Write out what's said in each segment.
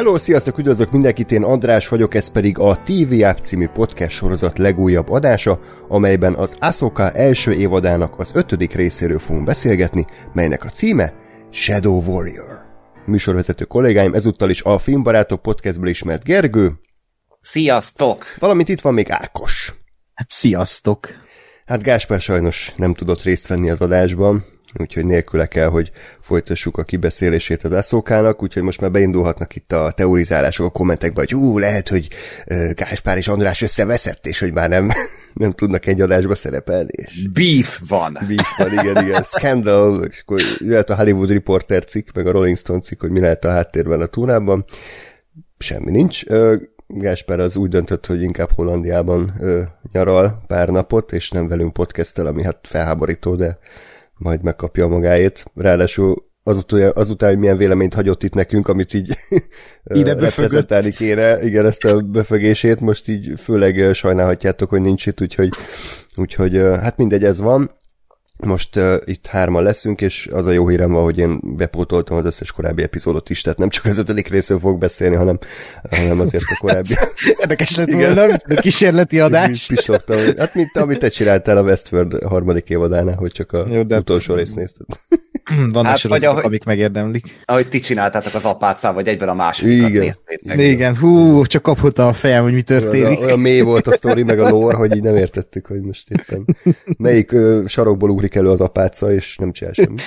Hello, sziasztok, üdvözlök mindenkit, én András vagyok, ez pedig a TV App című podcast sorozat legújabb adása, amelyben az Ahsoka első évadának az ötödik részéről fogunk beszélgetni, melynek a címe Shadow Warrior. Műsorvezető kollégáim ezúttal is a Filmbarátok podcastből ismert Gergő. Sziasztok! Valamint itt van még Ákos. Sziasztok! Hát Gáspár sajnos nem tudott részt venni az adásban, úgyhogy nélküle kell, hogy folytassuk a kibeszélését az eszókának, úgyhogy most már beindulhatnak itt a teorizálások a kommentekbe, hogy ú, lehet, hogy Gáspár és András összeveszett, és hogy már nem, nem tudnak egy adásba szerepelni. És Beef van. Beef van, igen, igen. Scandal, és akkor jöhet a Hollywood Reporter cikk, meg a Rolling Stone cikk, hogy mi lehet a háttérben a túrában. Semmi nincs. Gáspár az úgy döntött, hogy inkább Hollandiában ö, nyaral pár napot, és nem velünk podcastel, ami hát felháborító, de majd megkapja magáét. Ráadásul azután, azután, hogy milyen véleményt hagyott itt nekünk, amit így Ide reprezentálni kéne, igen, ezt a befögését, most így főleg sajnálhatjátok, hogy nincs itt, úgyhogy, úgyhogy hát mindegy, ez van. Most uh, itt hárman leszünk, és az a jó hírem van, hogy én bepótoltam az összes korábbi epizódot is, tehát nem csak az ötödik részről fog beszélni, hanem, hanem azért a korábbi. Érdekes lett volna, a kísérleti adás. Pislogtam, hát mint amit te csináltál a Westworld harmadik évadánál, hogy csak a jó, de utolsó részt nézted. Vannak hát, vagy ahogy, amik megérdemlik. Ahogy ti csináltátok az apácával, vagy egyben a másodikat Igen. néztétek. Igen, hú, csak kaphattam a fejem, hogy mi történik. Olyan, olyan mély volt a sztori, meg a lore, hogy így nem értettük, hogy most éppen melyik ö, sarokból ugrik elő az apáca, és nem csinál semmit.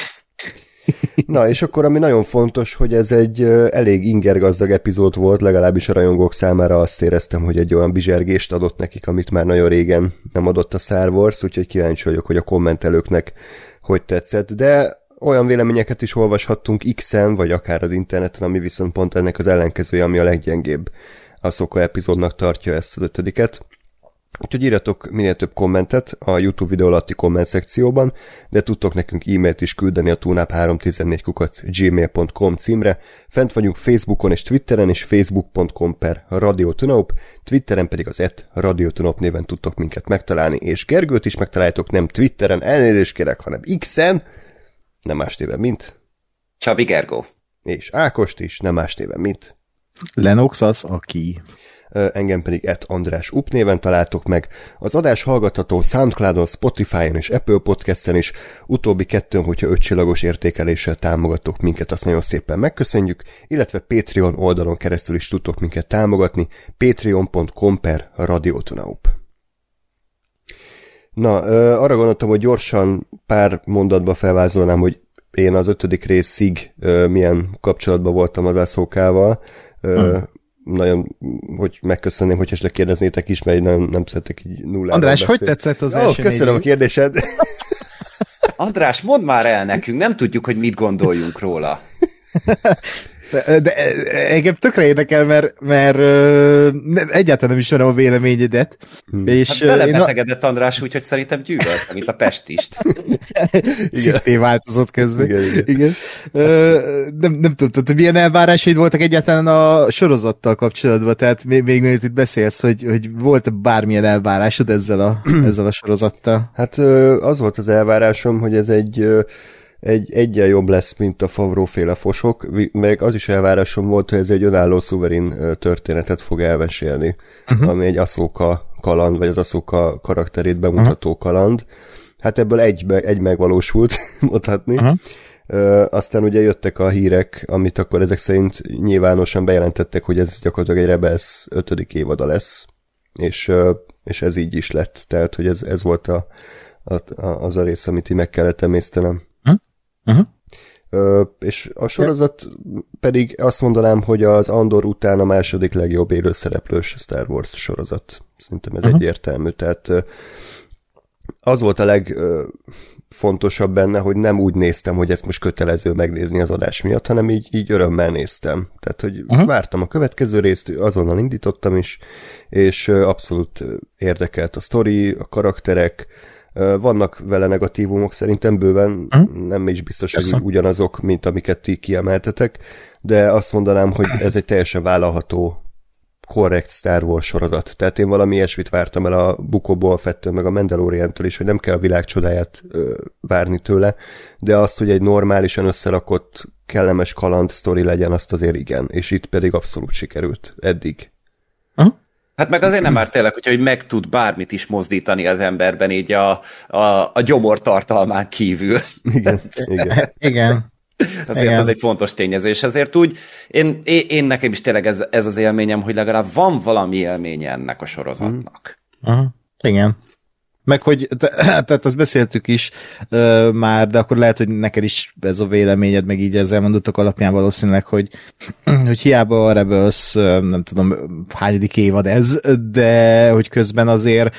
Na, és akkor ami nagyon fontos, hogy ez egy elég ingergazdag epizód volt, legalábbis a rajongók számára azt éreztem, hogy egy olyan bizsergést adott nekik, amit már nagyon régen nem adott a Star Wars, úgyhogy kíváncsi vagyok, hogy a kommentelőknek hogy tetszett, de olyan véleményeket is olvashattunk X-en, vagy akár az interneten, ami viszont pont ennek az ellenkezője, ami a leggyengébb a Szoka epizódnak tartja ezt az ötödiket. Úgyhogy írjatok minél több kommentet a YouTube videó alatti komment szekcióban, de tudtok nekünk e-mailt is küldeni a tunap314 kukac gmail.com címre. Fent vagyunk Facebookon és Twitteren, és facebook.com per radiotunaup, Twitteren pedig az et radiotunaup néven tudtok minket megtalálni, és Gergőt is megtaláljátok nem Twitteren, elnézést kérek, hanem X-en, nem más néven, mint... Csabi Gergó. És Ákost is, nem más néven, mint... Lenox az, aki... Engem pedig et András Up néven találtok meg. Az adás hallgatható Soundcloudon, Spotify-on és Apple Podcast-en is. Utóbbi kettőn, hogyha ötcsillagos értékeléssel támogatok minket, azt nagyon szépen megköszönjük, illetve Patreon oldalon keresztül is tudtok minket támogatni, patreon.com per radiotunaup. Na, arra gondoltam, hogy gyorsan pár mondatba felvázolnám, hogy én az ötödik részig milyen kapcsolatban voltam az ászókával. Hmm. Nagyon, hogy megköszönném, hogy esetleg kérdeznétek is, mert nem, nem szeretek így nullára András, beszélni. hogy tetszett az Ó, első köszönöm a kérdésed. András, mondd már el nekünk, nem tudjuk, hogy mit gondoljunk róla. De, de engem tökre érdekel, mert, mert ö, ne- egyáltalán nem ismerem a véleményedet. Hmm. És Hát én a, belebetegedett András, úgyhogy szerintem gyűlölt, mint a pestist. szintén változott közben. Igen, igen. igen. Ö, nem, nem tudom, hogy milyen elvárásaid voltak egyáltalán a sorozattal kapcsolatban, tehát még, még mielőtt itt beszélsz, hogy, hogy volt bármilyen elvárásod ezzel a, ezzel a sorozattal? Hát az volt az elvárásom, hogy ez egy egy egyen jobb lesz, mint a Favróféle fosok, meg az is elvárásom volt, hogy ez egy önálló szuverén történetet fog elmesélni, uh-huh. ami egy Aszóka kaland, vagy az Aszóka karakterét bemutató uh-huh. kaland. Hát ebből egy, egy megvalósult, mondhatni. Aha. Ö, aztán ugye jöttek a hírek, amit akkor ezek szerint nyilvánosan bejelentettek, hogy ez gyakorlatilag egy Rebels ötödik évada lesz, és, és ez így is lett, tehát hogy ez, ez volt a, a, a, az a rész, amit így meg kellett emésztenem. Uh-huh. Ö, és a sorozat pedig azt mondanám, hogy az Andor után a második legjobb élőszereplős Star Wars sorozat. Szerintem ez uh-huh. egyértelmű. Tehát az volt a legfontosabb benne, hogy nem úgy néztem, hogy ezt most kötelező megnézni az adás miatt, hanem így, így örömmel néztem. Tehát, hogy. Aha. vártam a következő részt, azonnal indítottam is, és abszolút érdekelt a sztori, a karakterek, Vannak vele negatívumok szerintem bőven, Mhm. nem is biztos, Persze. hogy ugyanazok, mint amiket ti kiemeltetek, de azt mondanám, hogy ez egy teljesen vállalható korrekt Star Wars sorozat. Tehát én valami ilyesmit vártam el a Bukóból fettől, meg a Mandalorian-től is, hogy nem kell a világ csodáját ö, várni tőle, de azt, hogy egy normálisan összerakott, kellemes kaland sztori legyen, azt azért igen. És itt pedig abszolút sikerült eddig. Aha. Hát meg azért nem már tényleg, hogyha hogy meg tud bármit is mozdítani az emberben így a, a, a gyomor tartalmán kívül. Igen, igen. Igen. Azért Igen. az egy fontos tényező, és ezért úgy, én, én, én nekem is tényleg ez, ez az élményem, hogy legalább van valami élménye ennek a sorozatnak. Aha. Igen. Meg hogy, te, tehát azt beszéltük is ö, már, de akkor lehet, hogy neked is ez a véleményed, meg így ezzel mondottak alapján valószínűleg, hogy, hogy hiába a Rebels, nem tudom, hányadik évad ez, de hogy közben azért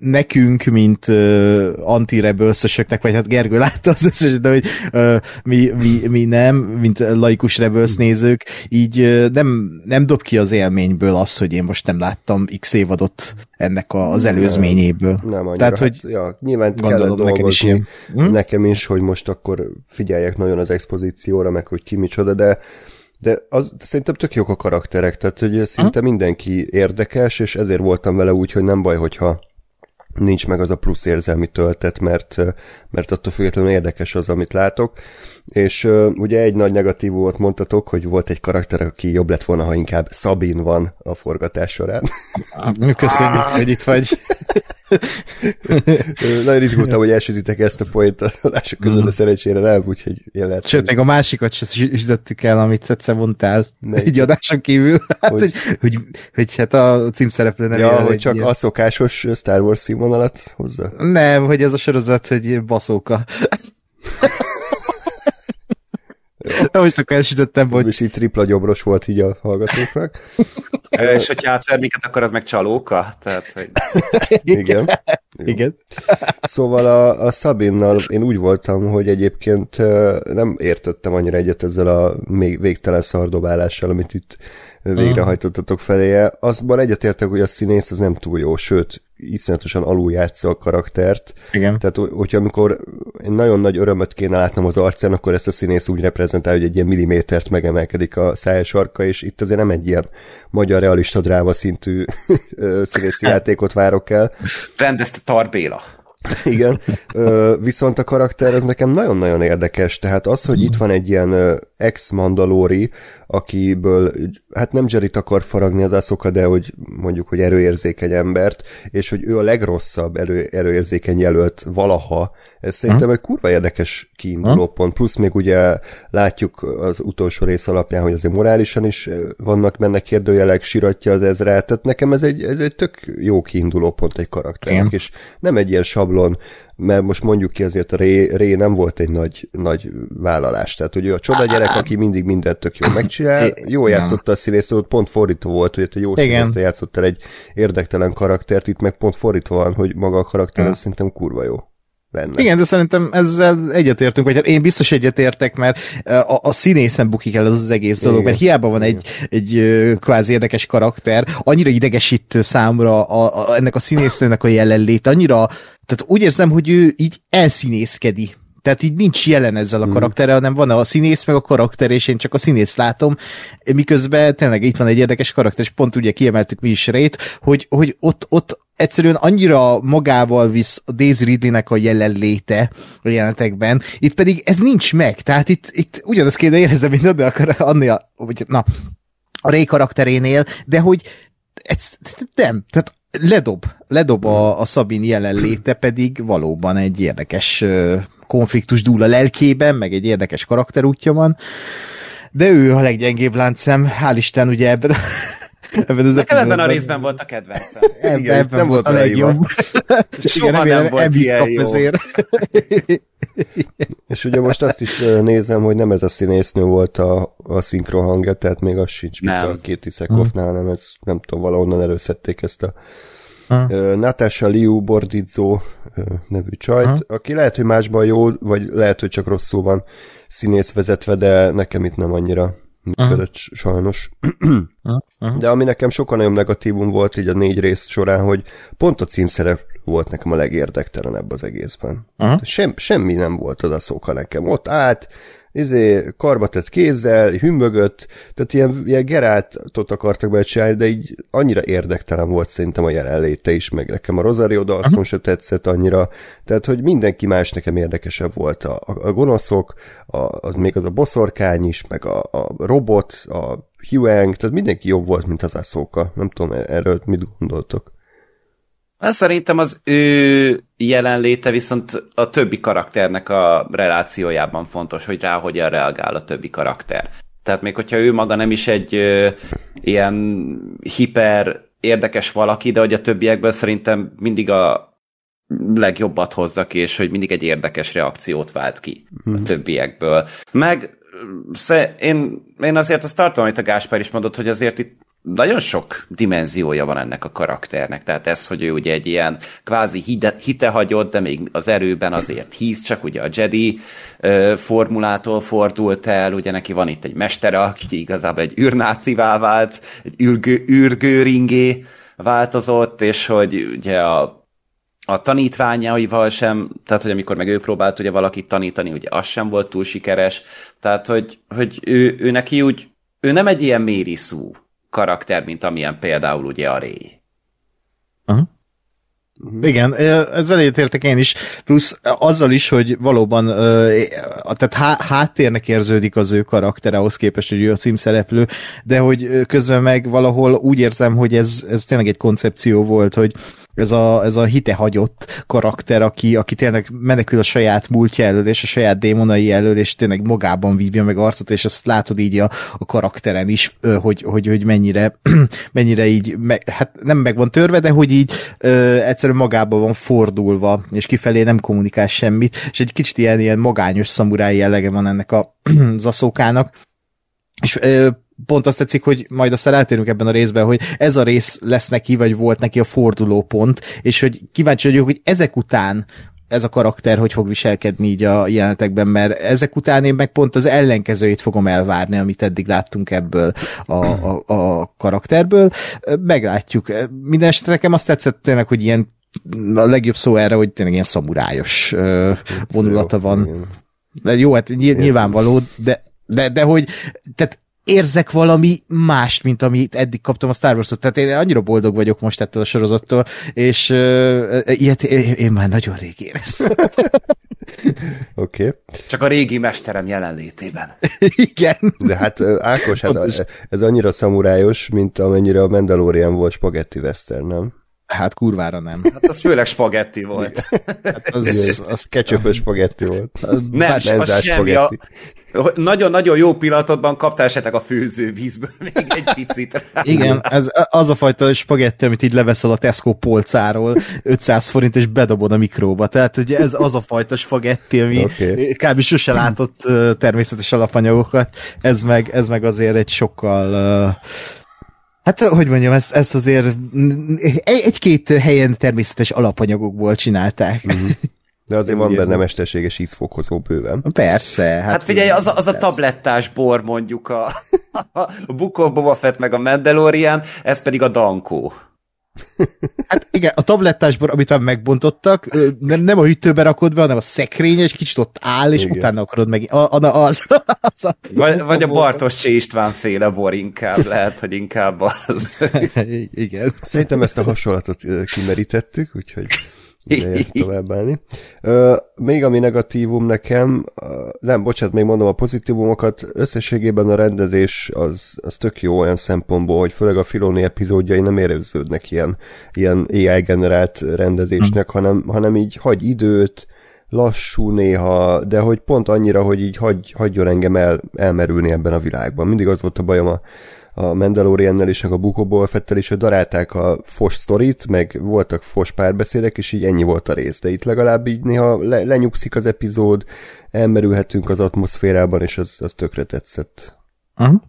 nekünk, mint ö, anti-rebelszösöknek, vagy hát Gergő látta az összes, de hogy ö, mi, mi, mi nem, mint laikus Rebels nézők, így nem, nem dob ki az élményből az, hogy én most nem láttam x évadot ennek a, az előzményéből. Nem annyira. Tehát, hát, hogy ja, nyilván kellett is dolgozni. ilyen. Hm? Nekem is, hogy most akkor figyeljek nagyon az expozícióra, meg hogy ki micsoda, de de az, szerintem tök jók a karakterek, tehát hogy szinte mindenki érdekes, és ezért voltam vele úgy, hogy nem baj, hogyha nincs meg az a plusz érzelmi töltet, mert, mert attól függetlenül érdekes az, amit látok. És uh, ugye egy nagy negatívumot mondtatok, hogy volt egy karakter, aki jobb lett volna, ha inkább Szabin van a forgatás során. Köszönjük, hogy itt vagy. Nagyon izgultam, hogy elsütitek ezt a point a adások közül, de szerencsére nem, úgyhogy én lehet. Sőt, még a másikat se sütöttük el, amit egyszer mondtál Melyik? egy adáson kívül. Hát, Hogy? hogy, hogy, hogy, hát a címszereplő nem Ja, hogy csak ilyen- a szokásos Star Wars színvonalat hozza? Nem, hogy ez a sorozat, hogy baszóka. Most akkor elsütöttem, hogy És így tripla gyomros volt így a hallgatóknak. És hogyha átver minket, akkor az meg csalóka? Tehát, hogy Igen. Jó. igen. Szóval a, a Sabinnal én úgy voltam, hogy egyébként nem értettem annyira egyet ezzel a még végtelen szardobálással, amit itt végrehajtottatok feléje. Azban egyetértek, hogy a színész az nem túl jó, sőt, iszonyatosan aluljátsza a karaktert. Igen. Tehát, hogyha amikor nagyon nagy örömöt kéne látnom az arcán, akkor ezt a színész úgy reprezentál, hogy egy ilyen millimétert megemelkedik a szája sarka, és itt azért nem egy ilyen magyar realista dráma szintű színészi játékot várok el. rendezte Tarbéla. Igen, viszont a karakter ez nekem nagyon-nagyon érdekes, tehát az, hogy itt van egy ilyen ex-mandalóri, akiből, hát nem Jerryt akar faragni az aszoka, de hogy mondjuk, hogy erőérzékeny embert, és hogy ő a legrosszabb erő, erőérzékeny jelölt valaha, ez szerintem egy kurva érdekes kiinduló pont, plusz még ugye látjuk az utolsó rész alapján, hogy azért morálisan is ö, vannak benne kérdőjelek, siratja az ezrát, tehát nekem ez egy, ez egy tök jó kiinduló pont egy karakternek, Igen. és nem egy ilyen sablon, mert most mondjuk ki azért a Ré, Ré nem volt egy nagy, nagy vállalás, tehát hogy ő a csoda gyerek, aki mindig mindent tök jól megcsinál, jó játszotta a színész, ott pont fordítva volt, hogy egy jó színész játszott el egy érdektelen karaktert, itt meg pont fordítva van, hogy maga a karakter Ja. szerintem kurva jó lenne. Igen, de szerintem ezzel egyetértünk, vagy hát én biztos egyetértek, mert a, a színészen bukik el az, az egész dolog, Igen. mert hiába van egy, egy kvázi érdekes karakter, annyira idegesítő számra a, a, ennek a színésznőnek a jelenlét, annyira, tehát úgy érzem, hogy ő így elszínészkedi. Tehát így nincs jelen ezzel a Mhm. karakterrel, hanem van a színész, meg a karakter, és én csak a színészt látom, miközben tényleg itt van egy érdekes karakter, és pont ugye kiemeltük mi is rét, hogy, hogy ott, ott egyszerűen annyira magával visz a Daisy Ridley-nek a jelenléte a jelenetekben, itt pedig ez nincs meg, tehát itt, itt ugyanazt kéne érezni, mint akar, annél, vagy na, a Ray karakterénél, de hogy ez, nem, tehát ledob, ledob a, a Szabin jelenléte, pedig valóban egy érdekes konfliktus dúl a lelkében, meg egy érdekes karakterútja van, de ő a leggyengébb láncszem, hál' Isten, ugye ebben, ebben az Nekem ebben a részben volt a kedvencem. Ebben, Igen, ebben nem volt a legjobb. Soha Igen, nem remélem, volt ilyen jó. ezért. És ugye most azt is ö, nézem, hogy nem ez a színésznő volt a, a szinkron hangja, tehát még az sincs, mint Nem. a két Iszekovnál, hanem ez nem tudom, valahonnan előszedték ezt a Ha. Ö, Natasha Liu Bordizo ö, nevű csajt, Ha. aki lehet, hogy másban jó, vagy lehet, hogy csak rosszul van színész vezetve, de nekem itt nem annyira működött sajnos. Aha. De ami nekem sokkal nagyobb negatívum volt így a négy rész során, hogy pont a címszereplő volt nekem a legérdektelenebb az egészben. Sem, semmi nem volt az a szóka nekem. Ott állt, izé, karbatett kézzel, hümmögött, tehát ilyen, ilyen gerátot akartak becsinálni, de így annyira érdektelen volt szerintem a jelenléte is, meg nekem a Rosario Dawson se tetszett annyira, tehát hogy mindenki más nekem érdekesebb volt, a, a gonoszok, a, az még az a boszorkány is, meg a, a robot, a Huang, tehát mindenki jobb volt, mint az a szóka. Nem tudom, erről mit gondoltok. Hát szerintem az ő jelenléte viszont a többi karakternek a relációjában fontos, hogy rá hogyan reagál a többi karakter. Tehát még hogyha ő maga nem is egy ö, ilyen hiper érdekes valaki, de hogy a többiekből szerintem mindig a legjobbat hozza ki, és hogy mindig egy érdekes reakciót vált ki a mhm. többiekből. Meg én, én azért azt tartom, amit a Gáspár is mondott, hogy azért itt nagyon sok dimenziója van ennek a karakternek. Tehát ez, hogy ő ugye egy ilyen kvázi hide, hitehagyott, de még az erőben azért hisz, csak ugye a Jedi ö, formulától fordult el, ugye neki van itt egy mestere, aki igazából egy űrnácivá vált, egy űrgő, űrgőringé változott, és hogy ugye a a tanítványaival sem, tehát hogy amikor meg ő próbált ugye valakit tanítani, ugye az sem volt túl sikeres, tehát hogy, hogy ő, ő neki úgy, ő nem egy ilyen mériszú karakter, mint amilyen például ugye a Ray. Uh-huh. Igen, ezzel értek én is, plusz azzal is, hogy valóban tehát háttérnek érződik az ő karaktere ahhoz képest, hogy ő a címszereplő, de hogy közben meg valahol úgy érzem, hogy ez, ez tényleg egy koncepció volt, hogy ez a, ez a hitehagyott karakter, aki, aki tényleg menekül a saját múltja elől, és a saját démonai elől, és tényleg magában vívja meg arcot, és azt látod így a, a karakteren is, hogy, hogy, hogy mennyire, mennyire így, me, hát nem meg van törve, de hogy így ö, egyszerűen magában van fordulva, és kifelé nem kommunikál semmit, és egy kicsit ilyen, ilyen magányos szamurái jellege van ennek a zaszókának, és ö, pont azt tetszik, hogy majd azt eltérünk ebben a részben, hogy ez a rész lesz neki, vagy volt neki a forduló pont, és hogy kíváncsi vagyok, hogy ezek után ez a karakter hogy fog viselkedni így a jelenetekben, mert ezek után én meg pont az ellenkezőjét fogom elvárni, amit eddig láttunk ebből a, a, a karakterből. Meglátjuk. Minden esetre nekem azt tetszett tényleg, hogy ilyen a legjobb szó erre, hogy tényleg ilyen szamurájos vonulata van. De jó, hát nyilvánvaló, de, de, de hogy tehát érzek valami mást, mint amit eddig kaptam a Star Wars-ot. Tehát én annyira boldog vagyok most ettől a sorozattól, és uh, ilyet én, én már nagyon rég éreztem. Oké. Okay. Csak a régi mesterem jelenlétében. Igen. De hát Ákos, hát ez annyira szamurájos, mint amennyire a Mandalorian volt spagetti western, nem? Hát kurvára nem. Hát az főleg spagetti volt. Hát az, az ketchupös spagetti volt. Nem, az semmi. A, nagyon-nagyon jó pillanatodban kaptál esetleg a főzővízből még egy picit. Igen, ez az a fajta spagetti, amit így leveszel a Tesco polcáról 500 forint, és bedobod a mikróba. Tehát ugye ez az a fajta spagetti, ami okay. kb. sose látott természetes alapanyagokat. Ez meg, ez meg azért egy sokkal uh, Hát, hogy mondjam, ezt, ezt azért egy-két helyen természetes alapanyagokból csinálták. Mm-hmm. De azért van benne mesterséges ízfokozó bőven. Persze. Hát, hát figyelj, az a, az a tablettás bor mondjuk a, a Book Boba Fett meg a Mandalorian, ez pedig a Dankó. Hát igen, a tablettás bor, amit megbontottak, nem, nem a hűtőbe rakod be, hanem a szekrény, és kicsit ott áll, és igen. utána akarod meg... A, a, az, az a, vagy, vagy a Bartos Csé István féle bor inkább, lehet, hogy inkább az. Igen. Szerintem ezt a hasonlatot kimerítettük, úgyhogy továbbállni. még ami negatívum nekem, nem, bocsánat, még mondom a pozitívumokat, összességében a rendezés az, az tök jó olyan szempontból, hogy főleg a Filoni epizódjai nem éreződnek ilyen, ilyen AI-generált rendezésnek, hmm. hanem, hanem így hagy időt, lassú néha, de hogy pont annyira, hogy így hagy, hagyjon engem el, elmerülni ebben a világban. Mindig az volt a bajom a a Mandaloriannel és a Buko Fettel is, hogy darálták a fos sztorit, meg voltak fos párbeszédek, és így ennyi volt a rész. De itt legalább így néha le, lenyugszik az epizód, elmerülhetünk az atmoszférában, és az, az tökre tetszett. Uh-huh.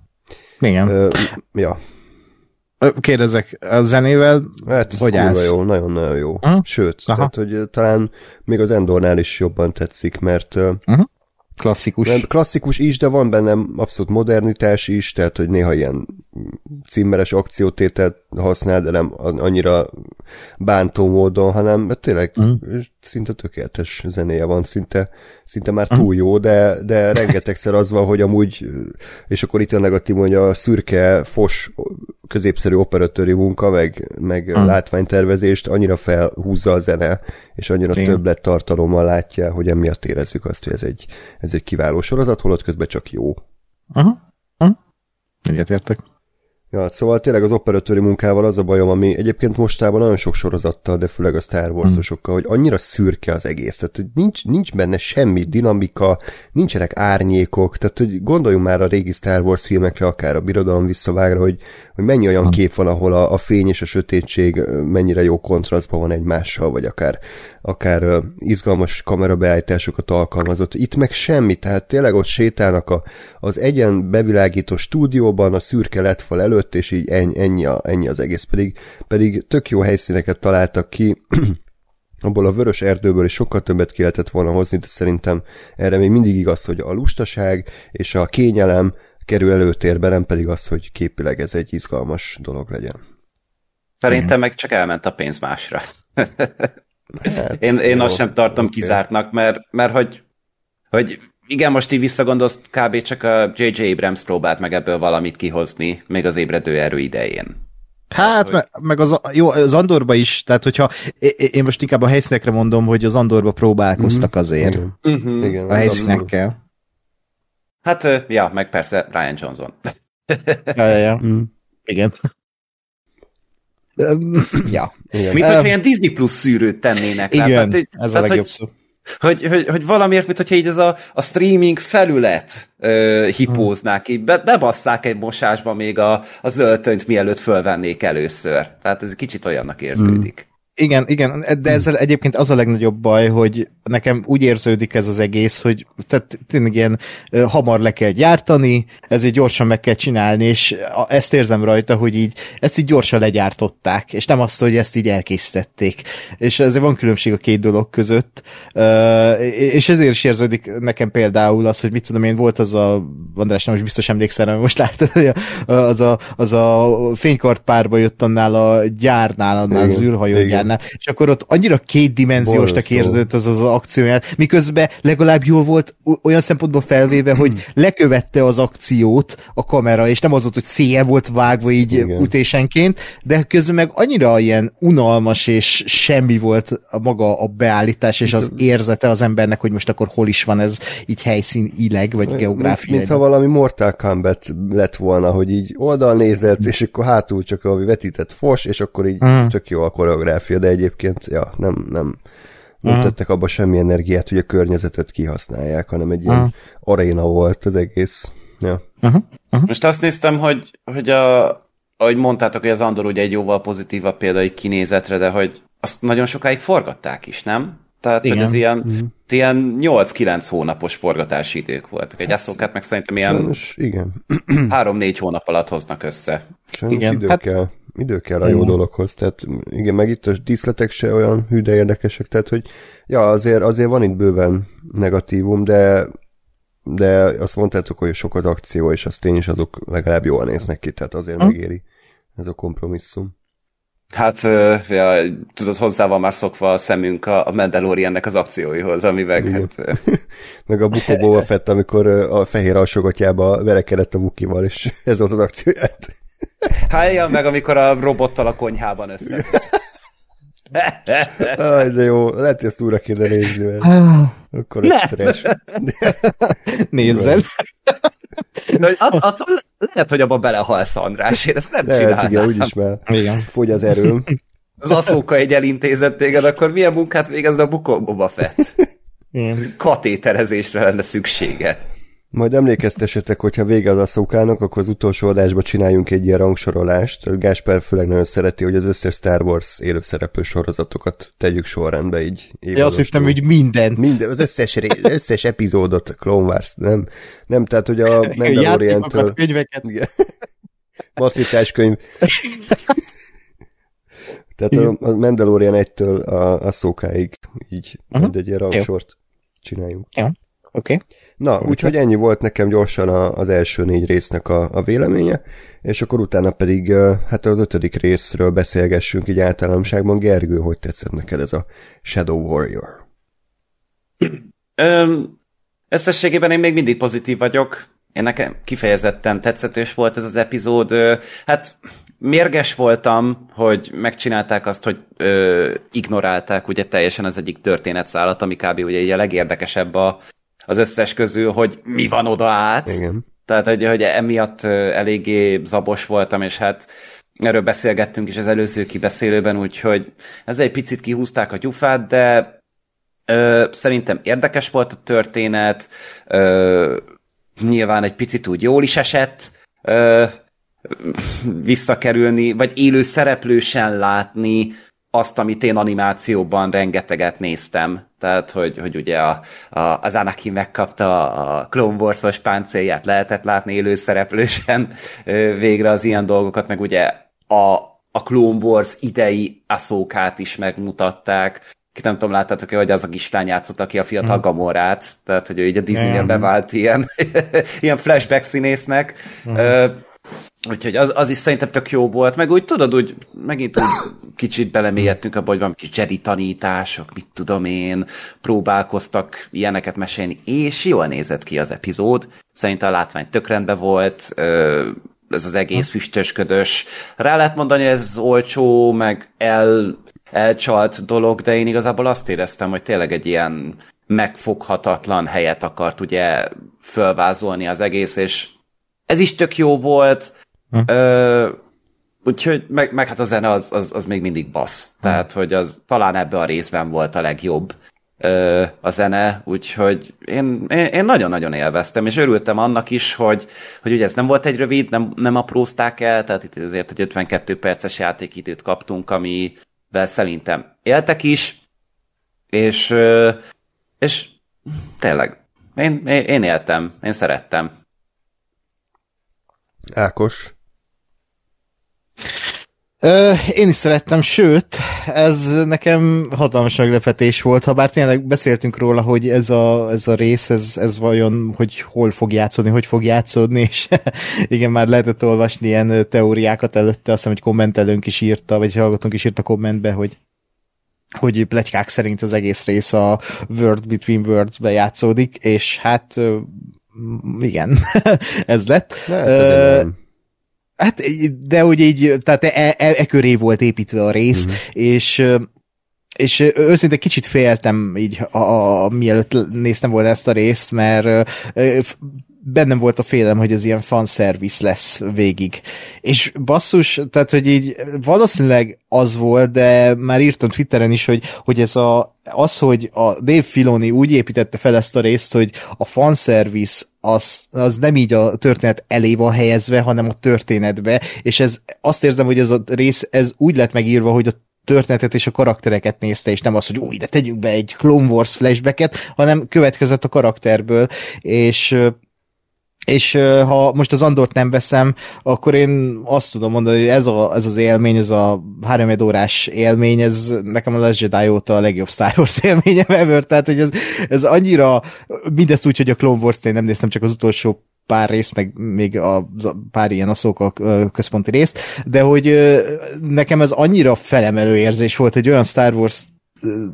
Igen. Ö, ja. Kérdezek, a zenével hát, hogy állsz? jó, nagyon-nagyon jó. Uh-huh. Sőt, Aha. tehát, hogy talán még az Endornál is jobban tetszik, mert uh-huh. Klasszikus. Nem, klasszikus is, de van bennem abszolút modernitás is, tehát hogy néha ilyen címmeres akciótételt használ, de nem annyira bántó módon, hanem tényleg mm. szinte tökéletes zenéje van, szinte, szinte már túl jó, de, de rengetegszer az van, hogy amúgy, és akkor itt a negatív, hogy a szürke, fos, középszerű operatőri munka, meg, meg mm. látványtervezést annyira felhúzza a zene, és annyira Igen. többlet tartalommal látja, hogy emiatt érezzük azt, hogy ez egy, ez egy kiváló sorozat, holott közben csak jó. Aha. Uh-huh. Egyetértek. Ja, szóval tényleg az operatőri munkával az a bajom, ami egyébként mostában nagyon sok sorozattal, de főleg a Star wars mm. hogy annyira szürke az egész, tehát hogy nincs, nincs benne semmi dinamika, nincsenek árnyékok, tehát hogy gondoljunk már a régi Star Wars filmekre, akár a Birodalom visszavágra, hogy, hogy mennyi olyan kép van, ahol a, a fény és a sötétség mennyire jó kontrasztban van egymással, vagy akár, akár izgalmas kamerabeállításokat alkalmazott. Itt meg semmi, tehát tényleg ott sétálnak a, az egyen bevilágító stúdióban, a szürke lett fal elő, előtt, és így ennyi, ennyi, a, ennyi az egész. Pedig, pedig tök jó helyszíneket találtak ki, abból a vörös erdőből is sokkal többet ki lehetett volna hozni, de szerintem erre még mindig igaz, hogy a lustaság és a kényelem kerül előtérbe, nem pedig az, hogy képileg ez egy izgalmas dolog legyen. Szerintem meg csak elment a pénz másra. Hát, én, én jó, azt sem tartom okay. kizártnak, mert, mert hogy, hogy igen, most így visszagondolsz, kb. csak a J.J. Abrams próbált meg ebből valamit kihozni, még az ébredő erő idején. Hát, hogy... meg az, jó, az Andorba is, tehát hogyha én most inkább a helyszínekre mondom, hogy az Andorba próbálkoztak mhm. azért. Uh-huh. Igen, a helyszínekkel. Hát, ja, meg persze Ryan Johnson. ja, ja, ja. Mm. Igen. ja. Igen. Mint hogyha ilyen Disney Plus szűrőt tennének. Igen, rá. Tehát, ez tehát, a legjobb szó hogy, hogy, hogy valamiért, mint hogyha így ez a, a streaming felület ö, hipóznák, így be, bebasszák egy mosásba még a, a zöldtönyt, mielőtt fölvennék először. Tehát ez kicsit olyannak érződik. Igen, igen, de ezzel egyébként az a legnagyobb baj, hogy nekem úgy érződik ez az egész, hogy tehát tényleg ilyen hamar le kell gyártani, ezért gyorsan meg kell csinálni, és ezt érzem rajta, hogy így ezt így gyorsan legyártották, és nem azt, hogy ezt így elkészítették. És ezért van különbség a két dolog között, és ezért is érződik nekem például az, hogy mit tudom én, volt az a, András nem is biztos emlékszel, mert most láttad, hogy az a, az a fénykart párba jött annál a gyárnál, annál igen, az űrhajó benne, és akkor ott annyira kétdimenziósnak érződött az az akcióját, miközben legalább jól volt olyan szempontból felvéve, hogy hmm. lekövette az akciót a kamera, és nem az volt, hogy széje volt vágva így Igen. ütésenként, de közben meg annyira ilyen unalmas és semmi volt a maga a beállítás és az érzete az embernek, hogy most akkor hol is van ez így helyszín ileg, vagy geográfia. Mint, mintha valami Mortal Kombat lett volna, hogy így oldalnézett, és akkor hátul csak a vetített fos, és akkor így mm. tök jó a koreográfia, de egyébként ja, nem, nem, nem uh-huh. tettek abba semmi energiát, hogy a környezetet kihasználják, hanem egy ilyen uh-huh. aréna volt az egész. Ja. Uh-huh. Uh-huh. Most azt néztem, hogy, hogy a, ahogy mondtátok, hogy az Andor ugye egy jóval pozitívabb példa egy kinézetre, de hogy azt nagyon sokáig forgatták is, nem? Tehát, Igen. hogy ez ilyen, uh-huh. ilyen 8-9 hónapos forgatási idők voltak. Egy eszókát meg szerintem ilyen Sajnos, igen. 3-4 hónap alatt hoznak össze. Sajnos igen. idő hát, kell idő kell a jó dologhoz, tehát igen, meg itt a díszletek se olyan hű, de érdekesek, tehát hogy ja, azért, azért van itt bőven negatívum, de de azt mondtátok, hogy sok az akció, és az tény is azok legalább jól néznek ki, tehát azért hm. megéri ez a kompromisszum. Hát, ja, tudod, hozzá van már szokva a szemünk a, a Mandaloriannek az akcióihoz, amivel hát... Meg a Bukó Boba Fett, amikor a fehér alsogatjába verekedett a Vukival, és ez volt az akcióját. Hát igen, meg amikor a robottal a konyhában össze. Aj, de jó, lehet, hogy ezt újra kéne nézni, mert akkor egy trash. Nézzed. De att, attól lehet, hogy abba belehalsz, András, én ezt nem lehet, csinálnám. igen, úgyis már igen. fogy az erőm. Az aszóka egy elintézett téged, akkor milyen munkát végezne a Bukó Fett? Katéterezésre lenne szüksége. Majd emlékeztessetek, hogyha vége az asszókának, akkor az utolsó adásban csináljunk egy ilyen rangsorolást. Gásper főleg nagyon szereti, hogy az összes Star Wars élőszereplő sorozatokat tegyük sorrendbe így. Ja, azt hittem, hogy mindent. Minden, az összes, ré, összes epizódot, Clone Wars, nem, nem, tehát hogy a Mandalorian-től... könyveket. Matricás könyv. tehát a, a Mandalorian 1-től a, a szókáig így uh-huh. egy ilyen rangsort csináljunk. Ja. Okay. Na, úgyhogy ennyi volt nekem gyorsan a, az első négy résznek a, a véleménye, és akkor utána pedig hát az ötödik részről beszélgessünk így általánosságban. Gergő, hogy tetszett neked ez a Shadow Warrior? Öm, összességében én még mindig pozitív vagyok. Én nekem kifejezetten tetszetős volt ez az epizód. Hát mérges voltam, hogy megcsinálták azt, hogy ö, ignorálták ugye teljesen az egyik történetszállat, ami kb. ugye a legérdekesebb a, az összes közül, hogy mi van oda át. Igen. Tehát, hogy, hogy emiatt eléggé zabos voltam, és hát erről beszélgettünk is az előző kibeszélőben, úgyhogy ez egy picit kihúzták a gyufát, de ö, szerintem érdekes volt a történet, ö, nyilván egy picit úgy jól is esett, ö, visszakerülni, vagy élő szereplősen látni azt, amit én animációban rengeteget néztem. Tehát, hogy, hogy ugye a, a, az Anakin megkapta a Clone Wars-os páncélját, lehetett látni élő szereplősen végre az ilyen dolgokat, meg ugye a, a Clone Wars idei aszókát is megmutatták. Ki nem tudom, láttátok-e, hogy az a kislány játszott, aki a fiatal hmm. Gamorát, tehát, hogy ő így a Disney-en bevált ilyen, ilyen flashback színésznek. Hmm. Úgyhogy az, az is szerintem tök jó volt, meg úgy tudod, úgy megint úgy kicsit belemélyedtünk abba, hogy van kis Jedi tanítások, mit tudom én, próbálkoztak ilyeneket mesélni, és jól nézett ki az epizód. Szerintem a látvány tök rendben volt, ez az egész füstösködös. Rá lehet mondani, hogy ez olcsó, meg el, elcsalt dolog, de én igazából azt éreztem, hogy tényleg egy ilyen megfoghatatlan helyet akart ugye fölvázolni az egész, és ez is tök jó volt, hm. Ö, úgyhogy meg, meg hát a zene az, az, az még mindig bassz. Hm. Tehát, hogy az talán ebbe a részben volt a legjobb ö, a zene, úgyhogy én, én, nagyon-nagyon élveztem, és örültem annak is, hogy, hogy ugye ez nem volt egy rövid, nem, nem aprózták el, tehát itt azért egy 52 perces játékidőt kaptunk, amivel szerintem éltek is, és, és tényleg, én, én éltem, én szerettem. Ákos? Ö, én is szerettem, sőt, ez nekem hatalmas meglepetés volt, ha bár tényleg beszéltünk róla, hogy ez a, ez a rész, ez, ez vajon, hogy hol fog játszódni, hogy fog játszódni, és igen, már lehetett olvasni ilyen teóriákat előtte, azt hiszem, hogy kommentelőnk is írta, vagy hallgatónk is írta kommentbe, hogy hogy plegykák szerint az egész rész a World Between Worlds-be játszódik, és hát igen, ez lett. Lehet, uh, hát, de úgy így, tehát e, e, e köré volt építve a rész, uh-huh. és és őszintén kicsit féltem így, a, a, mielőtt néztem volna ezt a részt, mert bennem volt a félem, hogy ez ilyen fanservice lesz végig. És basszus, tehát, hogy így valószínűleg az volt, de már írtam Twitteren is, hogy, hogy ez a, az, hogy a Dave Filoni úgy építette fel ezt a részt, hogy a fanservice az, az nem így a történet elé van helyezve, hanem a történetbe, és ez azt érzem, hogy ez a rész, ez úgy lett megírva, hogy a történetet és a karaktereket nézte, és nem az, hogy új, de tegyünk be egy Clone Wars flashbacket, hanem következett a karakterből, és és ha most az Andort nem veszem, akkor én azt tudom mondani, hogy ez, a, ez az élmény, ez a három órás élmény, ez nekem a Last Jedi óta a legjobb Star Wars élményem ever, tehát hogy ez, ez annyira, mindezt úgy, hogy a Clone Wars-t én nem néztem, csak az utolsó pár részt, meg még a pár ilyen a központi részt, de hogy nekem ez annyira felemelő érzés volt, egy olyan Star Wars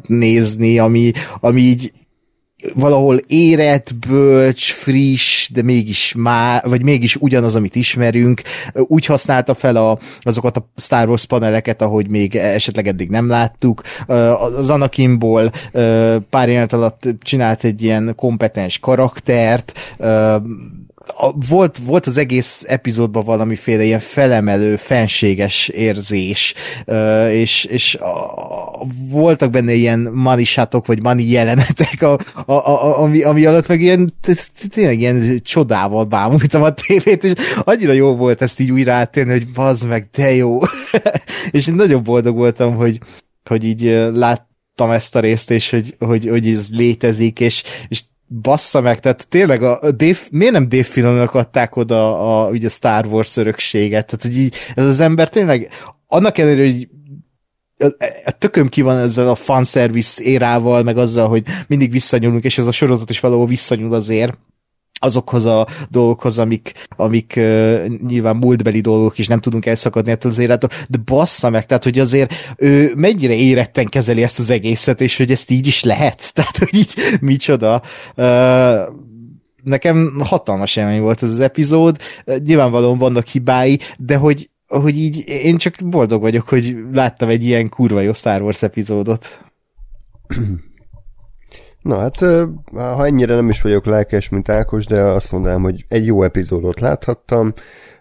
nézni, ami, ami így valahol érett, bölcs, friss, de mégis má, vagy mégis ugyanaz, amit ismerünk. Úgy használta fel a, azokat a Star Wars paneleket, ahogy még esetleg eddig nem láttuk. Az Anakinból pár jelenet alatt csinált egy ilyen kompetens karaktert, a, volt, volt az egész epizódban valamiféle ilyen felemelő, fenséges érzés, uh, és, és a, voltak benne ilyen manissátok, vagy mani jelenetek, a, a, a, ami, ami alatt meg ilyen tényleg ilyen csodával bámultam a tévét, és annyira jó volt ezt így újra áttérni, hogy bazd meg, de jó. és én nagyon boldog voltam, hogy, hogy így láttam ezt a részt, és hogy, hogy, hogy ez létezik, és, és bassza meg, tehát tényleg a Dave, miért nem Dave Filonnak adták oda a, ugye a Star Wars örökséget, tehát hogy így ez az ember tényleg annak ellenére, hogy a tököm ki van ezzel a fanservice érával, meg azzal, hogy mindig visszanyúlunk, és ez a sorozat is valahol visszanyúl azért azokhoz a dolgokhoz, amik, amik uh, nyilván múltbeli dolgok, és nem tudunk elszakadni ettől az élettől, de bassza meg, tehát hogy azért ő mennyire éretten kezeli ezt az egészet, és hogy ezt így is lehet, tehát hogy így micsoda. Uh, nekem hatalmas élmény volt ez az epizód, nyilvánvalóan vannak hibái, de hogy, hogy így én csak boldog vagyok, hogy láttam egy ilyen kurva jó Star Wars epizódot. Na hát, ha ennyire nem is vagyok lelkes, mint Ákos, de azt mondanám, hogy egy jó epizódot láthattam,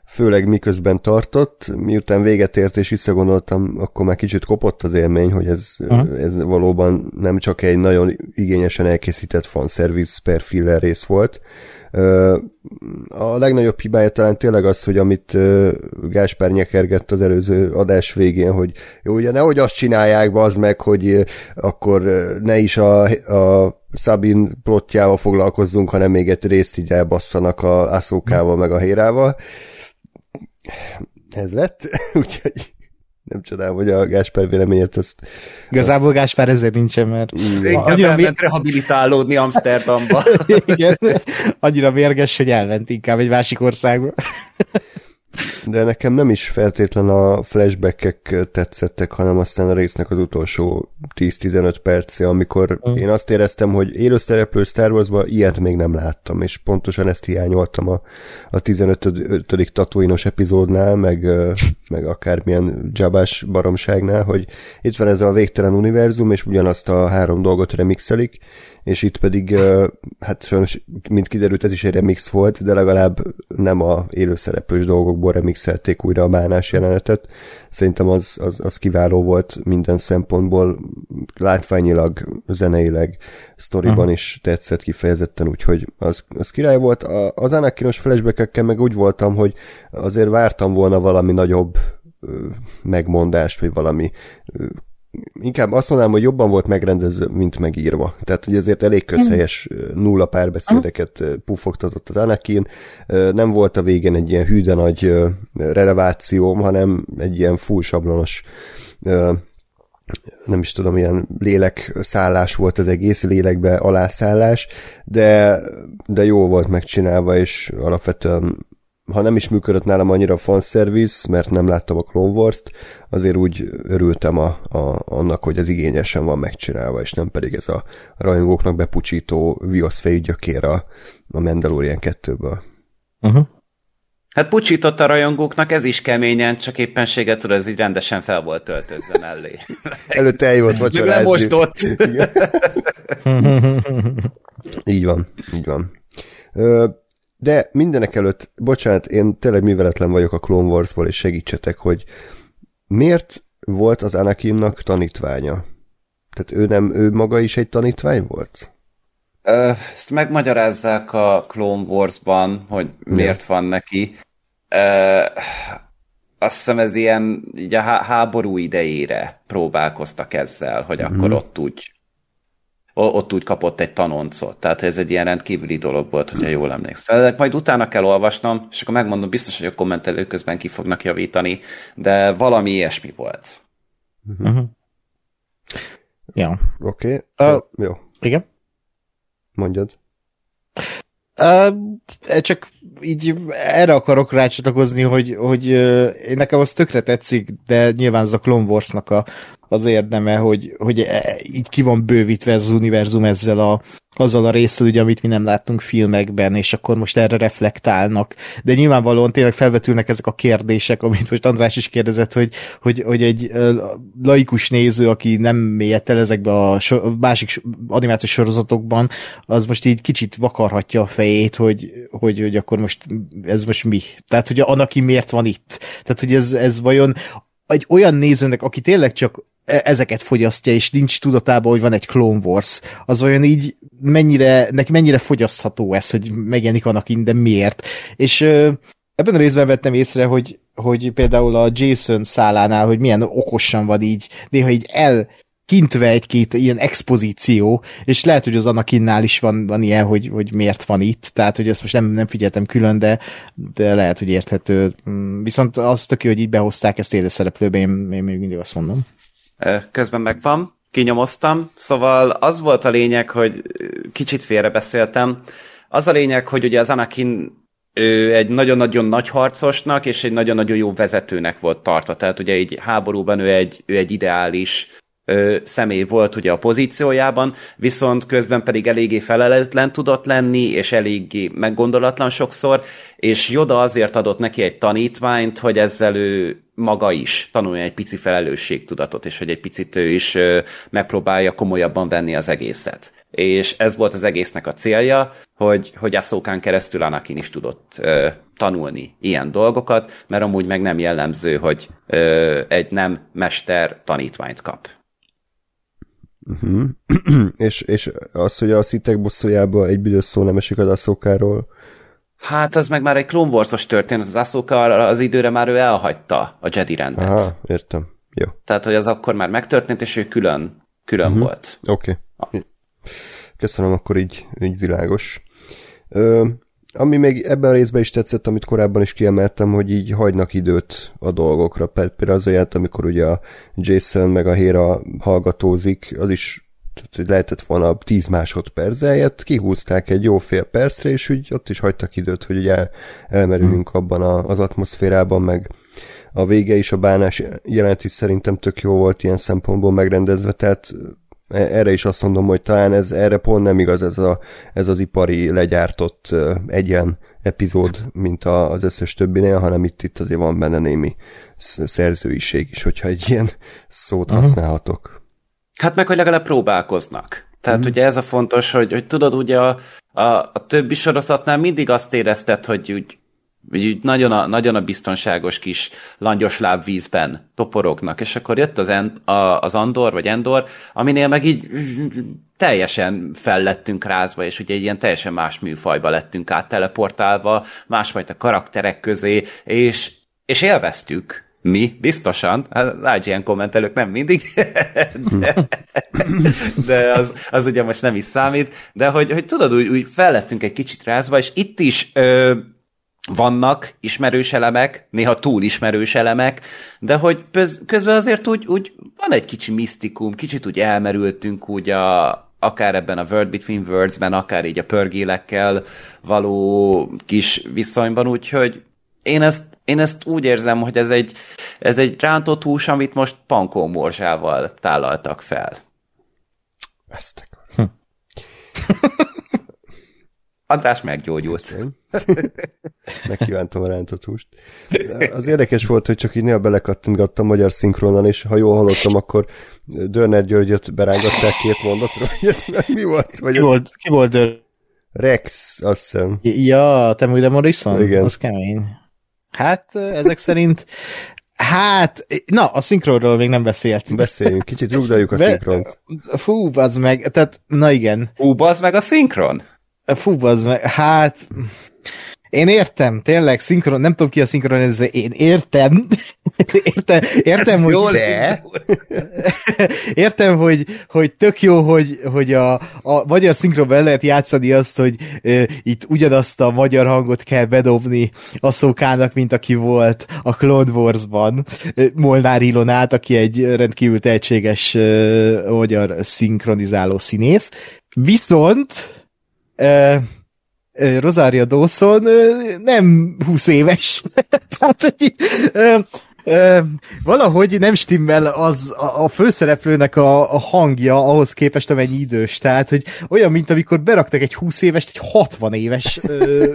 főleg miközben tartott, miután véget ért és visszagondoltam, akkor már kicsit kopott az élmény, hogy ez, uh-huh. ez valóban nem csak egy nagyon igényesen elkészített fanservice per filler rész volt. A legnagyobb hibája talán tényleg az, hogy amit Gáspár nyekergett az előző adás végén, hogy jó, ugye nehogy azt csinálják az meg, hogy akkor ne is a, a Sabin plotjával foglalkozzunk, hanem még egy részt így elbasszanak a Aszókával, meg a Hérával. Ez lett, úgyhogy nem csodálom, hogy a Gáspár véleményet azt... Igazából Gáspár ezért nincsen, mert... Inkább annyira elment rehabilitálódni Amsterdamba. Igen, annyira mérges, hogy elment inkább egy másik országba. De nekem nem is feltétlen a flashbackek tetszettek, hanem aztán a résznek az utolsó 10-15 perce, amikor mm. én azt éreztem, hogy élőszereplő Star wars ilyet még nem láttam, és pontosan ezt hiányoltam a, a 15. tatuinos epizódnál, meg, meg akármilyen dzsabás baromságnál, hogy itt van ez a végtelen univerzum, és ugyanazt a három dolgot remixelik, és itt pedig, hát sajnos, mint kiderült, ez is egy remix volt, de legalább nem a élőszereplős dolgokból remixelték újra a bánás jelenetet. Szerintem az, az, az kiváló volt minden szempontból, látványilag, zeneileg, sztoriban uh-huh. is tetszett kifejezetten, úgyhogy az, az király volt. A, az Anakinos flashback meg úgy voltam, hogy azért vártam volna valami nagyobb megmondást, vagy valami inkább azt mondanám, hogy jobban volt megrendező, mint megírva. Tehát, hogy ezért elég közhelyes nulla párbeszédeket pufogtatott az Anakin. Nem volt a végén egy ilyen hűde nagy relevációm, hanem egy ilyen full sablonos nem is tudom, ilyen lélekszállás volt az egész, lélekbe alászállás, de, de jó volt megcsinálva, és alapvetően ha nem is működött nálam annyira a fanservice, mert nem láttam a Clone Wars-t, azért úgy örültem a, a, annak, hogy ez igényesen van megcsinálva, és nem pedig ez a rajongóknak bepucsító viaszfejű gyökér a, a Mandalorian 2-ből. Uh-huh. Hát pucsított a rajongóknak, ez is keményen, csak éppenséget tudod, ez így rendesen fel volt töltözve mellé. Előtte eljött vacsorázni. Nem mostott. így van, így van. Ö, de mindenek előtt, bocsánat, én tényleg műveletlen vagyok a Clone Wars-ból, és segítsetek, hogy miért volt az Anakinnak tanítványa? Tehát ő nem, ő maga is egy tanítvány volt? Ezt megmagyarázzák a Clone Wars-ban, hogy miért ja. van neki. Ö, azt hiszem ez ilyen így a háború idejére próbálkoztak ezzel, hogy mm. akkor ott úgy ott úgy kapott egy tanoncot. Tehát ez egy ilyen rendkívüli dolog volt, hogyha jól emlékszel. Majd utána kell olvasnom, és akkor megmondom, biztos, hogy a kommentelők közben ki fognak javítani, de valami ilyesmi volt. Uh-huh. Ja. Oké. Okay. Uh, jó. Igen? Mondjad. Uh, csak így erre akarok rácsatlakozni, hogy, hogy nekem az tökre tetszik, de nyilván az a Clone Wars-nak a, az érdeme, hogy, hogy e, így ki van bővítve ez az univerzum ezzel a, azzal a részsel, ugye, amit mi nem láttunk filmekben, és akkor most erre reflektálnak. De nyilvánvalóan tényleg felvetülnek ezek a kérdések, amit most András is kérdezett, hogy, hogy, hogy egy laikus néző, aki nem mélyett el ezekbe a so, másik animációs sorozatokban, az most így kicsit vakarhatja a fejét, hogy, hogy, hogy akkor most ez most mi? Tehát, hogy annak miért van itt? Tehát, hogy ez, ez vajon egy olyan nézőnek, aki tényleg csak ezeket fogyasztja, és nincs tudatában, hogy van egy Clone Wars, az olyan így mennyire, neki mennyire fogyasztható ez, hogy megjelenik annak de miért. És ebben a részben vettem észre, hogy, hogy például a Jason szálánál, hogy milyen okosan van így, néha így el kintve egy-két ilyen expozíció, és lehet, hogy az Anakinnál is van, van ilyen, hogy, hogy miért van itt, tehát, hogy ezt most nem, nem figyeltem külön, de, de lehet, hogy érthető. Mm, viszont az tök jó, hogy így behozták ezt élőszereplőbe, én, én még mindig azt mondom. Közben megvan, kinyomoztam, szóval az volt a lényeg, hogy kicsit félrebeszéltem. Az a lényeg, hogy ugye az Anakin ő egy nagyon-nagyon nagy harcosnak és egy nagyon-nagyon jó vezetőnek volt tartva. Tehát ugye egy háborúban ő egy, ő egy ideális ö, személy volt ugye a pozíciójában, viszont közben pedig eléggé felelőtlen tudott lenni, és eléggé meggondolatlan sokszor, és Joda azért adott neki egy tanítványt, hogy ezzel ő maga is tanulja egy pici felelősségtudatot, és hogy egy picit ő is megpróbálja komolyabban venni az egészet. És ez volt az egésznek a célja, hogy, hogy Ahsokan keresztül Anakin is tudott tanulni ilyen dolgokat, mert amúgy meg nem jellemző, hogy ö, egy nem mester tanítványt kap. Uh-huh. és, és az, hogy a szitek bosszújába egy büdös szó nem esik az Aszokáról. Hát az meg már egy Clone Wars-os történet, az Ahsoka az időre már ő elhagyta a Jedi rendet. Aha, értem. Jó. Tehát, hogy az akkor már megtörtént, és ő külön, külön uh-huh. volt. Oké. Okay. Köszönöm, akkor így, így világos. Ö, ami még ebben a részben is tetszett, amit korábban is kiemeltem, hogy így hagynak időt a dolgokra. Például az olyat, amikor ugye a Jason meg a Héra hallgatózik, az is tehát, lehetett volna 10 másodperc, eljött, kihúzták egy jó fél percre, és úgy ott is hagytak időt, hogy ugye el, elmerülünk hmm. abban a, az atmoszférában, meg a vége is, a bánás jelent is szerintem tök jó volt ilyen szempontból megrendezve, tehát erre is azt mondom, hogy talán ez erre pont nem igaz ez, a, ez az ipari legyártott egyen epizód, mint a, az összes többinél, hanem itt, itt azért van benne némi szerzőiség is, hogyha egy ilyen szót uh-huh. használhatok. Hát meg, hogy legalább próbálkoznak. Tehát uh-huh. ugye ez a fontos, hogy, hogy tudod, ugye a, a, a többi sorozatnál mindig azt érezted, hogy úgy úgy nagyon a, nagyon a biztonságos kis langyos lábvízben toporognak, és akkor jött az, en, a, az Andor, vagy Endor, aminél meg így teljesen fellettünk rázva, és ugye egy ilyen teljesen más műfajba lettünk át másfajta karakterek közé, és, és élveztük, mi, biztosan, hát ilyen kommentelők nem mindig, de, de az, az ugye most nem is számít, de hogy, hogy tudod, úgy, úgy fellettünk egy kicsit rázva, és itt is ö, vannak ismerős elemek, néha túl ismerős elemek, de hogy közben azért úgy, úgy van egy kicsi misztikum, kicsit úgy elmerültünk úgy a, akár ebben a Word Between Words-ben, akár így a pörgélekkel való kis viszonyban, úgyhogy én ezt, én ezt úgy érzem, hogy ez egy, ez egy rántott hús, amit most pankó morzsával tálaltak fel. Ezt hm. András meggyógyult. Megkívántam a rántott húst. Az érdekes volt, hogy csak így néha belekattintgattam magyar szinkronon, és ha jól hallottam, akkor Dörner Györgyöt berángatták két mondatra, hogy ez, ez mi volt? Vagy ki, ez... volt ki volt Dörner? Rex, azt hiszem. Ja, te Miller Morrison? Igen. Az kemény. Hát, ezek szerint Hát, na, a szinkronról még nem beszéltünk. Beszéljünk, kicsit rugdaljuk a Be, szinkront. Fú, az meg, tehát, na igen. Fú, az meg a szinkron? Fú, az meg, hát... Én értem, tényleg, szinkron, nem tudom ki a szinkronizáló, én értem, értem, értem, hogy de. értem, hogy, hogy tök jó, hogy, hogy a, a magyar szinkronban lehet játszani azt, hogy e, itt ugyanazt a magyar hangot kell bedobni a szókának, mint aki volt a Clone Wars-ban, Molnár Ilonát, aki egy rendkívül tehetséges e, magyar szinkronizáló színész. Viszont e, Rosaria Dawson nem 20 éves. Tehát, hogy, valahogy nem stimmel az a, a főszereplőnek a, a hangja ahhoz képest, amennyi idős. Tehát, hogy olyan, mint amikor beraktak egy 20 éves, egy 60 éves ö,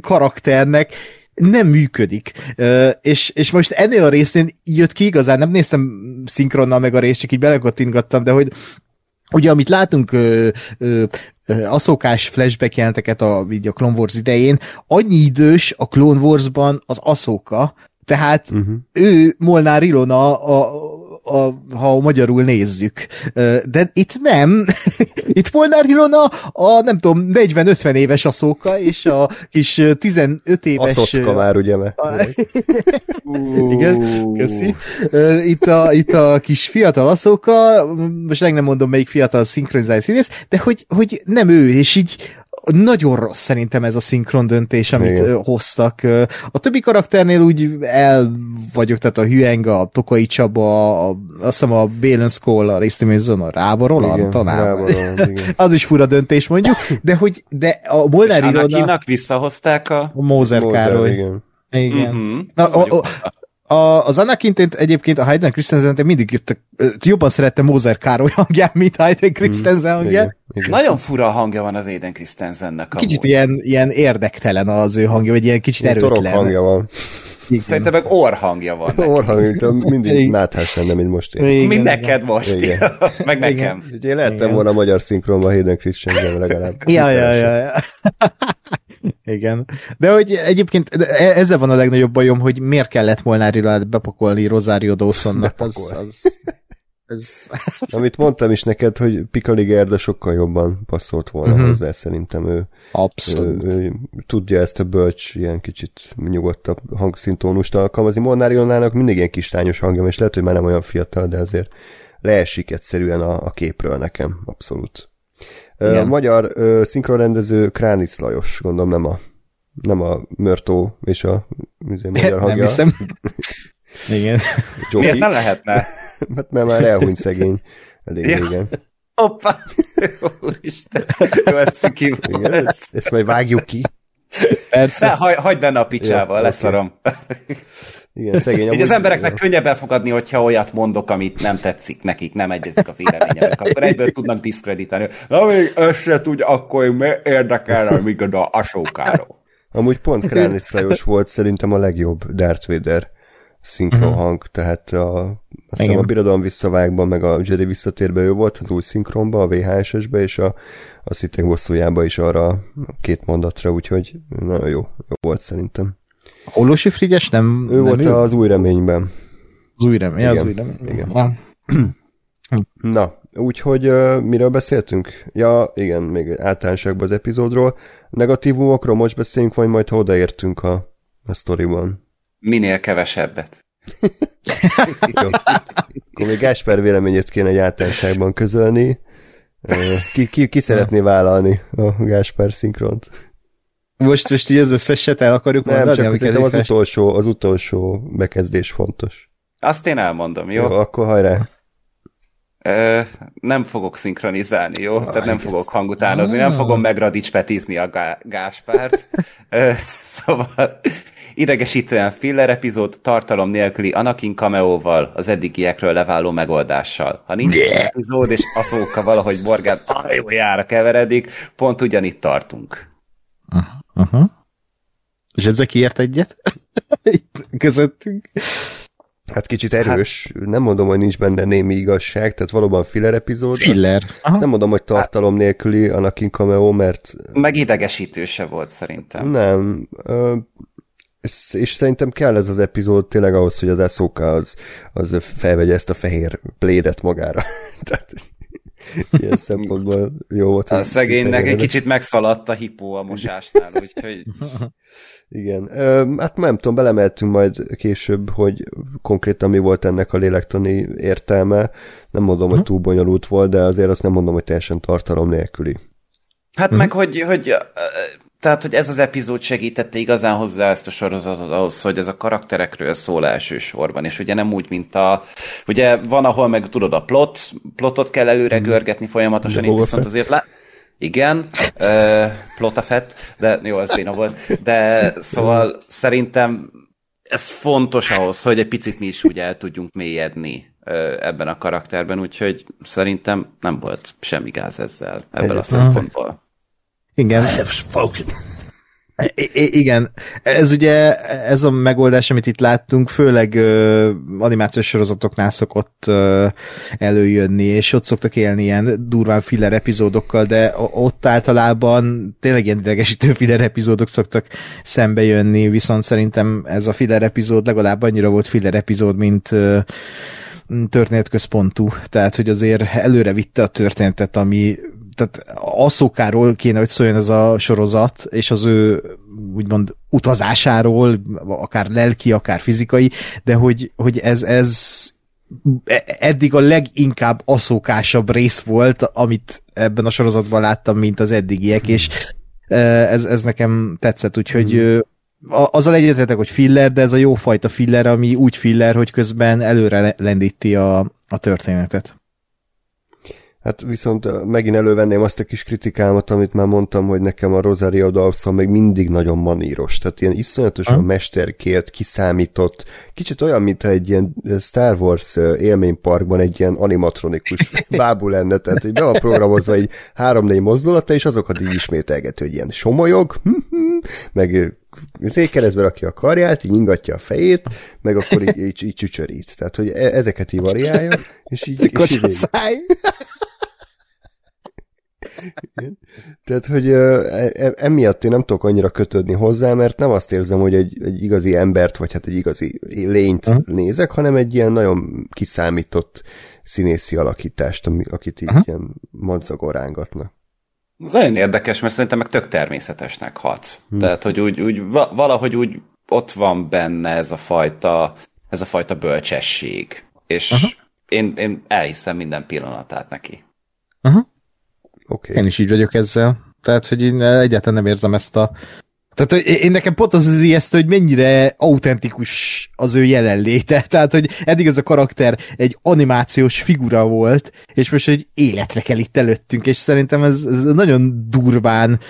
karakternek, nem működik. És, és most ennél a részén jött ki igazán, nem néztem szinkronnal meg a részt, csak így belekottingattam, de hogy Ugye, amit látunk ö, ö, aszókás flashback jelenteket a, így a Clone Wars idején, annyi idős a Clone Wars-ban az aszóka, tehát uh-huh. ő Molnár Ilona a, a, ha magyarul nézzük. De itt nem. Itt Molnár Ilona a, nem tudom, 40-50 éves aszóka, és a kis 15 éves... Aszotka már, ugye? A... Igen, köszi. Itt a, itt a kis fiatal aszóka, most meg nem mondom, melyik fiatal szinkronizált színész, de hogy, hogy nem ő, és így nagyon rossz szerintem ez a szinkron döntés, amit Igen. hoztak. A többi karakternél úgy el vagyok, tehát a Hüeng, a Tokai Csaba, a, azt hiszem a Bélen Skoll, a Résztimizon, a Rába Roland, talán. Az is fura döntés mondjuk, de hogy de a Molnár iroda, visszahozták a... a Mózer Mózer, Károly. igen. Igen. Mhm. Na, o- azt- A, az Anakin egyébként a Hayden Christensen mindig jöttek, jobban szerettem Mózer Károly hangját, mint Hayden Christensen hangját. Igen, igen. Nagyon fura hangja van az Aiden Christensennek. Kicsit amúgy. ilyen, ilyen érdektelen az ő hangja, vagy ilyen kicsit Ilyen torok erőtlen. hangja van. Igen. Szerintem meg orhangja van. Orhang, mint mindig náthás lenne, mint most én. Igen, igen. neked most. Igen. meg Igen. nekem. Én lehettem Igen. volna magyar szinkronban Hayden Christensen legalább. Ja, ja, ja, ja. Igen. De hogy egyébként e- ezzel van a legnagyobb bajom, hogy miért kellett Molnárira bepakolni Rosario Dawsonnak. Az, Bepakolni. az, ez, Amit mondtam is neked, hogy Pikali Gerda sokkal jobban passzolt volna uh-huh. hozzá, szerintem ő, ő, abszolút. ő, tudja ezt a bölcs, ilyen kicsit nyugodtabb hangszintónust alkalmazni. Molnárionának mindig ilyen kistányos hangja, és lehet, hogy már nem olyan fiatal, de azért leesik egyszerűen a, a képről nekem, abszolút. Igen. A magyar ö, szinkronrendező Kránic Lajos, gondolom nem a nem a Mörtó és a izé, magyar Nem hangja. hiszem. Igen. Joki. Miért ne lehetne? Hát mert már elhunyt szegény. Elég Ja. régen. Hoppá! Úristen! Jó, ez ki Igen, ezt, ezt majd vágjuk ki. Persze. Ne, hagy, hagyd benne a picsába, Jó, leszarom. Igen, szegény. Így az embereknek könnyebb elfogadni, hogyha olyat mondok, amit nem tetszik nekik, nem egyezik a véleményemnek, akkor egyből tudnak diszkreditálni. Na még ez se tudja, akkor mi érdekelne, hogy mikor a asókáról. Amúgy pont Kránic Lajos volt szerintem a legjobb Darth Vader szinkron hang, tehát a, azt hiszem a Birodalom visszavágban, meg a Jedi visszatérben ő volt az új szinkronba, a VHS-esbe, és a, a Szitek bosszújába is arra a két mondatra, úgyhogy nagyon jó, jó volt szerintem. Holosi Frigyes nem, Ő nem volt ő? az új reményben. az új remény, az Igen. új remény. Igen. Na, úgyhogy uh, miről beszéltünk? Ja, igen, még általánosságban az epizódról. Negatívumokról most beszéljünk, vagy majd ha odaértünk a, a sztoriban. Minél kevesebbet. Jó. Akkor még Gásper véleményét kéne egy általánosságban közölni. Ki, ki, ki szeretné vállalni a Gásper szinkront? Most, most így az összeset el akarjuk Nem, mondani, csak amiket szerintem az utolsó, az utolsó bekezdés fontos. Azt én elmondom, jó? Jó, akkor hajrá. Ö, nem fogok szinkronizálni, jó? Tehát nem fogok hangutánozni, nem fogom megradicspetizni a gá- Gáspárt. Ö, szóval idegesítően filler epizód, tartalom nélküli Anakin cameóval, az eddigiekről leváló megoldással. Ha nincs yeah. epizód, és Aszóka valahogy Morgán hajójára keveredik, pont ugyanitt tartunk. Uh-huh. És ezzel kiért egyet? Itt közöttünk. Hát kicsit erős. Nem mondom, hogy nincs benne némi igazság, tehát valóban filler epizód. Filler. Azt nem mondom, hogy tartalom nélküli Anakin cameo, mert Meg idegesítő se volt szerintem. Nem. Ö, és szerintem kell ez az epizód tényleg ahhoz, hogy az Ahsoka az, az felvegye ezt a fehér plédet magára. Tehát ilyen szempontból jó volt. A szegénynek egy kicsit megszaladt a hipó a mosásnál, úgyhogy Igen. Hát nem tudom, belemeltünk majd később, hogy konkrétan mi volt ennek a lélektani értelme. Nem mondom, hogy túl bonyolult volt, de azért azt nem mondom, hogy teljesen tartalom nélküli. Hát meg, hogy, hogy tehát, hogy ez az epizód segítette igazán hozzá ezt a sorozatot ahhoz, hogy ez a karakterekről szól elsősorban, és ugye nem úgy, mint a, ugye van, ahol meg tudod a plot, plotot kell előre görgetni folyamatosan, itt viszont azért lá... Igen, uh, plotafett, de jó, ez béna volt, de szóval szerintem ez fontos ahhoz, hogy egy picit mi is ugye el tudjunk mélyedni ö, ebben a karakterben, úgyhogy szerintem nem volt semmi gáz ezzel, ebből a Egyetlen. szempontból. Igen. I- I- igen, ez ugye, ez a megoldás, amit itt láttunk, főleg ö, animációs sorozatoknál szokott ö, előjönni, és ott szoktak élni ilyen durván filler epizódokkal, de ott általában tényleg ilyen idegesítő filler epizódok szoktak szembe jönni, viszont szerintem ez a filler epizód legalább annyira volt filler epizód, mint ö, történetközpontú, tehát hogy azért előre vitte a történetet, ami tehát Asszókáról kéne, hogy szóljon ez a sorozat, és az ő úgymond utazásáról, akár lelki, akár fizikai, de hogy, hogy ez, ez eddig a leginkább aszókásabb rész volt, amit ebben a sorozatban láttam, mint az eddigiek, és Ez, ez nekem tetszett, úgyhogy mm. azzal egyetetek, hogy filler, de ez a jó fajta filler, ami úgy filler, hogy közben előre lendíti a, a történetet. Hát viszont megint elővenném azt a kis kritikámat, amit már mondtam, hogy nekem a Rosario Dawson még mindig nagyon maníros. Tehát ilyen iszonyatosan ha? mesterkélt, kiszámított, kicsit olyan, mint egy ilyen Star Wars élményparkban egy ilyen animatronikus bábú lenne, tehát hogy be van programozva egy három-négy mozdulata, és azokat így ismételgető, hogy ilyen somolyog, meg keresztbe rakja a karját, így ingatja a fejét, meg akkor így, így, így csücsörít. Tehát, hogy e- ezeket így variálja, és így... És így Tehát, hogy e, e, emiatt én nem tudok annyira kötődni hozzá, mert nem azt érzem, hogy egy, egy igazi embert, vagy hát egy igazi lényt uh-huh. nézek, hanem egy ilyen nagyon kiszámított színészi alakítást, ami, akit így uh-huh. ilyen madzagon rángatnak. Ez nagyon érdekes, mert szerintem meg tök természetesnek hat. Hmm. Tehát, hogy úgy, úgy valahogy úgy ott van benne ez a fajta, ez a fajta bölcsesség. És én, én elhiszem minden pillanatát neki. Uh-huh. Okay. Én is így vagyok ezzel. Tehát, hogy én egyáltalán nem érzem ezt a... Tehát én nekem pont az az ijesztő, hogy mennyire autentikus az ő jelenléte. Tehát, hogy eddig ez a karakter egy animációs figura volt, és most egy életre kell itt előttünk, és szerintem ez, ez nagyon durván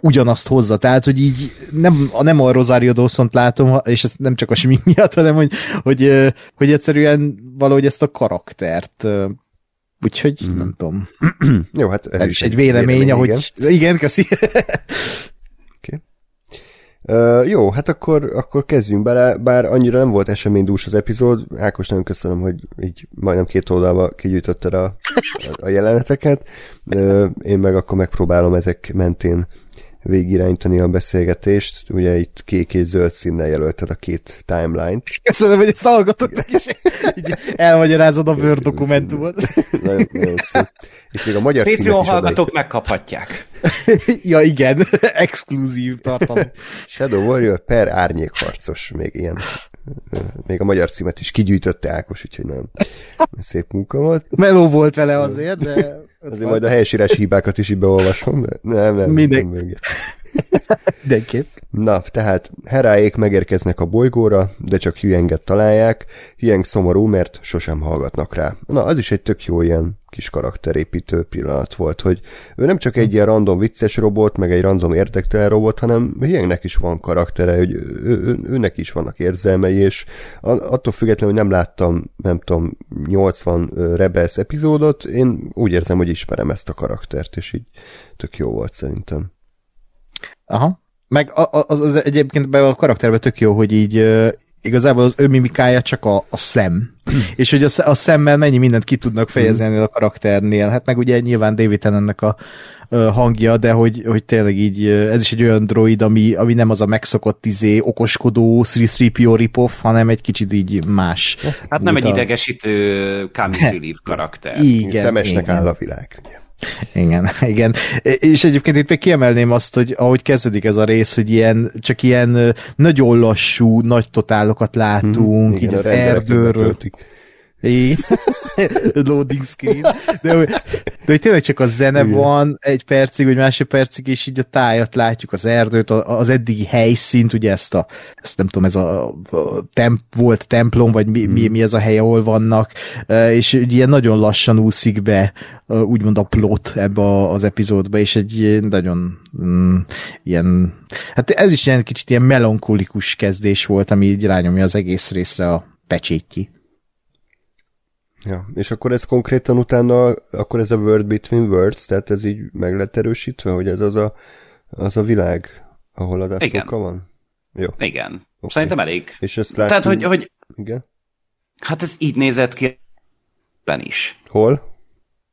ugyanazt hozza. Tehát, hogy így nem, nem a Rosario dawson látom, és ez nem csak a smink miatt, hanem hogy, hogy, hogy egyszerűen valahogy ezt a karaktert Úgyhogy mm. nem tudom. Jó, hát ez, ez is egy vélemény, vélemény ahogy... Igen, igen köszi. Uh, jó, hát akkor, akkor kezdjünk bele, bár annyira nem volt eseménydús az epizód. Ákos, nagyon köszönöm, hogy így majdnem két oldalba kigyűjtötted a, a jeleneteket. Uh, én meg akkor megpróbálom ezek mentén végirányítani a beszélgetést. Ugye itt kék és zöld színnel jelölted a két timeline-t. Köszönöm, hogy ezt hallgatottak, és így elmagyarázod a Word dokumentumot. nagyon, nagyon szép. És még a magyar Patreon hallgatók odaik. megkaphatják. ja igen, exkluzív tartalom. Shadow Warrior per árnyékharcos, még ilyen még a magyar címet is kigyűjtötte Ákos, úgyhogy nagyon szép munka volt. Meló volt vele azért, de... Azért majd a helyesírás hibákat is így beolvasom, de nem, nem. Minden... nem Mindenképp. Na, tehát Heráék megérkeznek a bolygóra, de csak Hüenget találják. Hüeng szomorú, mert sosem hallgatnak rá. Na, az is egy tök jó ilyen kis karakterépítő pillanat volt, hogy ő nem csak egy ilyen random vicces robot, meg egy random érdektelen robot, hanem Hüengnek is van karaktere, hogy ő, ő, őnek is vannak érzelmei, és attól függetlenül, hogy nem láttam, nem tudom, 80 Rebels epizódot, én úgy érzem, hogy ismerem ezt a karaktert, és így tök jó volt szerintem. Aha. Meg az, az egyébként be a karakterben tök jó, hogy így igazából az ő mimikája csak a, a szem. és hogy a, a szemmel mennyi mindent ki tudnak fejezni mm. a karakternél. Hát meg ugye nyilván David ennek a uh, hangja, de hogy, hogy tényleg így ez is egy olyan droid, ami, ami nem az a megszokott izé, okoskodó 3PO ripoff, hanem egy kicsit így más. Hát nem egy idegesítő comic relief karakter. Igen. Szemesnek igen. áll a világ. Igen, igen. És egyébként itt még kiemelném azt, hogy ahogy kezdődik ez a rész, hogy ilyen, csak ilyen nagyon lassú, nagy totálokat látunk, hmm, így igen, az erdőről. Igen. Loading screen. De, de hogy tényleg csak a zene Igen. van egy percig, vagy másfél percig, és így a tájat látjuk, az erdőt, az eddigi helyszínt, ugye ezt a, ezt nem tudom, ez a, a temp, volt templom, vagy mi, mi, mi ez a hely, ahol vannak, és ilyen nagyon lassan úszik be úgymond a plot ebbe az epizódba, és egy nagyon mm, ilyen, hát ez is ilyen kicsit ilyen melankolikus kezdés volt, ami így rányomja az egész részre a pecsétjét. Ja, és akkor ez konkrétan utána, akkor ez a Word Between Words, tehát ez így meg lett erősítve, hogy ez az a, az a világ, ahol az asszoka van? Jó. Igen. Okay. Szerintem elég. És ezt látjuk... Tehát, hogy, hogy... Igen? Hát ez így nézett ki ben is. Hol?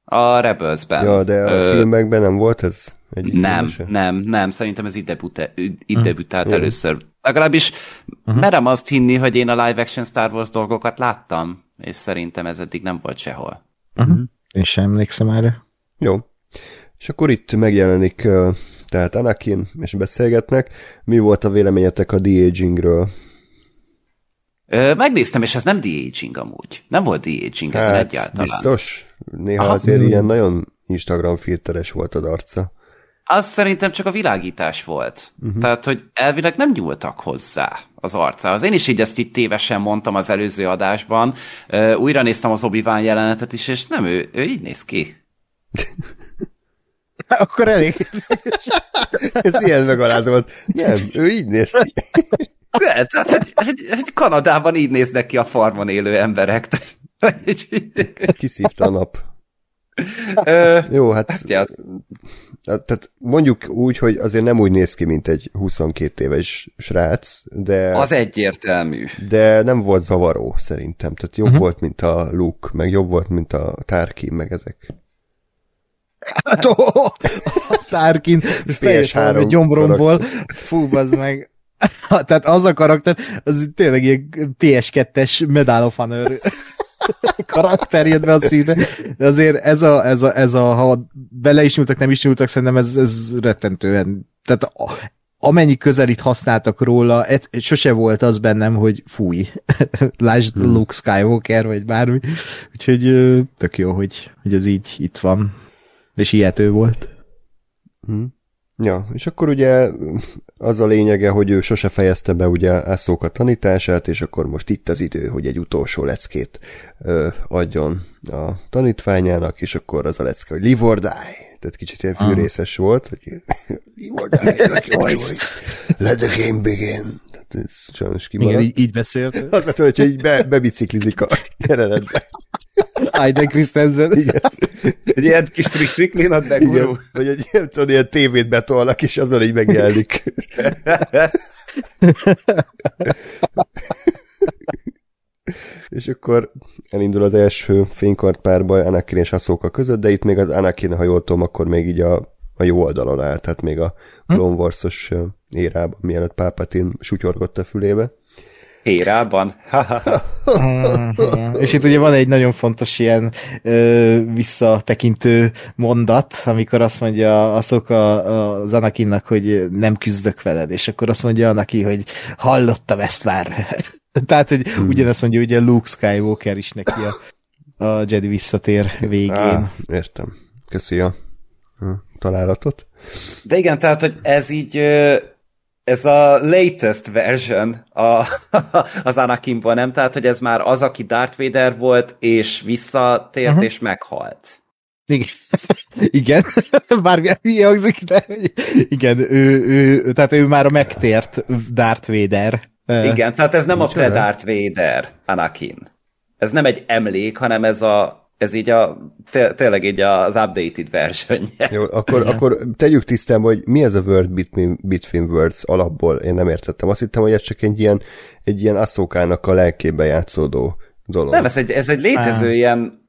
A Rebelsben. Ja, de a Ö... filmekben nem volt ez? Egy nem, nem, nem. Szerintem ez itt, debüte, itt debütált először. Legalábbis uh-huh. merem azt hinni, hogy én a live action Star Wars dolgokat láttam és szerintem ez eddig nem volt sehol. Uh-huh. Én sem emlékszem erre. Jó. És akkor itt megjelenik tehát Anakin, és beszélgetnek. Mi volt a véleményetek a de-agingről? megnéztem, és ez nem de-aging amúgy. Nem volt de-aging hát, ezen egyáltalán. Biztos? Néha Aha. azért ilyen nagyon Instagram filteres volt az arca. az szerintem csak a világítás volt. Uh-huh. Tehát, hogy elvileg nem nyúltak hozzá az arcához. Én is így ezt itt tévesen mondtam az előző adásban. Uh, újra néztem az obi jelenetet is, és nem, ő, ő így néz ki. Akkor elég. Ez ilyen megalázolt. Nem, ő így néz ki. De, tehát, hogy, hogy, hogy Kanadában így néznek ki a farmon élő emberek. Kiszívta a nap. Jó, hát, hát ja. tehát mondjuk úgy, hogy azért nem úgy néz ki, mint egy 22 éves srác, de... Az egyértelmű. De nem volt zavaró, szerintem. Tehát jobb uh-huh. volt, mint a Luke, meg jobb volt, mint a Tarkin, meg ezek. Hát, oh, a Tarkin PS3 gyomromból, fú, az meg. Tehát az a karakter, az tényleg ilyen PS2-es Medal of Honor karakter jött be a színe, de azért ez a, ez a, ez a ha bele is nyúltak, nem is nyúltak, szerintem ez, ez rettentően, tehát a, amennyi közelít használtak róla, et, sose volt az bennem, hogy fúj, lásd hmm. Luke Skywalker, vagy bármi, úgyhogy tök jó, hogy, hogy ez így itt van, és ilyető volt. Hmm. Ja, és akkor ugye az a lényege, hogy ő sose fejezte be ugye Ászóka tanítását, és akkor most itt az idő, hogy egy utolsó leckét ö, adjon a tanítványának, és akkor az a lecke, hogy live or die. Tehát kicsit ilyen fűrészes uh. volt, hogy live or die, let the game begin. Tehát ez sajnos kimaradt. Igen, így, így beszélt. Az lett, hogy így be, bebiciklizik a jelenetbe. Aiden Christensen. Igen. Egy ilyen kis triciklin, meg Igen. Vagy egy ilyen, tudod, ilyen tévét betolnak, és azon így megjelenik. és akkor elindul az első fénykart párbaj Anakin és Ahsoka között, de itt még az Anakin, ha jól tudom, akkor még így a, a jó oldalon áll, tehát még a Clone Wars-os érában, mielőtt Palpatine sutyorgott a fülébe. Hérában. és itt ugye van egy nagyon fontos ilyen ö, visszatekintő mondat, amikor azt mondja azok a, az Anakinnak, hogy nem küzdök veled, és akkor azt mondja Anaki, hogy hallottam ezt már. Tehát, hogy hmm. ugyanezt mondja ugye Luke Skywalker is neki a, a Jedi visszatér végén. Á, értem. Köszi a találatot. De igen, tehát, hogy ez így ez a latest version a, az Anakinból, nem? Tehát, hogy ez már az, aki Darth Vader volt, és visszatért, uh-huh. és meghalt. Igen. igen. Bármi hangzik, de igen, ő, ő, tehát ő már a megtért Darth Vader. Igen, tehát ez nem Micsoda? a pre-Darth Vader Anakin. Ez nem egy emlék, hanem ez a ez így a, tényleg így az updated version Jó, akkor, akkor tegyük tisztán, hogy mi ez a word between, between words alapból, én nem értettem. Azt hittem, hogy ez csak egy ilyen, egy ilyen asszókának a lelkébe játszódó dolog. Nem, ez egy, ez egy létező ah. ilyen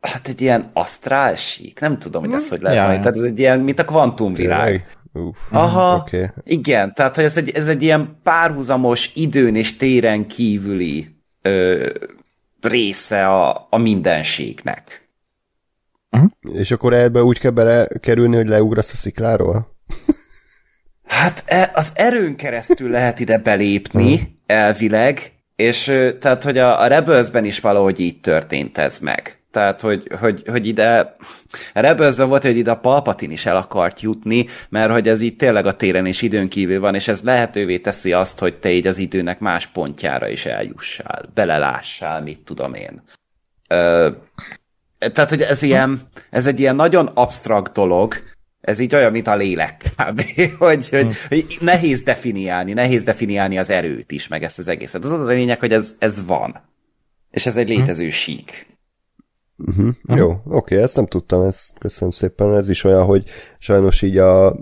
hát egy ilyen asztrálsík, nem tudom, hogy ez hogy lehet ja. Tehát ez egy ilyen, mint a kvantumvilág. Uf, Aha, okay. igen, tehát hogy ez egy, ez egy ilyen párhuzamos időn és téren kívüli ö, része a, a mindenségnek. Uh-huh. És akkor ebbe úgy kell belekerülni, hogy leugrasz a szikláról? Hát e, az erőn keresztül lehet ide belépni, uh-huh. elvileg, és tehát, hogy a, a Rebelsben is valahogy így történt ez meg. Tehát, hogy, hogy, hogy ide, Rebelsben volt, hogy ide a Palpatin is el akart jutni, mert hogy ez így tényleg a téren és időn kívül van, és ez lehetővé teszi azt, hogy te így az időnek más pontjára is eljussál, belelássál, mit tudom én. Ö, tehát, hogy ez, ilyen, ez egy ilyen nagyon absztrakt dolog, ez így olyan, mint a lélek kb. hogy, hogy, hogy nehéz definiálni, nehéz definiálni az erőt is, meg ezt az egészet. Az az a lényeg, hogy ez, ez van. És ez egy létező sík. Uh-huh. Jó, oké, okay, ezt nem tudtam, ezt köszönöm szépen. Ez is olyan, hogy sajnos így a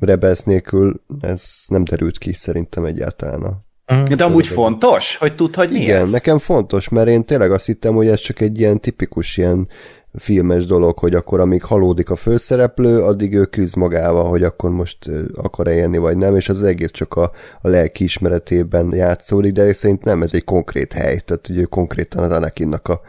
Rebels nélkül ez nem derült ki szerintem egyáltalán a de amúgy fontos, hogy tud, hogy mi Igen, ez? nekem fontos, mert én tényleg azt hittem, hogy ez csak egy ilyen tipikus ilyen filmes dolog, hogy akkor amíg halódik a főszereplő, addig ő küzd magával, hogy akkor most akar-e élni, vagy nem, és az egész csak a, a lelki ismeretében játszódik, de szerint nem, ez egy konkrét hely, tehát ugye konkrétan az Anakinnak a,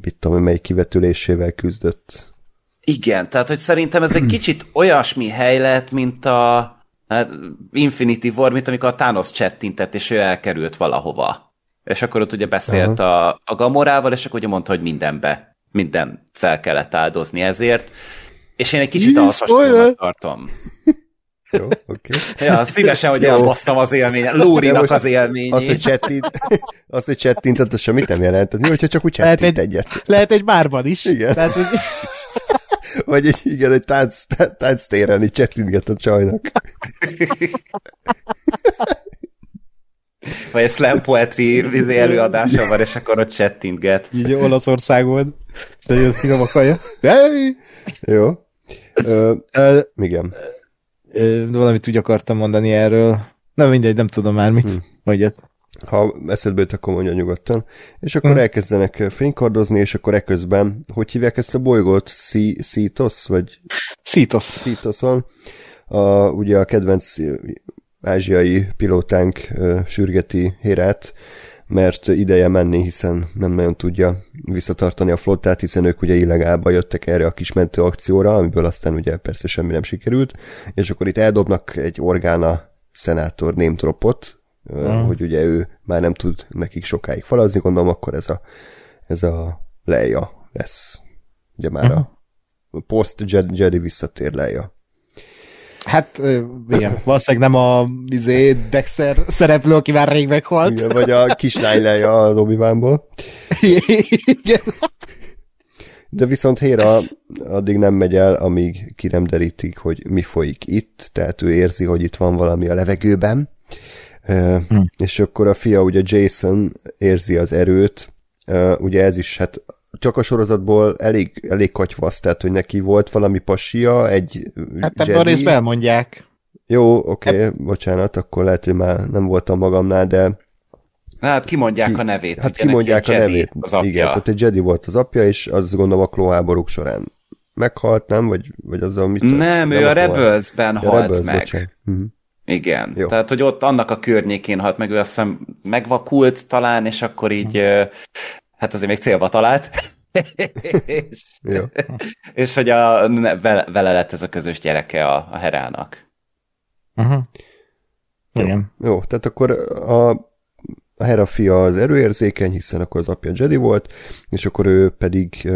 mit tudom, melyik kivetülésével küzdött. Igen, tehát hogy szerintem ez egy kicsit olyasmi hely lett, mint a hát Infinity War, mint amikor a Thanos csettintett, és ő elkerült valahova. És akkor ott ugye beszélt a, a Gamorával, és akkor ugye mondta, hogy mindenbe, minden fel kellett áldozni ezért. És én egy kicsit spoiler! tartom. Jó, oké. Okay. Ja, szívesen, hogy elbasztam az élményet. De Lórinak az élményét. Az, hogy csettint, az, hogy csettintett, az semmit nem jelent. Mi, hogyha csak úgy Lehet egy- egyet. Lehet egy bárban is. Igen. Tehát, hogy Vagy egy, igen, egy tánc, tánc téren így csettintget a csajnak. Vagy egy slam poetry izé, előadása van, és akkor ott csettintget. így Olaszországban. Nagyon finom a kaja. De, Jó. Ö, igen. Valamit úgy akartam mondani erről. Na mindegy, nem tudom már mit. Hm. Vagy Ha eszedbe jut, akkor mondja nyugodtan. És akkor Hm. elkezdenek fénykardozni, és akkor eközben, hogy hívják ezt a bolygót? Szítosz? Vagy Szítosz. Szítoszon? A, ugye a kedvenc ázsiai pilótánk ö, sürgeti Hérát, mert ideje menni, hiszen nem nagyon tudja visszatartani a flottát, hiszen ők ugye illegálba jöttek erre a kis mentő akcióra, amiből aztán ugye persze semmi nem sikerült, és akkor itt eldobnak egy orgána szenátor némtropot, uh. hogy ugye ő már nem tud nekik sokáig falazni, gondolom akkor ez a, ez a Leia lesz. Ugye már Aha. a post Jedi, Jedi visszatér Leia. Hát, igen, valószínűleg nem a izé, Dexter szereplő, aki már rég meghalt. Igen, vagy a kislány Leia a obi Igen. De viszont Héra addig nem megy el, amíg ki nem derítik, hogy mi folyik itt, tehát ő érzi, hogy itt van valami a levegőben, hm. és akkor a fia, ugye Jason érzi az erőt, ugye ez is, hát csak a sorozatból elég, elég katyvasz, tehát hogy neki volt valami passia, egy Hát ebben a részben elmondják. Jó, oké, okay, bocsánat, akkor lehet, hogy már nem voltam magamnál, de Hát kimondják Ki- a nevét. Hát kimondják a Jedi nevét. Az apja. Igen, tehát egy Jedi volt az apja, és azt gondolom a klóháborúk során meghalt, nem? Vagy, vagy azzal mit? Nem, ő a Rebelsben halt Rebels, meg. bocsánat. Mhm. Igen. Jó. Tehát, hogy ott annak a környékén halt meg, ő azt hiszem megvakult talán, és akkor így, ö, hát azért még célba talált. és, Jó. és hogy a, ne, vele, vele lett ez a közös gyereke a, a Herának. Uh-huh. Igen. Jó, tehát akkor a, a Hera fia az erőérzékeny, hiszen akkor az apja Jedi volt, és akkor ő pedig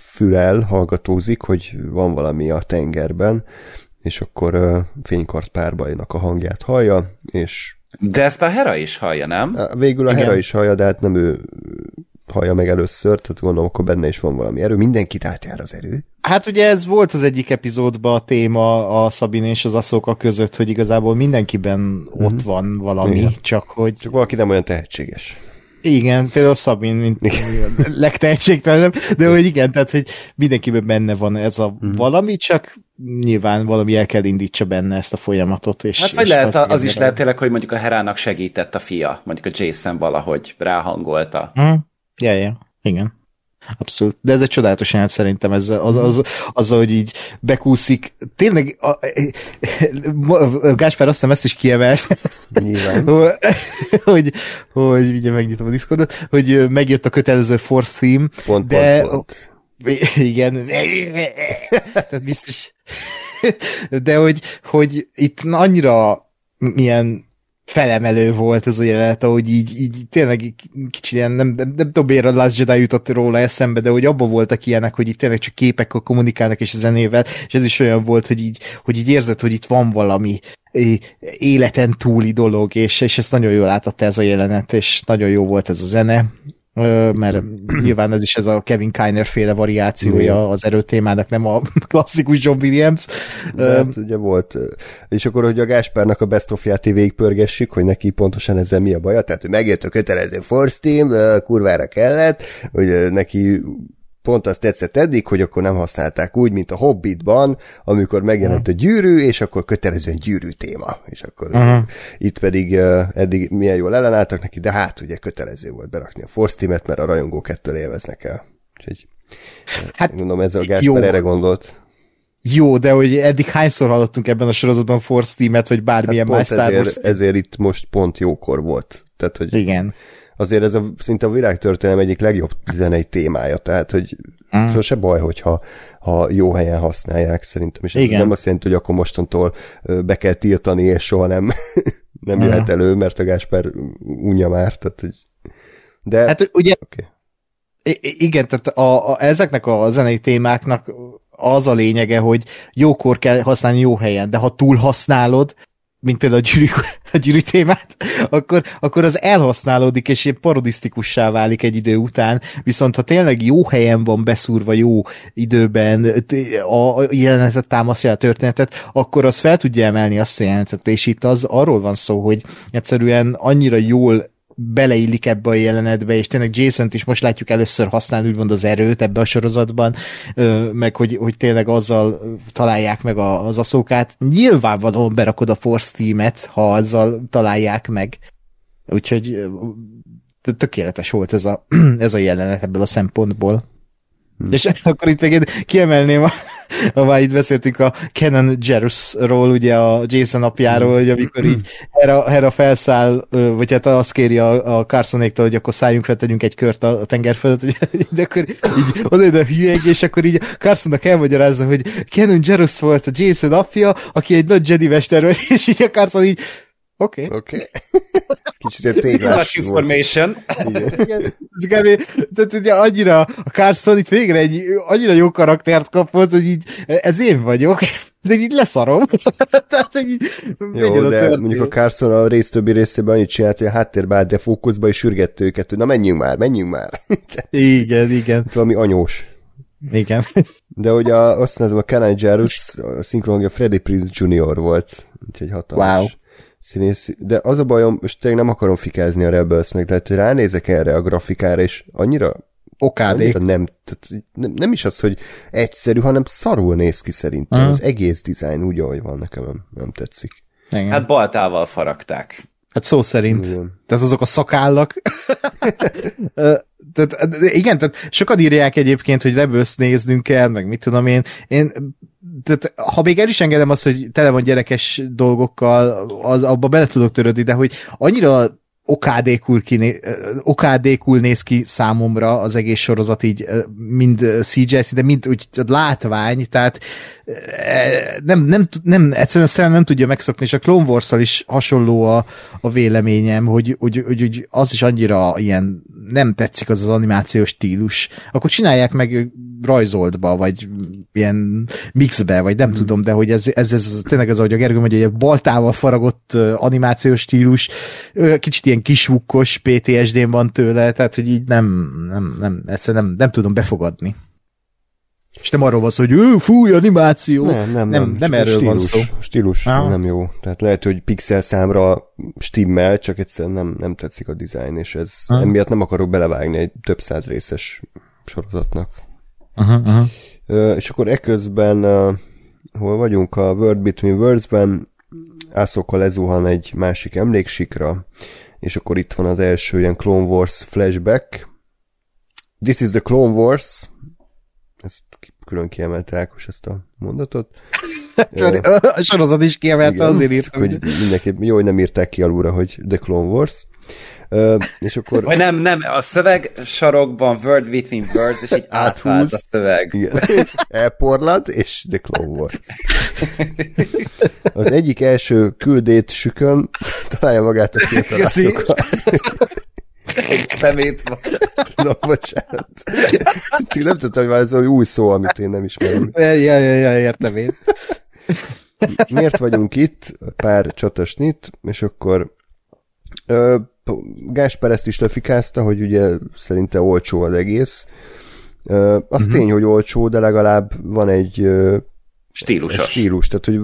fülel, hallgatózik, hogy van valami a tengerben, és akkor fénykart párbajnak a hangját hallja, és De ezt a Hera is hallja, nem? Végül a Igen. Hera is hallja, de hát nem ő hallja meg először, tehát gondolom, akkor benne is van valami erő. Mindenkit átjár az erő. Hát ugye ez volt az egyik epizódban a téma a Szabin és az Aszoka között, hogy igazából mindenkiben mm-hmm. ott van valami. Igen. csak hogy Csak valaki nem olyan tehetséges. Igen, például Szabin, mint legtehetségtelenebb, de hogy igen, tehát hogy mindenkiben benne van ez a mm. valami, csak nyilván valami el kell indítsa benne ezt a folyamatot. És, Hát vagy és lehet, azt az is érdekel. lehet tényleg, hogy mondjuk a Herának segített a fia, mondjuk a Jason valahogy ráhangolta. Hm? Ja, ja, igen. Abszolút. De ez egy csodálatos jelenet szerintem, ez az, az, az, hogy így bekúszik. Tényleg, a, a, Gáspár azt hiszem ezt is kiemelt, Nyilván. hogy, hogy ugye megnyitom a Discordot, hogy megjött a kötelező Force theme, Pont, de pont, pont. igen, tehát biztos. De hogy, hogy itt annyira milyen felemelő volt ez a jelenet, ahogy így, így tényleg kicsit ilyen, nem, nem, nem tudom miért a Last Jedi jutott róla eszembe, de hogy abban voltak ilyenek, hogy itt tényleg csak képekkel kommunikálnak és a zenével, és ez is olyan volt, hogy így, hogy így érzed, hogy itt van valami életen túli dolog, és, és ezt nagyon jól átadta ez a jelenet, és nagyon jó volt ez a zene, mert nyilván ez is ez a Kevin Kiner féle variációja az erőtémának, nem a klasszikus John Williams. De hát ugye volt. És akkor, hogy a Gáspárnak a best of ját végigpörgessük, hogy neki pontosan ezzel mi a baja, tehát hogy megjött a kötelező Force Team, kurvára kellett, hogy neki pont azt tetszett eddig, hogy akkor nem használták úgy, mint a Hobbitban, amikor megjelent a gyűrű, és akkor kötelezően gyűrű téma. És akkor uh-huh. itt pedig uh, eddig milyen jól ellenálltak neki, de hát ugye kötelező volt berakni a Force Team-et, mert a rajongók ettől élveznek el. Úgyhogy Hát, gondolom ezzel a jó. Gáspár erre gondolt. Jó, de hogy eddig hányszor hallottunk ebben a sorozatban Force Team-et, vagy bármilyen Hát más pont Star Wars ezért, ezért itt most pont jókor volt. Tehát, hogy Igen. Azért ez a, szinte a világtörténelem egyik legjobb zenei témája, tehát, hogy Mm. mm. sose baj, hogyha ha jó helyen használják, szerintem. És ez Igen. nem azt jelenti, hogy akkor mostantól be kell tiltani, és soha nem, nem Mhm. jöhet elő, mert a Gásper unja már, tehát, hogy de, Hát ugye i- igen, tehát a, a, ezeknek a zenei témáknak az a lényege, hogy jókor kell használni jó helyen, de ha túl használod, mint például a gyűrű, a gyűrű témát, akkor, akkor az elhasználódik, és ilyen parodisztikussá válik egy idő után, viszont ha tényleg jó helyen van beszúrva, jó időben a jelenetet támasztja a történetet, akkor az fel tudja emelni azt a jelenetet, és itt az arról van szó, hogy egyszerűen annyira jól beleillik ebbe a jelenetbe, és tényleg Jason-t is most látjuk először használni úgymond az erőt ebbe a sorozatban, meg hogy, hogy tényleg azzal találják meg az aszókát. Nyilvánvalóan berakod a Force Team-et, ha azzal találják meg. Úgyhogy tökéletes volt ez a, ez a jelenet ebből a szempontból. Hmm. És akkor itt még én kiemelném, a, ha már itt beszéltünk a Kenan Jerusról, ugye a Jason apjáról, hogy amikor így Hera, Hera felszáll, vagy hát azt kéri a, a Carsonéktól, hogy akkor szálljunk fel, tegyünk egy kört a, a tenger fölött, de akkor így oda a hülyeg, és akkor így Carsonnak elmagyarázza, hogy Kenan Jerus volt a Jason apja, aki egy nagy Jedi mester és így a Carson így Oké. Okay. Oké. Okay. Kicsit egy téglás Much information. Igen. Tehát ugye annyira, a Carson itt végre egy annyira jó karaktert kapott, hogy így, ez én vagyok, de így leszarom. Tehát így, jó, de mondjuk a Carson a rész többi részében annyit csinált, hogy a háttérbe állt defókuszba, és sürgette őket, hogy na menjünk már, menjünk már. igen, igen. Valami anyós. Igen. De ugye a, azt mondom, a Kenai Jarus, a szinkronja Freddie Prinze Jr. volt, úgyhogy hatalmas. Wow színész, de az a bajom, most tényleg nem akarom fikázni a Rebels meg, tehát hogy ránézek erre a grafikára, és annyira Okádék. Annyira nem, tehát nem, nem is az, hogy egyszerű, hanem szarul néz ki szerintem. Uh-huh. Az egész dizájn úgy, ahogy van, nekem nem, nem tetszik. Igen. Hát baltával faragták. Hát szó szerint. Igen. Tehát azok a szakállak. tehát, igen, tehát sokat írják egyébként, hogy Rebels néznünk kell, meg mit tudom én. Én tehát, ha még el is engedem azt, hogy tele van gyerekes dolgokkal, az, abba bele tudok törődni, de hogy annyira okádékul, kiné, okádékul néz ki számomra az egész sorozat így mind CGI, de mind úgy látvány, tehát nem, nem, nem, egyszerűen szem nem tudja megszokni, és a Clone wars is hasonló a, a véleményem, hogy, hogy, hogy, hogy az is annyira ilyen nem tetszik az az animációs stílus, akkor csinálják meg rajzoltba, vagy ilyen mixbe, vagy nem hmm. tudom, de hogy ez, ez, ez tényleg ez, ahogy a Gergő mondja, egy baltával faragott animációs stílus, kicsit ilyen kisvukkos PTSD-n van tőle, tehát hogy így nem, nem, nem, egyszerűen nem, nem tudom befogadni. És nem arról van szó, hogy ő, fúj, animáció. Nem, nem, nem. Nem, nem erről stílus, van szó. Stílus ah. nem jó. Tehát lehet, hogy pixel számra stimmel, csak egyszerűen nem, nem tetszik a dizájn, és ez ah. emiatt nem akarok belevágni egy több száz részes sorozatnak. Uh-huh. Uh, és akkor eközben uh, hol vagyunk? A World Between Worlds-ben Ahsoka lezuhan egy másik emléksikra, és akkor itt van az első ilyen Clone Wars flashback. This is the Clone Wars. Külön kiemelte Ákos ezt a mondatot. a sorozat is kiemelte, Igen, azért írtam. Hogy mindenképp jó, hogy nem írták ki alulra, hogy The Clone Wars. Uh, és akkor... Vagy nem, nem, a szöveg sarokban Word Between Words, és így átvált a szöveg. Elporlad, és The Clone Wars. Az egyik első küldét sükön találja magát a fiatalasszokkal. Szemét van. Tudom, bocsánat. Csak nem tudtam, hogy már ez valami új szó, amit én nem ismerem. Ja, ja, ja, értem én. Miért vagyunk itt? Pár csatasnit, és akkor ö, Gásper ezt is lefikázta, hogy ugye szerinte olcsó az egész. Ö, az uh-huh. tény, hogy olcsó, de legalább van egy ö, Stílusos. Egy stílus, tehát hogy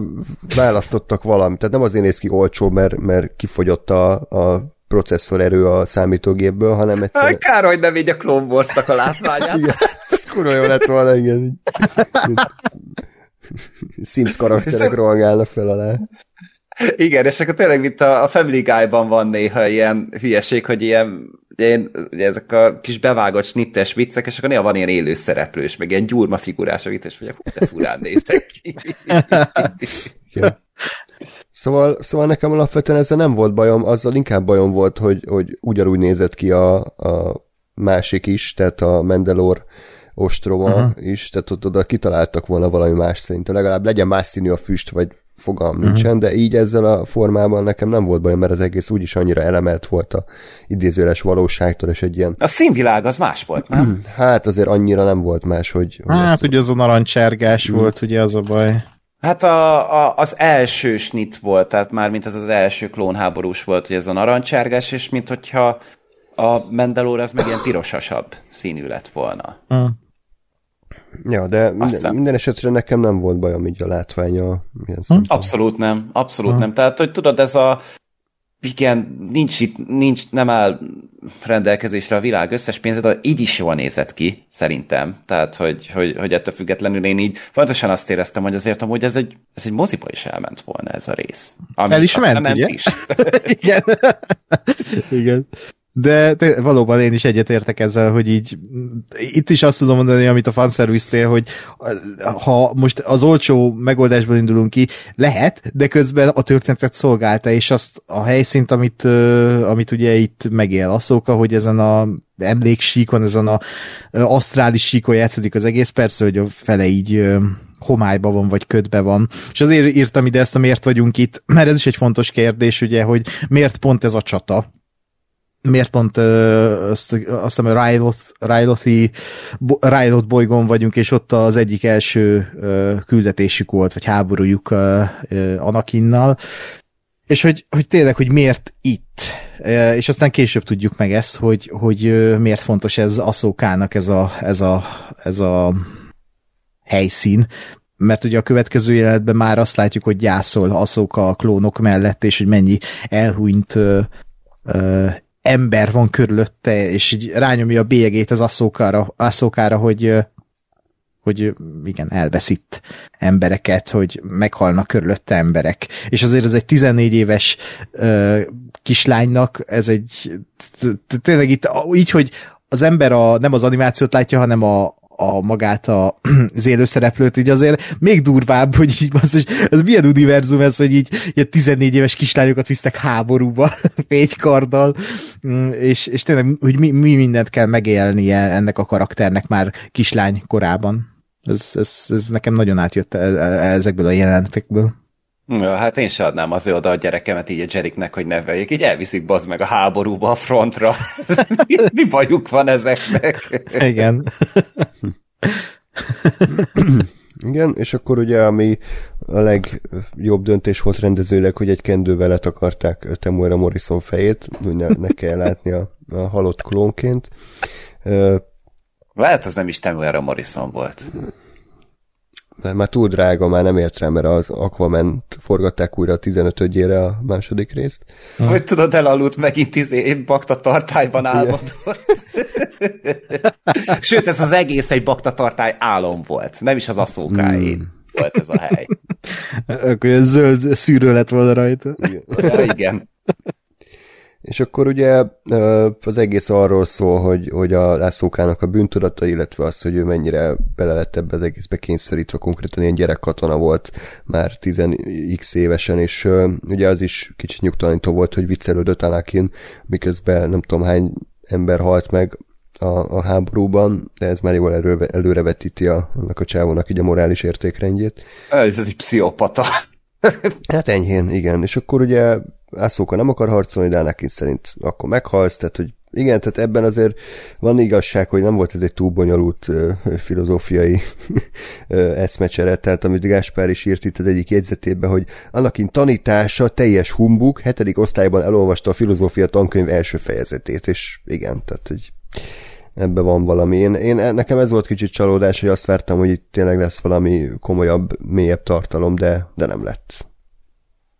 választottak valamit. Tehát nem azért néz ki olcsó, mert, mert kifogyott a, a processzorerő a számítógépből, hanem egyszerűen... Kár, hogy nem így a Clone Wars-nak a látványát. igen, ez kurva jó lett volna, igen. Sims karakterek rohangálnak fel alá. Igen, és akkor tényleg, mint a, a Family Guy-ban van néha ilyen hülyeség, hogy ilyen, ilyen ugye ezek a kis bevágott snittes viccek, és akkor néha van ilyen élő szereplős, meg ilyen gyurma figurás a vicces, hogy hú, de furán néztek ki. Szóval, szóval nekem alapvetően ezzel nem volt bajom, azzal inkább bajom volt, hogy, hogy ugyanúgy nézett ki a, a másik is, tehát a Mendelor ostroma uh-huh. is, tehát ott oda kitaláltak volna valami más szerintem, legalább legyen más színű a füst, vagy fogalm nincsen, de így ezzel a formában nekem nem volt bajom, mert az egész úgyis annyira elemelt volt a idézőles valóságtól, és egy ilyen... A színvilág az más volt, nem? Hát azért annyira nem volt más, hogy... hogy Hát ugye az a narancsárgás volt, ugye az a baj. Hát a, a, az első snit volt, tehát már mint az az első klónháborús volt, hogy ez a narancsárgás, és mint hogyha a Mandalore az meg ilyen pirosasabb színű lett volna. Hm. Ja, de minden, Aztán- minden esetre nekem nem volt bajom így a látványa. Milyen Hm? Abszolút nem, abszolút nem. Tehát, hogy tudod, ez a igen, nincs itt, nincs, nem áll rendelkezésre a világ összes pénze, de így is jól nézett ki, szerintem. Tehát, hogy, hogy, hogy ettől függetlenül én így pontosan azt éreztem, hogy azért amúgy ez egy, ez egy moziba is elment volna ez a rész. Ami El is ment, ugye? is. Igen. Igen. De te, valóban én is egyetértek ezzel, hogy így itt is azt tudom mondani, amit a fanservice hogy ha most az olcsó megoldásból indulunk ki, lehet, de közben a történetet szolgálta, és azt a helyszínt, amit, amit ugye itt megél Asszóka, hogy ezen a emléksíkon, ezen a asztrális síkon játszódik az egész, persze, hogy a fele így ö, homályba van, vagy ködbe van. És azért írtam ide ezt a miért vagyunk itt, mert ez is egy fontos kérdés, ugye, hogy miért pont ez a csata, miért pont ö, azt, azt hiszem, a Bo- Ryloth bolygón vagyunk, és ott az egyik első ö, küldetésük volt, vagy háborújuk ö, ö, Anakinnal, és hogy, hogy tényleg, hogy miért itt, Ö, és aztán később tudjuk meg ezt, hogy, hogy miért fontos ez Aszókának ez a, ez a, ez a helyszín, mert ugye a következő jelenetben már azt látjuk, hogy gyászol Aszóka a klónok mellett, és hogy mennyi elhunyt ember van körülötte, és így rányomja a bélyegét az asszókára, asszókára hogy, hogy igen, elveszít embereket, hogy meghalnak körülötte emberek. És azért ez egy 14 éves ö, kislánynak, ez egy tényleg itt így, hogy az ember a, nem az animációt látja, hanem a, a magát a, az élőszereplőt, így azért még durvább, hogy így az, hogy ez milyen univerzum ez, hogy így ilyen 14 éves kislányokat visznek háborúba fénykarddal, Mm, és, és tényleg, hogy mi, mi mindent kell megélnie ennek a karakternek már kislány korában. Ez, ez, ez nekem nagyon átjött e- e- ezekből a jelenetekből. Ja, hát én se adnám azért oda a gyerekemet így a Jeriknek, hogy neveljék. Így elviszik bazd meg a háborúba, a frontra. mi, mi bajuk van ezeknek? Igen. Igen, és akkor ugye, ami a legjobb döntés volt rendezőleg, hogy egy kendővel letakarták Temuera Morrison fejét, hogy ne, ne kell látni a, a halott klónként. Lehet, az nem is Temuera Morrison volt. De már túl drága, már nem ért rá, mert az aquaman forgatták újra a 15-ére a második részt. Hogy tudod, elaludt megint izé, bakta tartályban álmodott. Sőt, ez az egész egy bakta tartály álom volt. Nem is az aszókáé hmm. volt ez a hely. Akkor ez zöld szűrő lett volna rajta. Ja, igen. És akkor ugye az egész arról szól, hogy, hogy a Lászlókának a bűntudata, illetve az, hogy ő mennyire bele lett ebbe az egészbe kényszerítve, konkrétan ilyen gyerekkatona volt már 10x évesen, és ugye az is kicsit nyugtalanító volt, hogy viccelődött Anakin, miközben nem tudom hány ember halt meg a, a háborúban, de ez már jól előre, előrevetíti a, annak a csávónak így a morális értékrendjét. Ez egy pszichopata. Hát enyhén, igen. És akkor ugye Ászóka nem akar harcolni, de Anakin szerint akkor meghalsz, tehát hogy igen, tehát ebben azért van igazság, hogy nem volt ez egy túl bonyolult uh, filozófiai uh, eszmecsere, tehát amit Gáspár is írt itt az egyik jegyzetében, hogy Anakin tanítása teljes humbug, hetedik osztályban elolvasta a filozófia tankönyv első fejezetét, és igen, tehát hogy ebben van valami. Én, én, nekem ez volt kicsit csalódás, hogy azt vártam, hogy itt tényleg lesz valami komolyabb, mélyebb tartalom, de, de nem lett.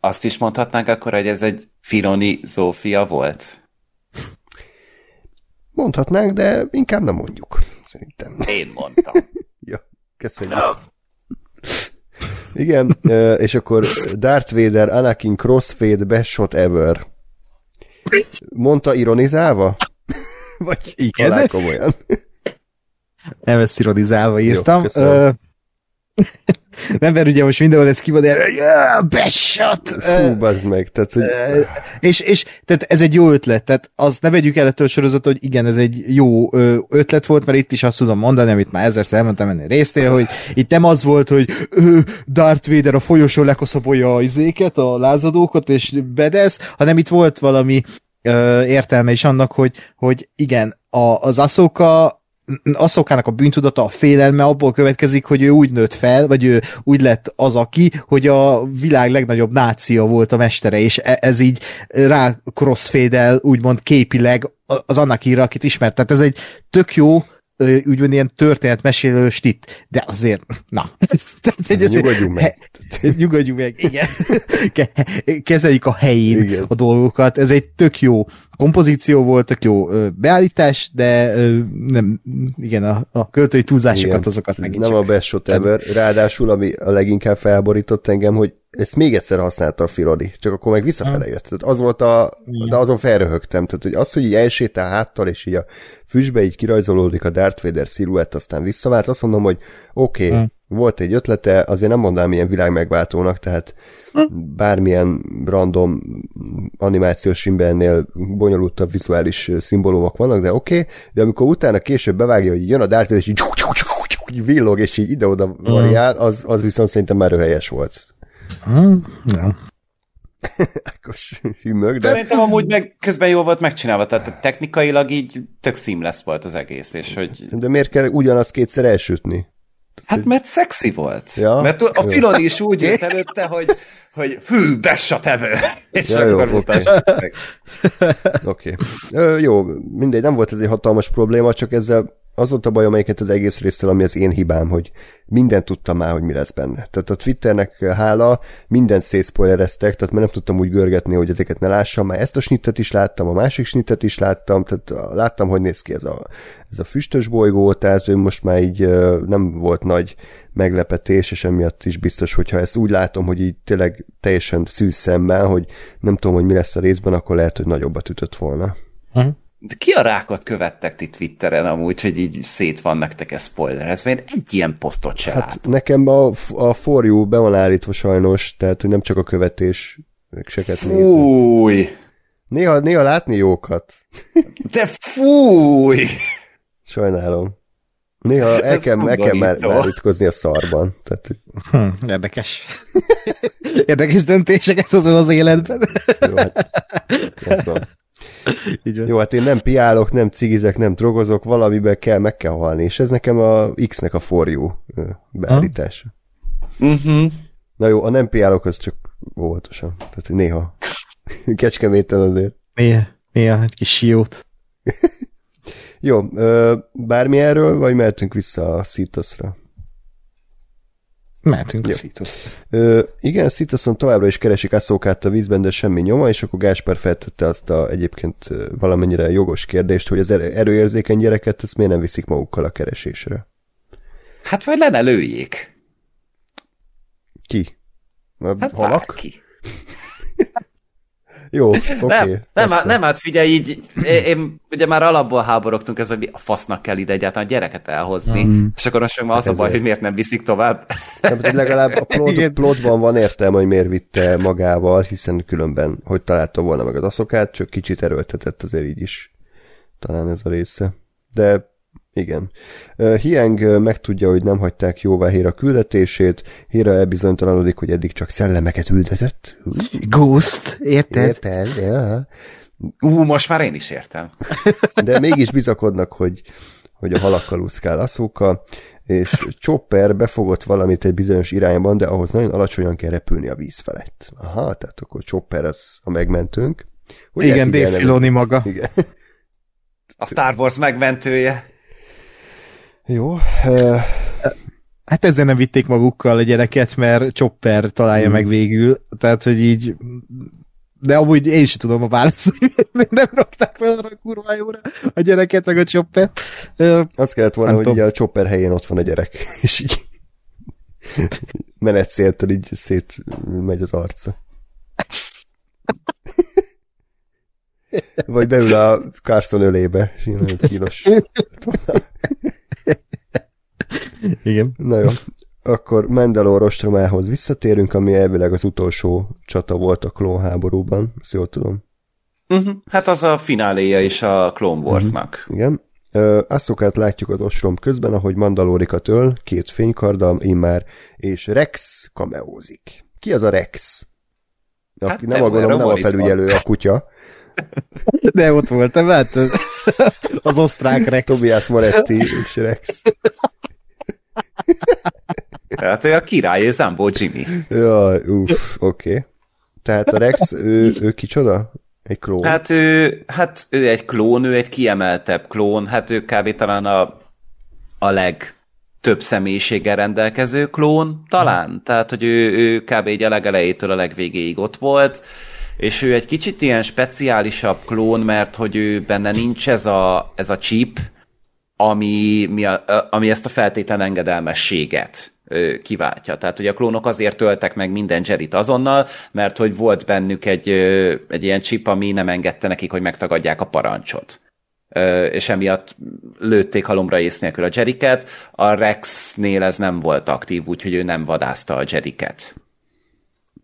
Azt is mondhatnánk akkor, hogy ez egy Filoni Zófia volt? Mondhatnánk, de inkább nem mondjuk, szerintem. Én mondtam. ja, köszönjük. Igen, és akkor Darth Vader, Anakin Crossfade, best shot ever. Mondta ironizálva? Vagy Igen. alá komolyan? Nem ezt ironizálva írtam. köszönöm. Nem, mert ugye most mindenhol ez ki van, besat! Fú, bazd meg. Tehát, hogy... És, és tehát ez egy jó ötlet, tehát az ne vegyük el ettől a sorozat, hogy igen, ez egy jó ötlet volt, mert itt is azt tudom mondani, amit már ezerszer elmondtam ennél résznél, hogy itt nem az volt, hogy ö, Darth Vader a folyosó lekoszabolja a izéket, a lázadókat, és bedesz, hanem itt volt valami ö, értelme is annak, hogy, hogy igen, a, az Ahsoka Asszokának a bűntudata, a félelme abból következik, hogy ő úgy nőtt fel, vagy ő úgy lett az, aki, hogy a világ legnagyobb nácia volt a mestere, és e- ez így rá crossfade úgymond képileg az Anakira, akit ismert. Tehát ez egy tök jó úgymond ilyen történetmesélő stit, de azért, na. Tehát, ez nyugodjunk meg. He, nyugodjunk meg, igen. Kezeljük a helyén igen. a dolgokat. Ez egy tök jó kompozíció volt, tök jó beállítás, de nem, igen, a, a költői túlzásokat igen. azokat megint Nem csak. a best shot ever. Ráadásul, ami a leginkább felborított engem, hogy ezt még egyszer használta a Filodi, csak akkor meg visszafele jött. Tehát az volt a, de azon felröhögtem. Tehát, hogy az, hogy így elsétál háttal, és így a füstbe így kirajzolódik a Darth Vader sziluett, aztán visszavált, azt mondom, hogy oké, okay, hmm. volt egy ötlete, azért nem mondanám ilyen világ megváltónak, tehát hmm. bármilyen random animációs filmbennél bonyolultabb vizuális szimbólumok vannak, de oké, okay, de amikor utána később bevágja, hogy jön a Darth Vader, és így, így villog, és így ide-oda hmm. variál, az, az viszont szerintem már helyes volt. Mm, ja. Ákos hűmög, de... Szerintem amúgy meg közben jó volt megcsinálva, tehát technikailag így tök seamless volt az egész, és hogy... De miért kell ugyanazt kétszer elsütni? Hát mert szexi volt. Ja? Mert a Filoni is úgy jött előtte, hogy, hogy hű, bessa tevő. És ja, akkor jó, okay. Oké. Okay. Jó, mindegy, nem volt ez egy hatalmas probléma, csak ezzel az volt a baj, amelyiket az egész résztől, ami az én hibám, hogy mindent tudtam már, hogy mi lesz benne. Tehát a Twitternek hála, mindent szétszpoilereztek, tehát mert nem tudtam úgy görgetni, hogy ezeket ne lássam. Már ezt a snittet is láttam, a másik snittet is láttam, tehát láttam, hogy néz ki ez a, ez a füstös bolygó, tehát ő most már így nem volt nagy meglepetés, és emiatt is biztos, hogyha ezt úgy látom, hogy így tényleg teljesen szűz szemmel, hogy nem tudom, hogy mi lesz a részben, akkor lehet, hogy nagyobbat ütött volna. Uh-huh. De ki a rákot követtek ti Twitteren amúgy, hogy így szét van nektek ez spoiler? Ez én egy ilyen posztot se hát látom. Nekem a, a For You be van állítva sajnos, tehát hogy nem csak a követés seket Fúj! Néha, néha látni jókat. De fúj! Sajnálom. Néha el kell, el kell már, már ütkozni a szarban. Tehát... Hm, érdekes. érdekes döntéseket hozol az életben. Jó, hát, ez van. Így van. Jó, hát én nem piálok, nem cigizek, nem drogozok, valamiben kell, meg kell halni, és ez nekem a X-nek a forjú beállítása. Uh-huh. Na jó, a nem piálok az csak óvatosan. Tehát néha kecskeméten azért. Néha, néha egy kis siót. jó, bármi erről, vagy mehetünk vissza a Szitaszra? Mehetünk a Szitosz. igen, Szitoszon továbbra is keresik Asszókát a vízben, de semmi nyoma, és akkor Gáspár feltette azt a egyébként valamennyire jogos kérdést, hogy az erőérzékeny gyereket ezt miért nem viszik magukkal a keresésre. Hát vagy lenne lőjék. Ki? A hát halak? Bárki. Jó, oké. Okay, nem, nem, hát, nem, hát figyelj, így, én, én ugye már alapból háborogtunk ez, hogy a fasznak kell ide egyáltalán a gyereket elhozni, mm. és akkor most már az hát a baj, hogy miért nem viszik tovább. Nem, hogy legalább a plot, plotban van értelme, hogy miért vitte magával, hiszen különben, hogy találta volna meg az aszokát, csak kicsit erőltetett azért így is talán ez a része. De igen. Hieng megtudja, hogy nem hagyták jóvá Héra küldetését, Héra elbizonytalanodik, hogy eddig csak szellemeket üldözött. Ghost, érted? Érted, ja. Ú, most már én is értem. De mégis bizakodnak, hogy, hogy a halakkal úszkál Aszóka, és Chopper befogott valamit egy bizonyos irányban, de ahhoz nagyon alacsonyan kell repülni a víz felett. Aha, tehát akkor Chopper az a megmentőnk. Hogy Igen, Dave Filoni maga. Igen. A Star Wars megmentője. Jó. Uh... Hát ezzel nem vitték magukkal a gyereket, mert Chopper találja hmm. meg végül, tehát hogy így de amúgy én is tudom a választ, hogy nem rakták fel arra a kurva jóra a gyereket, meg a Chopper. Azt kellett volna, hogy ugye a Chopper helyén ott van a gyerek, és így menetszéltől így szét megy az arca. Vagy beül a Carson ölébe, és ilyen kínos. Igen. Na jó. akkor Mandalore ostromához visszatérünk, ami elvileg az utolsó csata volt a klónháborúban, ezt jól tudom. Uh-huh. Hát az a fináléja is a Clone Warsnak. Uh-huh. Igen. Asszokát látjuk az ostrom közben, ahogy Mandalorikat öl, két fénykarddal immár, és Rex kameózik. Ki az a Rex? Hát nem, a, gondolom, nem a felügyelő, a kutya. De ott volt, nem hát az osztrák Rex. Tobias Moretti és Rex. Hát a király, ő Zambó Jimmy. Jaj, uff, oké. Okay. Tehát a Rex, ő, ő kicsoda? Egy klón? Hát ő, hát ő egy klón, ő egy kiemeltebb klón, hát ő kb. talán a, a leg több személyiséggel rendelkező klón, talán. Hmm. Tehát, hogy ő, ő kb. egy a legelejétől a legvégéig ott volt, és ő egy kicsit ilyen speciálisabb klón, mert hogy ő benne nincs ez a, ez a chip, ami, mi a, ami ezt a feltétlen engedelmességet kiváltja. Tehát hogy a klónok azért töltek meg minden Jerit azonnal, mert hogy volt bennük egy, egy ilyen chip, ami nem engedte nekik, hogy megtagadják a parancsot és emiatt lőtték halomra ész nélkül a Jeriket. A Rexnél ez nem volt aktív, úgyhogy ő nem vadázta a Jeriket.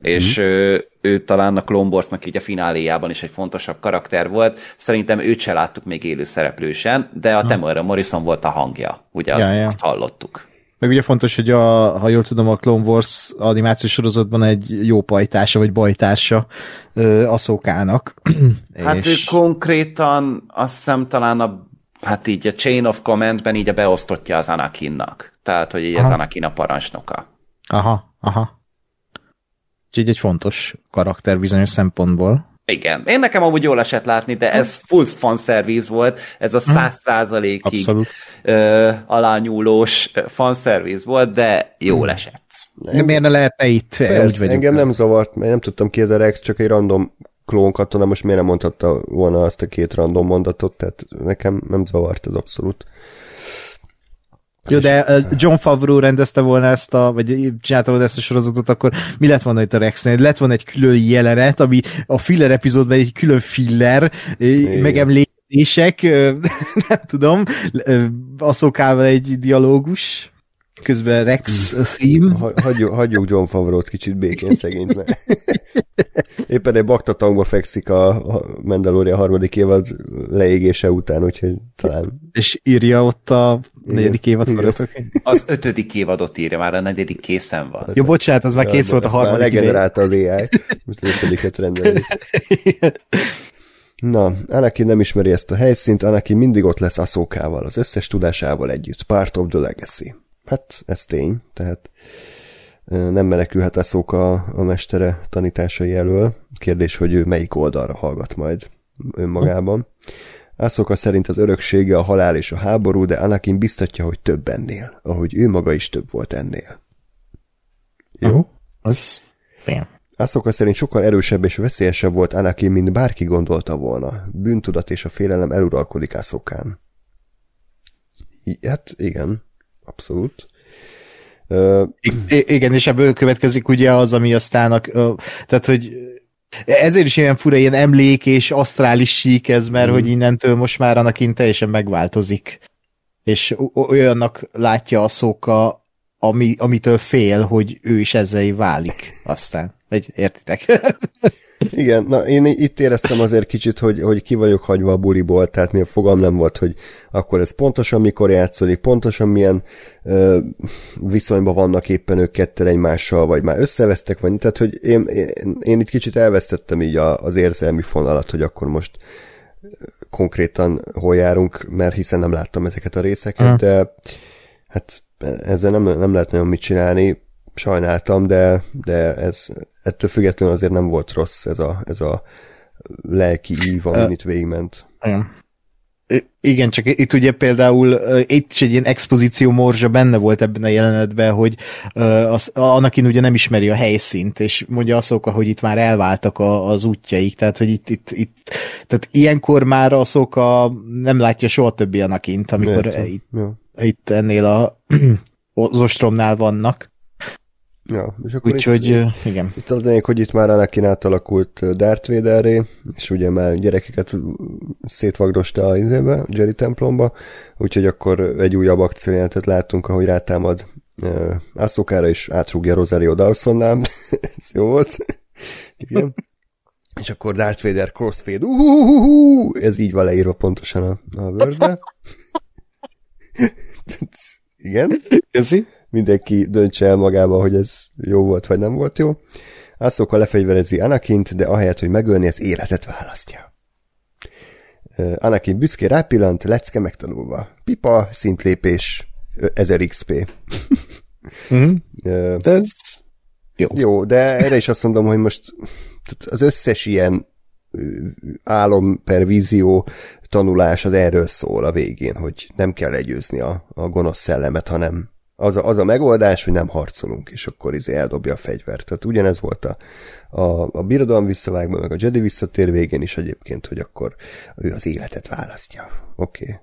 Mm-hmm. És ő, ő talán a Clone Wars-nak így a fináléjában is egy fontosabb karakter volt. Szerintem őt se láttuk még élő szereplősen, de a Temuera Morrison volt a hangja. Ugye azt, ja, ja. azt hallottuk. Meg ugye fontos, hogy a, ha jól tudom, a Clone Wars animációs sorozatban egy jó pajtása, vagy bajtársa a szókának. Hát és... ő konkrétan azt hiszem talán a hát így a Chain of Command-ben így a beosztottja az Anakinnak. Tehát, hogy így aha. az Anakin a parancsnoka. Aha, aha. Úgyhogy egy fontos karakter bizonyos szempontból. Igen. Én nekem amúgy jól esett látni, de ez full fanservice volt, ez a hm. száz százalékig alányúlós fanservice volt, de jól hm. esett. De miért ne lehetne itt? Persze, úgy engem nem zavart, mert nem tudtam ki ez a Rex, csak egy random klónkatona, most miért nem mondhatta volna azt a két random mondatot, tehát nekem nem zavart ez abszolút. Jó, de John Favreau rendezte volna ezt a, vagy csinálta volna ezt a sorozatot, akkor mi lett volna itt a Rexnél? Lett volna egy külön jelenet, ami a filler epizódban egy külön filler, Igen. megemlékezések, nem tudom, szokával egy dialógus, közben Rex a theme. Hagyjuk, hagyjuk John Favreau-t kicsit békén szegényt, mert éppen egy baktatangba fekszik a Mandalorian harmadik évad leégése után, úgyhogy talán... És írja ott a negyedik évad forgatókönyv? Az ötödik évadot írja, már a negyedik készen van. Jó, bocsánat, az már kész ja, volt a harmadik legenerálta az AI, most az ötödiket rendelni. Na, Anakin nem ismeri ezt a helyszínt, Anakin mindig ott lesz Aszókával, az összes tudásával együtt. Part of the legacy. Hát, ez tény, tehát nem menekülhet a szók a, mestere tanításai elől. Kérdés, hogy ő melyik oldalra hallgat majd önmagában. Ászoka szerint az öröksége a halál és a háború, de Anakin biztatja, hogy több ennél, ahogy ő maga is több volt ennél. Jó? Az Ászoka szerint sokkal erősebb és veszélyesebb volt Anakin, mint bárki gondolta volna. Bűntudat és a félelem eluralkodik Ászokán. Hát igen, abszolút. Uh, I- igen, és ebből következik ugye az, ami aztán, a, uh, tehát, hogy ezért is ilyen fura, ilyen emlék és asztrális sík ez, mert mm. hogy innentől most már annak teljesen megváltozik. És olyannak látja a szóka, ami, amitől fél, hogy ő is ezzel válik aztán. Vagy értitek? Igen, na én itt éreztem azért kicsit, hogy, hogy ki vagyok hagyva a buliból, tehát mi a fogam nem volt, hogy akkor ez pontosan mikor játszódik, pontosan milyen ö, viszonyban vannak éppen ők ketten egymással, vagy már összevesztek, vagy tehát, hogy én, én, én itt kicsit elvesztettem így a, az érzelmi fonalat, hogy akkor most konkrétan hol járunk, mert hiszen nem láttam ezeket a részeket, hmm. de hát ezzel nem, nem lehet nagyon mit csinálni, sajnáltam, de, de ez ettől függetlenül azért nem volt rossz ez a, ez a lelki ív, ami itt végigment. Igen. Igen, csak itt ugye például itt is egy ilyen expozíció morzsa benne volt ebben a jelenetben, hogy az, Anakin ugye nem ismeri a helyszínt, és mondja azok, hogy itt már elváltak a, az útjaik, tehát hogy itt, itt, itt tehát ilyenkor már azok a, nem látja soha többi Anakint, amikor itt, itt ennél a az ostromnál vannak. Ja, és akkor Úgyhogy, itt, igen. Itt az enyék, hogy itt már Anakin átalakult Darth Vaderré, és ugye már gyerekeket szétvagdosta a izébe, Jerry templomba, úgyhogy akkor egy újabb akciójelentet láttunk, ahogy rátámad Ászokára is átrúgja Rosario Dawsonnál. Ez jó volt. Igen. És akkor Darth Vader crossfade. Uhuhuhu! Ez így van leírva pontosan a, a word Igen. Köszi. Mindenki döntse el magába, hogy ez jó volt, vagy nem volt jó. Ahsoka lefegyverezi Anakint, de ahelyett, hogy megölni, az életet választja. Anakin büszké rápillant, lecke megtanulva. Pipa, szintlépés, 1000 XP. Mm. ez jó. Jó, de erre is azt mondom, hogy most az összes ilyen álom per vízió tanulás az erről szól a végén, hogy nem kell legyőzni a, a gonosz szellemet, hanem az a, az a megoldás, hogy nem harcolunk, és akkor izé eldobja a fegyvert. Tehát ugyanez volt a, a, a birodalom visszavágban, meg a Jedi visszatér végén is egyébként, hogy akkor ő az életet választja. Oké. Okay.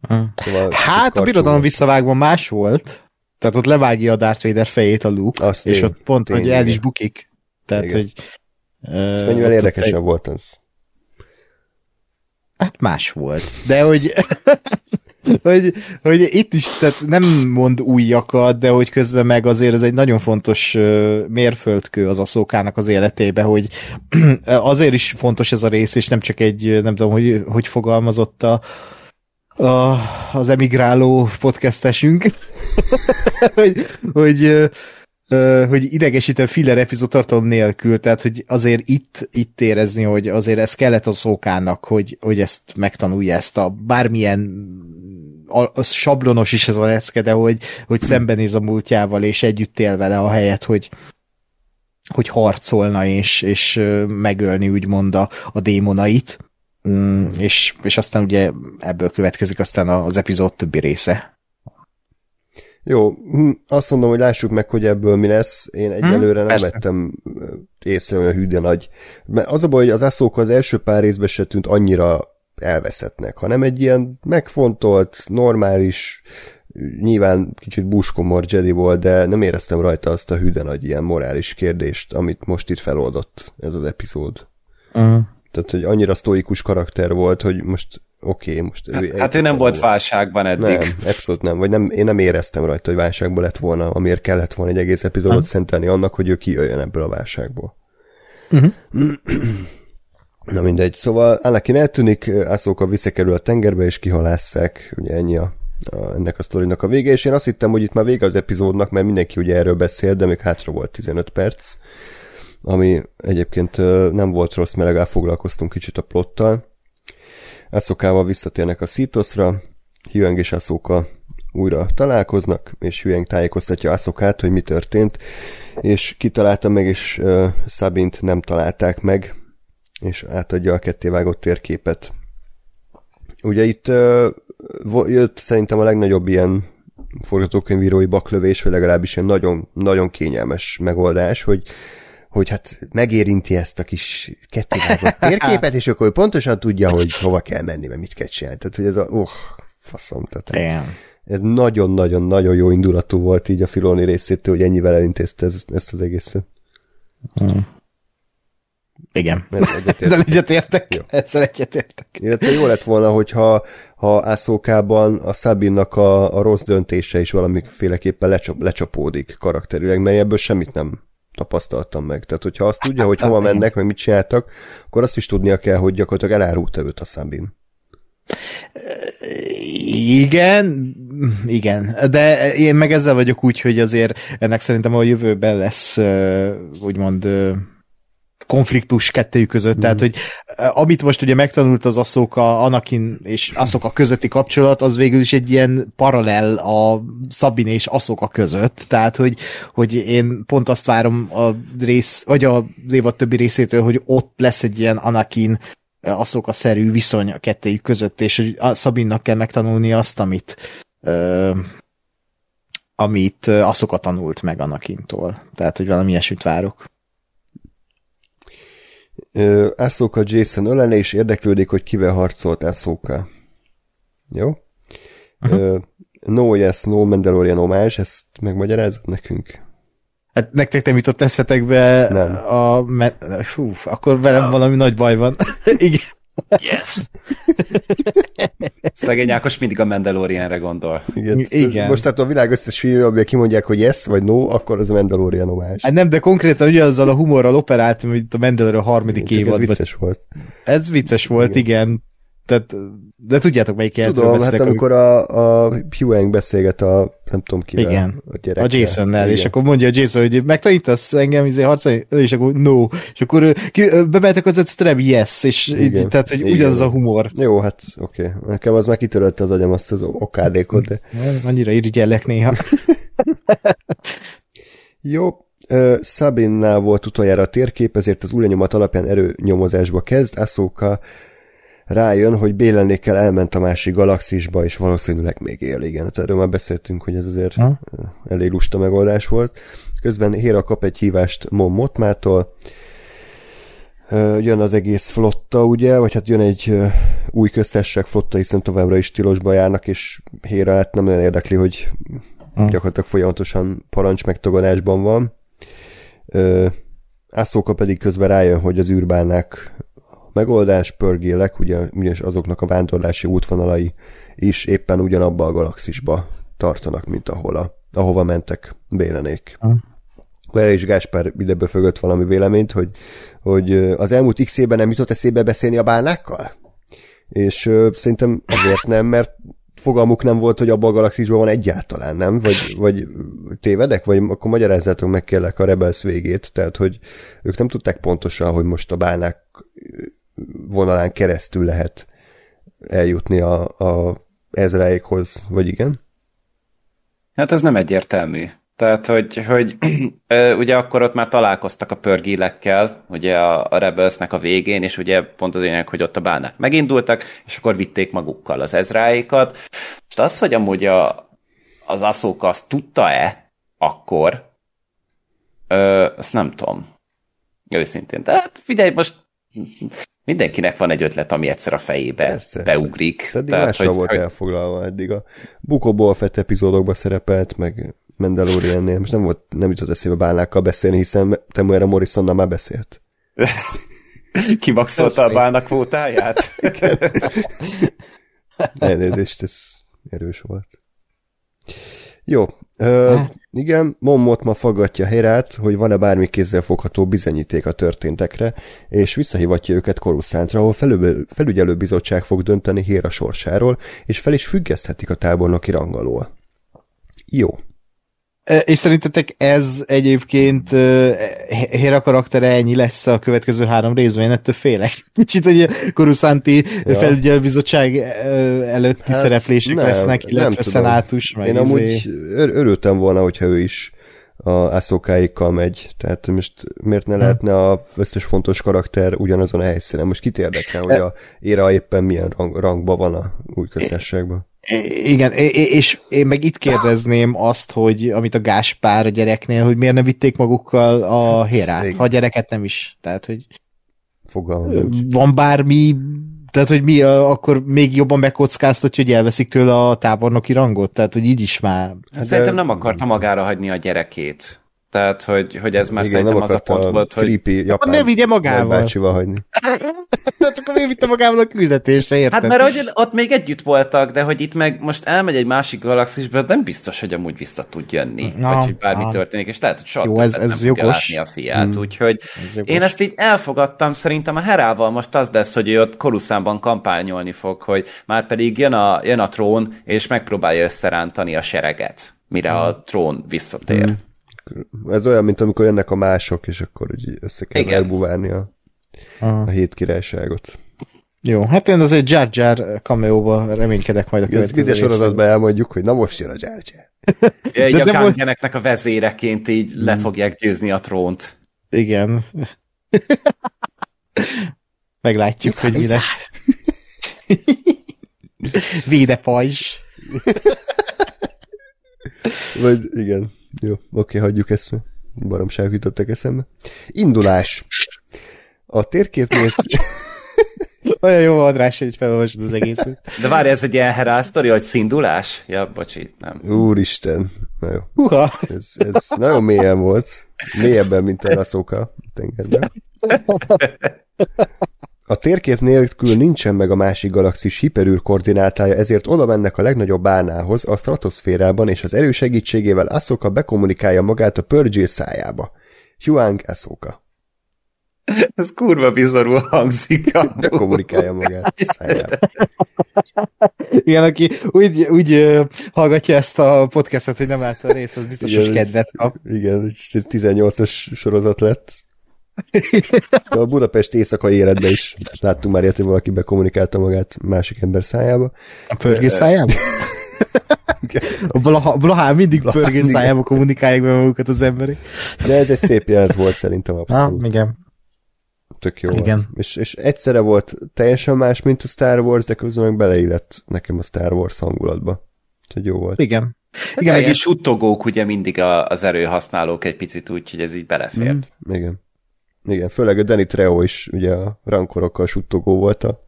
Hmm. Szóval hát a birodalom visszavágban más volt, tehát ott levágja a Darth Vader fejét a Luke, Azt és én, ott pont, hogy el is bukik. Tehát, igen. hogy... És mennyivel érdekesebb egy... volt az? Hát más volt. De hogy hogy, hogy itt is tehát nem mond újakat, de hogy közben meg azért ez egy nagyon fontos mérföldkő az aszókának az életébe, hogy azért is fontos ez a rész, és nem csak egy, nem tudom, hogy, hogy fogalmazott a, a, az emigráló podcastesünk, hogy, hogy hogy idegesítő filler epizód tartalom nélkül, tehát hogy azért itt, itt érezni, hogy azért ez kellett a szókának, hogy, hogy ezt megtanulja ezt a bármilyen a, a sablonos is ez a lecke, de hogy, hogy szembenéz a múltjával, és együtt él vele a helyet, hogy, hogy harcolna, és, és megölni úgymond a, a démonait. Mm, és, és aztán ugye ebből következik aztán az epizód többi része. Jó, hm, azt mondom, hogy lássuk meg, hogy ebből mi lesz. Én egyelőre hmm, nem persze. vettem észre olyan hűde nagy. Mert az a baj, hogy az Aszók az első pár részben se tűnt annyira elveszettnek, hanem egy ilyen megfontolt, normális, nyilván kicsit buskomor Jedi volt, de nem éreztem rajta azt a hűde nagy ilyen morális kérdést, amit most itt feloldott ez az epizód. Uh-huh. Tehát, hogy annyira sztóikus karakter volt, hogy most oké, okay, most... Hát ő, hát ő nem volt válságban eddig. Nem, abszolút nem, vagy nem, én nem éreztem rajta, hogy válságban lett volna, amiért kellett volna egy egész epizódot uh-huh. szentelni annak, hogy ő kijöjjön ebből a válságból. Uh-huh. Na mindegy, szóval Anakin eltűnik, Ahsoka visszakerül a tengerbe, és kihalásszák, ugye ennyi a, a, ennek a sztorinak a vége, és én azt hittem, hogy itt már vége az epizódnak, mert mindenki ugye erről beszél, de még hátra volt 15 perc, ami egyébként nem volt rossz, mert legalább foglalkoztunk kicsit a plottal. Ahsokával visszatérnek a Szítoszra, Huang és Ahsoka újra találkoznak, és Huang tájékoztatja Ahsokát, hogy mi történt, és kitalálta meg, és uh, Szabint nem találták meg, átadja a kettévágott térképet. Ugye itt uh, jött szerintem a legnagyobb ilyen forgatókönyvírói baklövés, vagy legalábbis ilyen nagyon, nagyon kényelmes megoldás, hogy hogy hát megérinti ezt a kis kettévágott térképet, és akkor pontosan tudja, hogy hova kell menni, mert mit kell csinálni. Tehát, hogy ez a, uh, faszom, tehát Damn. ez nagyon-nagyon-nagyon jó indulatú volt így a Filoni részétől, hogy ennyivel elintézte ez, ezt az egészet. Hmm. Igen. Ezzel egyetértek. Jó. Ezzel egyetértek. Illetve jó lett volna, hogyha ha Ászókában a Szabinnak a, a rossz döntése is valamiféleképpen lecsap, lecsapódik karakterileg, mert ebből semmit nem tapasztaltam meg. Tehát, hogyha azt tudja, hogy hova mennek, meg mit csináltak, akkor azt is tudnia kell, hogy gyakorlatilag elárult őt a Szabin. Igen, igen, de én meg ezzel vagyok úgy, hogy azért ennek szerintem a jövőben lesz úgymond konfliktus kettőjük között, mm. tehát hogy eh, amit most ugye megtanult az Aszoka, Anakin és Aszoka közötti kapcsolat, az végül is egy ilyen paralel a Szabin és Aszoka között, tehát hogy, hogy én pont azt várom a rész, vagy az évad többi részétől, hogy ott lesz egy ilyen Anakin eh, Aszoka-szerű viszony a kettőjük között, és hogy a Szabinnak kell megtanulni azt, amit ö, amit Aszoka tanult meg Anakintól. Tehát, hogy valami ilyesmit várok. Ahsoka Jason ölene, és érdeklődik, hogy kivel harcolt Ahsoka. Jó? Uh-huh. No Yes, No Mandalorian omás, ezt megmagyarázod nekünk? Hát nektek nem jutott eszetekbe nem. a... Me- Hú, akkor velem valami nagy baj van. Igen. Yes! Szegény Ákos mindig a Mandalorianre gondol. Igen. Igen. Most hát a világ összes filmje, amiben kimondják, hogy yes vagy no, akkor az a Mandalorian omás. Hát nem, de konkrétan ugyanazzal a humorral operált, mint a Mandalorian harmadik ez évadban. vicces volt. Ez vicces volt, igen. igen. Tehát, de tudjátok, melyik Tudom, hát beszélek, amikor a, a Hugh beszélget a, nem tudom kivel, Igen. a a gyerekkel. Jasonnel, Igen. és akkor mondja a Jason, hogy megtanítasz engem izé harcolni, és akkor no, és akkor bemehetek az edzőterem, yes, és Igen. így, tehát, hogy Igen. ugyanaz a humor. Jó, hát oké. Okay. Nekem az már kitörölte az agyam azt az okádékot, de Annyira irigyellek néha. Jó, Sabinnál volt utoljára a térkép, ezért az új lenyomat alapján erőnyomozásba kezd. Ahsoka rájön, hogy Bélenékkel elment a másik galaxisba, és valószínűleg még él, igen. Hát erről már beszéltünk, hogy ez azért Ha? uh, elég lusta megoldás volt. Közben Héra kap egy hívást Mon Motmától, Uh, jön az egész flotta, ugye, vagy hát jön egy uh, új köztesség flotta, hiszen továbbra is tilosba járnak, és Héra hát nem nagyon érdekli, hogy Ha. gyakorlatilag folyamatosan parancs megtagadásban van. Ászóka pedig közben rájön, hogy az űrbánák megoldás, pörgélek, ugye, ugyanis azoknak a vándorlási útvonalai is éppen ugyanabba a galaxisba tartanak, mint ahol a, ahova mentek Bélenék. Ha. Akkor erre is Gáspár ide befögött valami véleményt, hogy, hogy az elmúlt x évben nem jutott eszébe beszélni a bánákkal? És ö, szerintem azért nem, mert fogalmuk nem volt, hogy abban a galaxisban van egyáltalán, nem? Vagy, vagy tévedek? Vagy akkor magyarázzátok meg kérlek a Rebels végét, tehát, hogy ők nem tudták pontosan, hogy most a bánák vonalán keresztül lehet eljutni a, a Ezraékhoz, vagy igen? Hát ez nem egyértelmű. Tehát, hogy, hogy ugye akkor ott már találkoztak a pörgélekkel, ugye a, a Rebelsnek a végén, és ugye pont az lényeg, hogy ott a bánák megindultak, és akkor vitték magukkal az Ezráikat. Most az, hogy amúgy a, az Aszóka azt tudta-e akkor, ö, azt nem tudom. Őszintén. De hát figyelj, most mindenkinek van egy ötlet, ami egyszer a fejébe Persze. beugrik. Eddig mással volt elfoglalva, eddig a Bukóból Fett epizódokban szerepelt, meg Mandaloriannél, most nem, volt, nem jutott eszébe bálnákkal beszélni, hiszen Temuera Morrisonnal már beszélt. kimaxolta a bálnak kvótáját. Elnézést, ez erős volt. Jó, ö, igen, Mommot ma faggatja Herát, hogy van-e bármi kézzel fogható bizonyíték a történtekre, és visszahívatja őket Korusszántra, ahol felügyelő, felügyelőbizottság fog dönteni Héra sorsáról, és fel is függeszthetik a tábornoki rang alól. Jó. E, És szerintetek ez egyébként Héra karaktere ennyi lesz a következő három részben? Én ettől félek. Kicsit, hogy a Koruszánti Ja. felügyelőbizottság előtti Hát, szereplések nem, lesznek, nem illetve tudom. szenátus, meg Én izé. amúgy ör- örültem volna, hogyha ő is a Ahsokáikkal megy. Tehát most miért ne lehetne a összes fontos karakter ugyanazon a helyszínen? Most kit érdekel, hogy a Éra éppen milyen rang, rangban van a új köztársaságban? Igen, és én meg itt kérdezném azt, hogy amit a Gáspár a gyereknél, hogy miért nem vitték magukkal a Hérát, igen. ha a gyereket nem is. Tehát, hogy Fogalmam van bármi, tehát, hogy mi akkor még jobban megkockáztatja, hogy elveszik tőle a tábornoki rangot, tehát, hogy így is már Hát Szerintem nem akarta magára hagyni a gyerekét. Tehát, hogy, hogy ez már Igen, szerintem az a pont volt, hogy creepy japán ne vigye magával. bácsival hagyni. Tehát akkor miért vitte magával a küldetésre, érted? Hát mert hogy ott még együtt voltak, de hogy itt meg most elmegy egy másik galaxisba, nem biztos, hogy amúgy vissza tud jönni, Na, vagy hogy bármi na. történik, és lehet, hogy soha Jó, ez- ez nem jogos. látni a fiát, Hmm. úgyhogy Ez jogos. én ezt így elfogadtam, szerintem a Herával most az lesz, hogy ő ott Koruszánban kampányolni fog, hogy már pedig jön a, jön a trón, és megpróbálja összerántani a sereget, mire Hmm. a trón visszatér. Hmm. Ez olyan, mint amikor jönnek a mások, és akkor úgy össze kell Igen. elbúvárni a, Aha. a hét királyságot. Jó, hát én azért Jar Jar cameo reménykedek majd a Ezt következő minden részben. sorozatban elmondjuk, hogy na most jön a Jar Jar. Egy De- a de most- Gangeneknek a vezéreként így le fogják győzni a trónt. Igen. Meglátjuk, hogy mi lesz. Véde pajzs. Vagy igen. Jó, oké, hagyjuk ezt, mert baromságok jutottak eszembe. Indulás. A térképnél... Olyan jó András, hogy felolvasod az egészet. De várj, ez egy ilyen herál sztori, hogy szindulás? Ja, bocsi, nem. Úristen. Na jó. Huha. Ez, ez nagyon mélyen volt. Mélyebben, mint a laszóka tengerben. A térkép nélkül nincsen meg a másik galaxis hiperűr koordinátája, ezért oda mennek a legnagyobb bálnához, a stratoszférában, és az erő segítségével Ahsoka bekommunikálja magát a Purge szájába. Huang Ahsoka. Ez kurva bizarul hangzik. Bekommunikálja magát a szájába. Igen, aki úgy, úgy uh, hallgatja ezt a podcastot, hogy nem látta a részt, az biztos, hogy kedvet kap. Igen, 18-as sorozat lett. A Budapest éjszakai életben is láttunk már ilyet, hogy valaki bekommunikálta magát másik ember szájába. A pörgés szájába? A Blaha, Blaha mindig Blaha pörgés mindig. szájába kommunikálják be magukat az emberek. De ez egy szép jelz volt szerintem abszolút. Ah, igen. Tök jó Igen. volt. És, és egyszerre volt teljesen más, mint a Star Wars, de közben meg beleillett nekem a Star Wars hangulatba. Úgyhogy jó volt. Igen. Igen, Igen, meg is, suttogók ugye mindig a, az erőhasználók egy picit úgy, hogy ez így belefér. Mm. Igen. Igen, főleg a Danny Trejo is ugye a rankorokkal suttogó volt a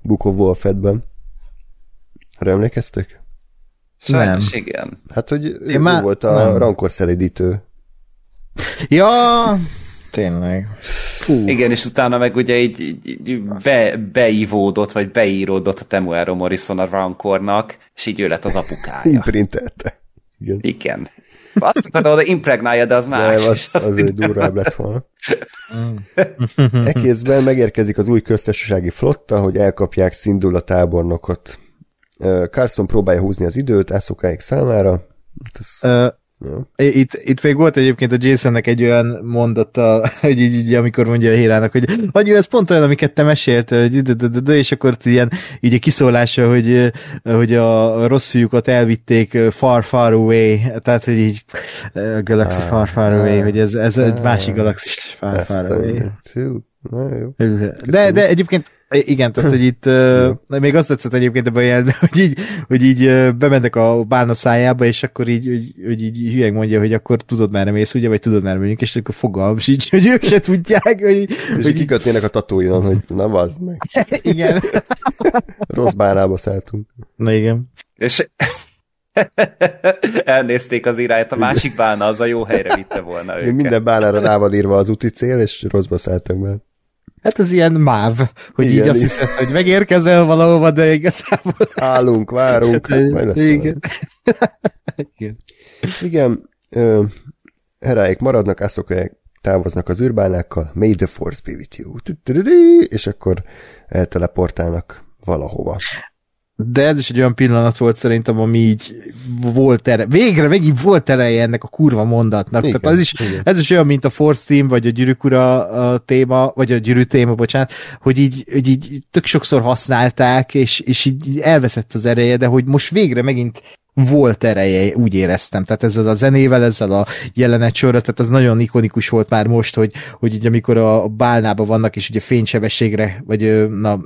Book of Boba Fettben. Arra emlékeztek? Sajnos igen. Hát, hogy ő már- volt a nem. rankor szelidítő. Ja, tényleg. Fú. Igen, és utána meg ugye így, így, így be, beivódott, vagy beíródott a Temuero Morrison a Rancornak, és így ő lett az apukája. Imprintelte. Igen. Igen. Azt akarta oda impregnálja, de az más. Nem, az, az egy durvább lett volna. Ekészben megérkezik az új köztársasági flotta, hogy elkapják Szindul a tábornokot. Carson próbálja húzni az időt Ászokáig számára. Hát Ez, ja. Itt, itt még volt egyébként a Jasonnek egy olyan mondata, hogy így, így amikor mondja a Hérának, hogy anyu, ez pont olyan, amiket te meséltél, hogy de, de, de, de, és akkor ilyen így a kiszólása, hogy, hogy a rossz fiúkat elvitték far, far away, tehát, hogy így uh, Galaxy Ah, far, far away, ah, hogy ez, ez egy ah. másik galaxis far, far a- away. De, de egyébként igen, tehát, hogy itt uh, még azt tetszett egyébként ebben a jelenben, hogy így, hogy így uh, bemennek a bálna szájába, és akkor így, hogy, hogy így hülyeg mondja, hogy akkor tudod merre mész, ugye, vagy tudod merre megyünk, és akkor fogalm sincs, hogy ők se tudják, hogy, És hogy kikötnének a tatúinon, hogy na vazd meg, igen. rossz bánába szálltunk. Na igen. És elnézték az irányt, a másik bálna az a jó helyre vitte volna őket. minden bánára rá van írva az úti cél, és rosszba szálltak be. Hát ez ilyen máv, hogy Igen, így azt hiszed, hogy megérkezel valahova, de igazából... Állunk, várunk, majd lesz igen. igen. Igen, ö, heráik maradnak, ászokaják távoznak az űrbánákkal, May the Force be with you. És akkor elteleportálnak valahova. De ez is egy olyan pillanat volt szerintem, ami így volt ere, végre megint volt ereje ennek a kurva mondatnak. Igen, Tehát ez is, igen. ez is olyan, mint a Force Team, vagy a Gyűrűk Ura a téma, vagy a Gyűrű téma, bocsánat, hogy így, hogy így tök sokszor használták, és, és így elveszett az ereje, de hogy most végre megint volt ereje, úgy éreztem. Tehát ezzel a zenével, ezzel a jelenet sorra, tehát az nagyon ikonikus volt már most, hogy, hogy így amikor a bálnába vannak, és ugye fénysebességre, vagy na,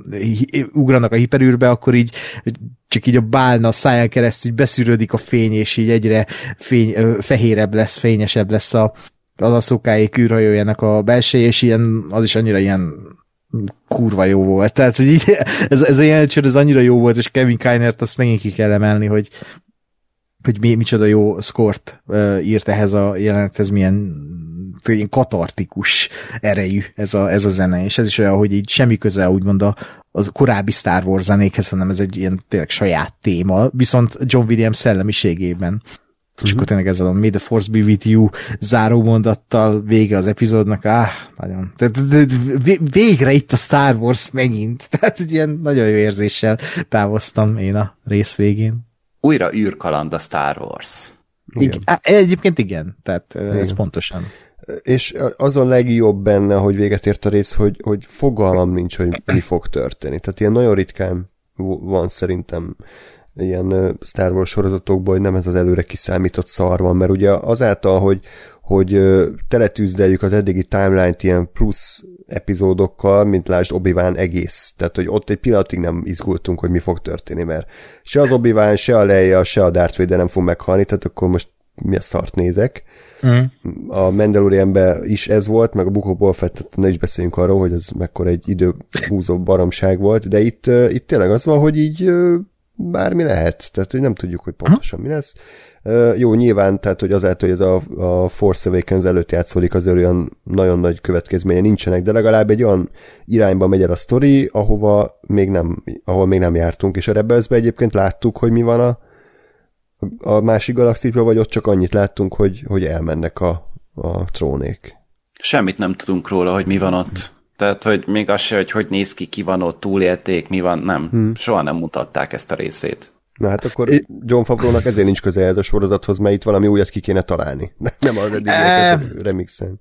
ugranak a hiperűrbe, akkor így csak így a bálna száján keresztül beszűrődik a fény, és így egyre fény, fehérebb lesz, fényesebb lesz a, az a szokáig űrhajójának a belseje, és ilyen, az is annyira ilyen kurva jó volt. Tehát, hogy így, ez, ez a jelentsor, ez annyira jó volt, és Kevin Keinert azt megint ki kell emelni, hogy hogy mi, micsoda jó szkort uh, írt ehhez a jelenethez, milyen, ilyen katartikus erejű ez a, ez a zene, és ez is olyan, hogy így semmi köze úgymond a, az korábbi Star Wars zenékhez, hanem ez egy ilyen tényleg saját téma, viszont John Williams szellemiségében. És akkor tényleg ezzel a May the Force be with you záró mondattal vége az epizódnak, áh, nagyon. De- de- vé- végre itt a Star Wars megint. Tehát egy ilyen nagyon jó érzéssel távoztam én a rész végén. Újra űrkaland a Star Wars. Igen. Igen. Á, egyébként igen, tehát ö, ez Igen. pontosan. És az a legjobb benne, hogy véget ért a rész, hogy, hogy fogalmam nincs, hogy mi fog történni. Tehát ilyen nagyon ritkán van szerintem ilyen Star Wars sorozatokban, hogy nem ez az előre kiszámított szar van, mert ugye azáltal, hogy, hogy teletűzdeljük az eddigi timeline-t ilyen plusz epizódokkal, mint lásd obi egész. Tehát, hogy ott egy pillanatig nem izgultunk, hogy mi fog történni, mert se az obi se a Leia, se a Darth Vader nem fog meghalni, tehát akkor most mi a szart nézek Mm. a Mandalorianben is ez volt, meg a Book of Boba Fett, ne is beszéljünk arról, hogy ez mekkora egy időhúzó baromság volt, de itt, itt tényleg az van, hogy így bármi lehet, tehát hogy nem tudjuk, hogy pontosan mi lesz. Jó, nyilván, tehát hogy azáltal, hogy ez a, a Force Awakens előtt játszódik, azért olyan nagyon nagy következménye nincsenek, de legalább egy olyan irányba megy el a sztori, ahova még nem, ahol még nem jártunk, és a rebels egyébként láttuk, hogy mi van a, a másik galaxisban, vagy ott csak annyit láttunk, hogy, hogy elmennek a, a trónék. Semmit nem tudunk róla, hogy mi van ott. Tehát, hogy még az se, hogy hogy néz ki, ki van ott, túlélték, mi van, nem. Hmm. Soha nem mutatták ezt a részét. Na hát akkor John Favreau-nak ezért nincs köze ez a sorozathoz, mert itt valami újat ki kéne találni. Nem az eddig remixen.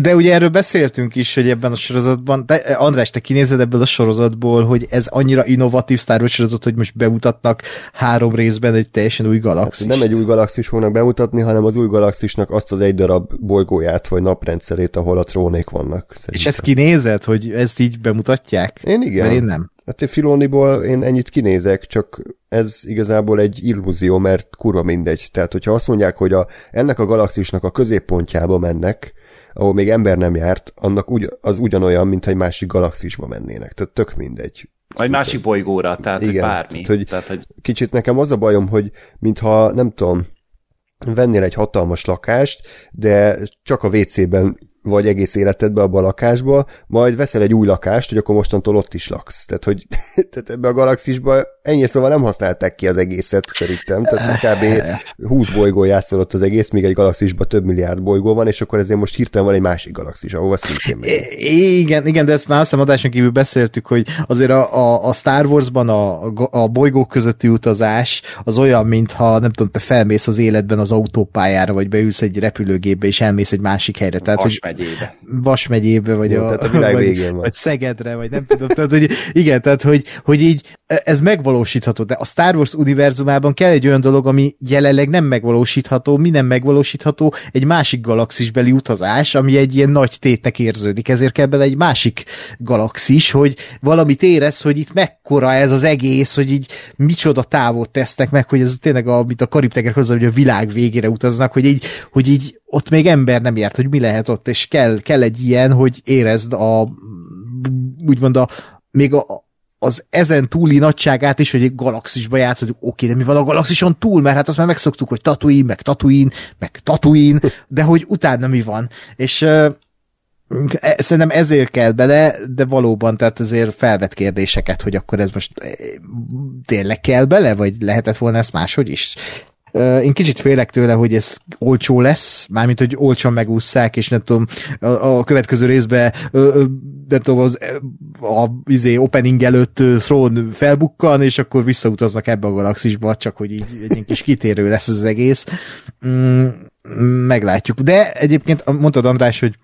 De ugye erről beszéltünk is, hogy ebben a sorozatban, de András, te kinézed ebből a sorozatból, hogy ez annyira innovatív Star Wars sorozat, hogy most bemutatnak három részben egy teljesen új galaxis. Hát nem egy új galaxis fognak bemutatni, hanem az új galaxisnak azt az egy darab bolygóját, vagy naprendszerét, ahol a trónék vannak. Szerintem. És ezt kinézed, hogy ezt így bemutatják? Én igen. Mert én nem. Hát Filoniból én ennyit kinézek, csak ez igazából egy illúzió, mert kurva mindegy. Tehát, hogyha azt mondják, hogy a, ennek a galaxisnak a középpontjába mennek, ahol még ember nem járt, annak ugy, az ugyanolyan, mint egy másik galaxisba mennének. Tehát tök mindegy. Vagy másik bolygóra, tehát Igen, hogy bármi. Tehát, hogy tehát, hogy... Kicsit nekem az a bajom, hogy mintha, nem tudom, vennél egy hatalmas lakást, de csak a WC-ben vagy egész életedbe abba a lakásba, majd veszel egy új lakást, hogy akkor mostantól ott is laksz. Tehát, hogy tehát ebbe a galaxisba ennyi szóval nem használták ki az egészet szerintem, tehát kb. 20 bolygó játszol ott az egész, míg egy galaxisban több milliárd bolygó van, és akkor ezért most hirtelen van egy másik galaxis, ahova szintén megy. Igen, igen, de ezt már azt adáson kívül beszéltük, hogy azért a, a, a Star Warsban a, a bolygók közötti utazás az olyan, mintha nem tudom, te felmész az életben az autópályára, vagy beülsz egy repülőgépbe, és elmész egy másik helyre. Tehát, hogy megyébe. Vas megyébe, vagy, Jó, a, a világ vagy, végén vagy Szegedre, vagy nem tudom. tehát, hogy igen, tehát, hogy, hogy így ez megvalósítható, de a Star Wars univerzumában kell egy olyan dolog, ami jelenleg nem megvalósítható, mi nem megvalósítható, egy másik galaxisbeli utazás, ami egy ilyen nagy tétnek érződik, ezért kell bele egy másik galaxis, hogy valamit érez, hogy itt mekkora ez az egész, hogy így micsoda távot tesznek meg, hogy ez tényleg, a, amit a Karib-tenger hozzá, hogy a világ végére utaznak, hogy így, hogy így ott még ember nem járt, hogy mi lehet ott, és kell, kell egy ilyen, hogy érezd a úgymond a, még a, az ezen túli nagyságát is, hogy egy galaxisba játszódik, oké, de mi van a galaxison túl, mert hát azt már megszoktuk, hogy Tatooine, meg Tatooine, meg Tatooine, de hogy utána mi van. És uh, szerintem ezért kell bele, de valóban, tehát azért felvet kérdéseket, hogy akkor ez most tényleg kell bele, vagy lehetett volna ezt máshogy is? Én kicsit félek tőle, hogy ez olcsó lesz, mármint, hogy olcsón megúszszák, és nem tudom, a, a következő részben nem tudom, az a, izé, opening előtt Throne felbukkan, és akkor visszautaznak ebbe a galaxisba, csak hogy így egy kis kitérő lesz az egész. Mm, meglátjuk. De egyébként mondtad András, hogy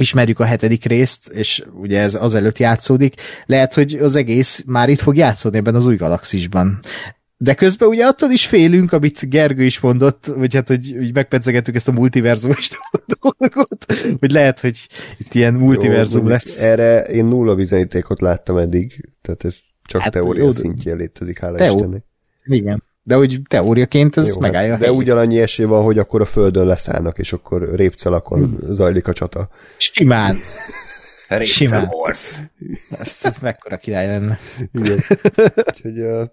ismerjük a hetedik részt, és ugye ez azelőtt játszódik, lehet, hogy az egész már itt fog játszódni ebben az új galaxisban. De közben ugye attól is félünk, amit Gergő is mondott, vagy hát, hogy, hogy megpedzegettük ezt a multiverzumos dolgot, hogy lehet, hogy itt ilyen multiverzum jó, lesz. Erre én nulla bizonyítékot láttam eddig, tehát ez csak hát, teória jó, szintjén létezik, hála teó- Istennek. Igen. De úgy teóriaként ez jó, megállja hát, De ugyanannyi esély van, hogy akkor a földön leszállnak, és akkor répcelakon hmm. zajlik a csata. Simán. Simán. Ez, ez mekkora király lenne. Igen. Úgyhogy uh,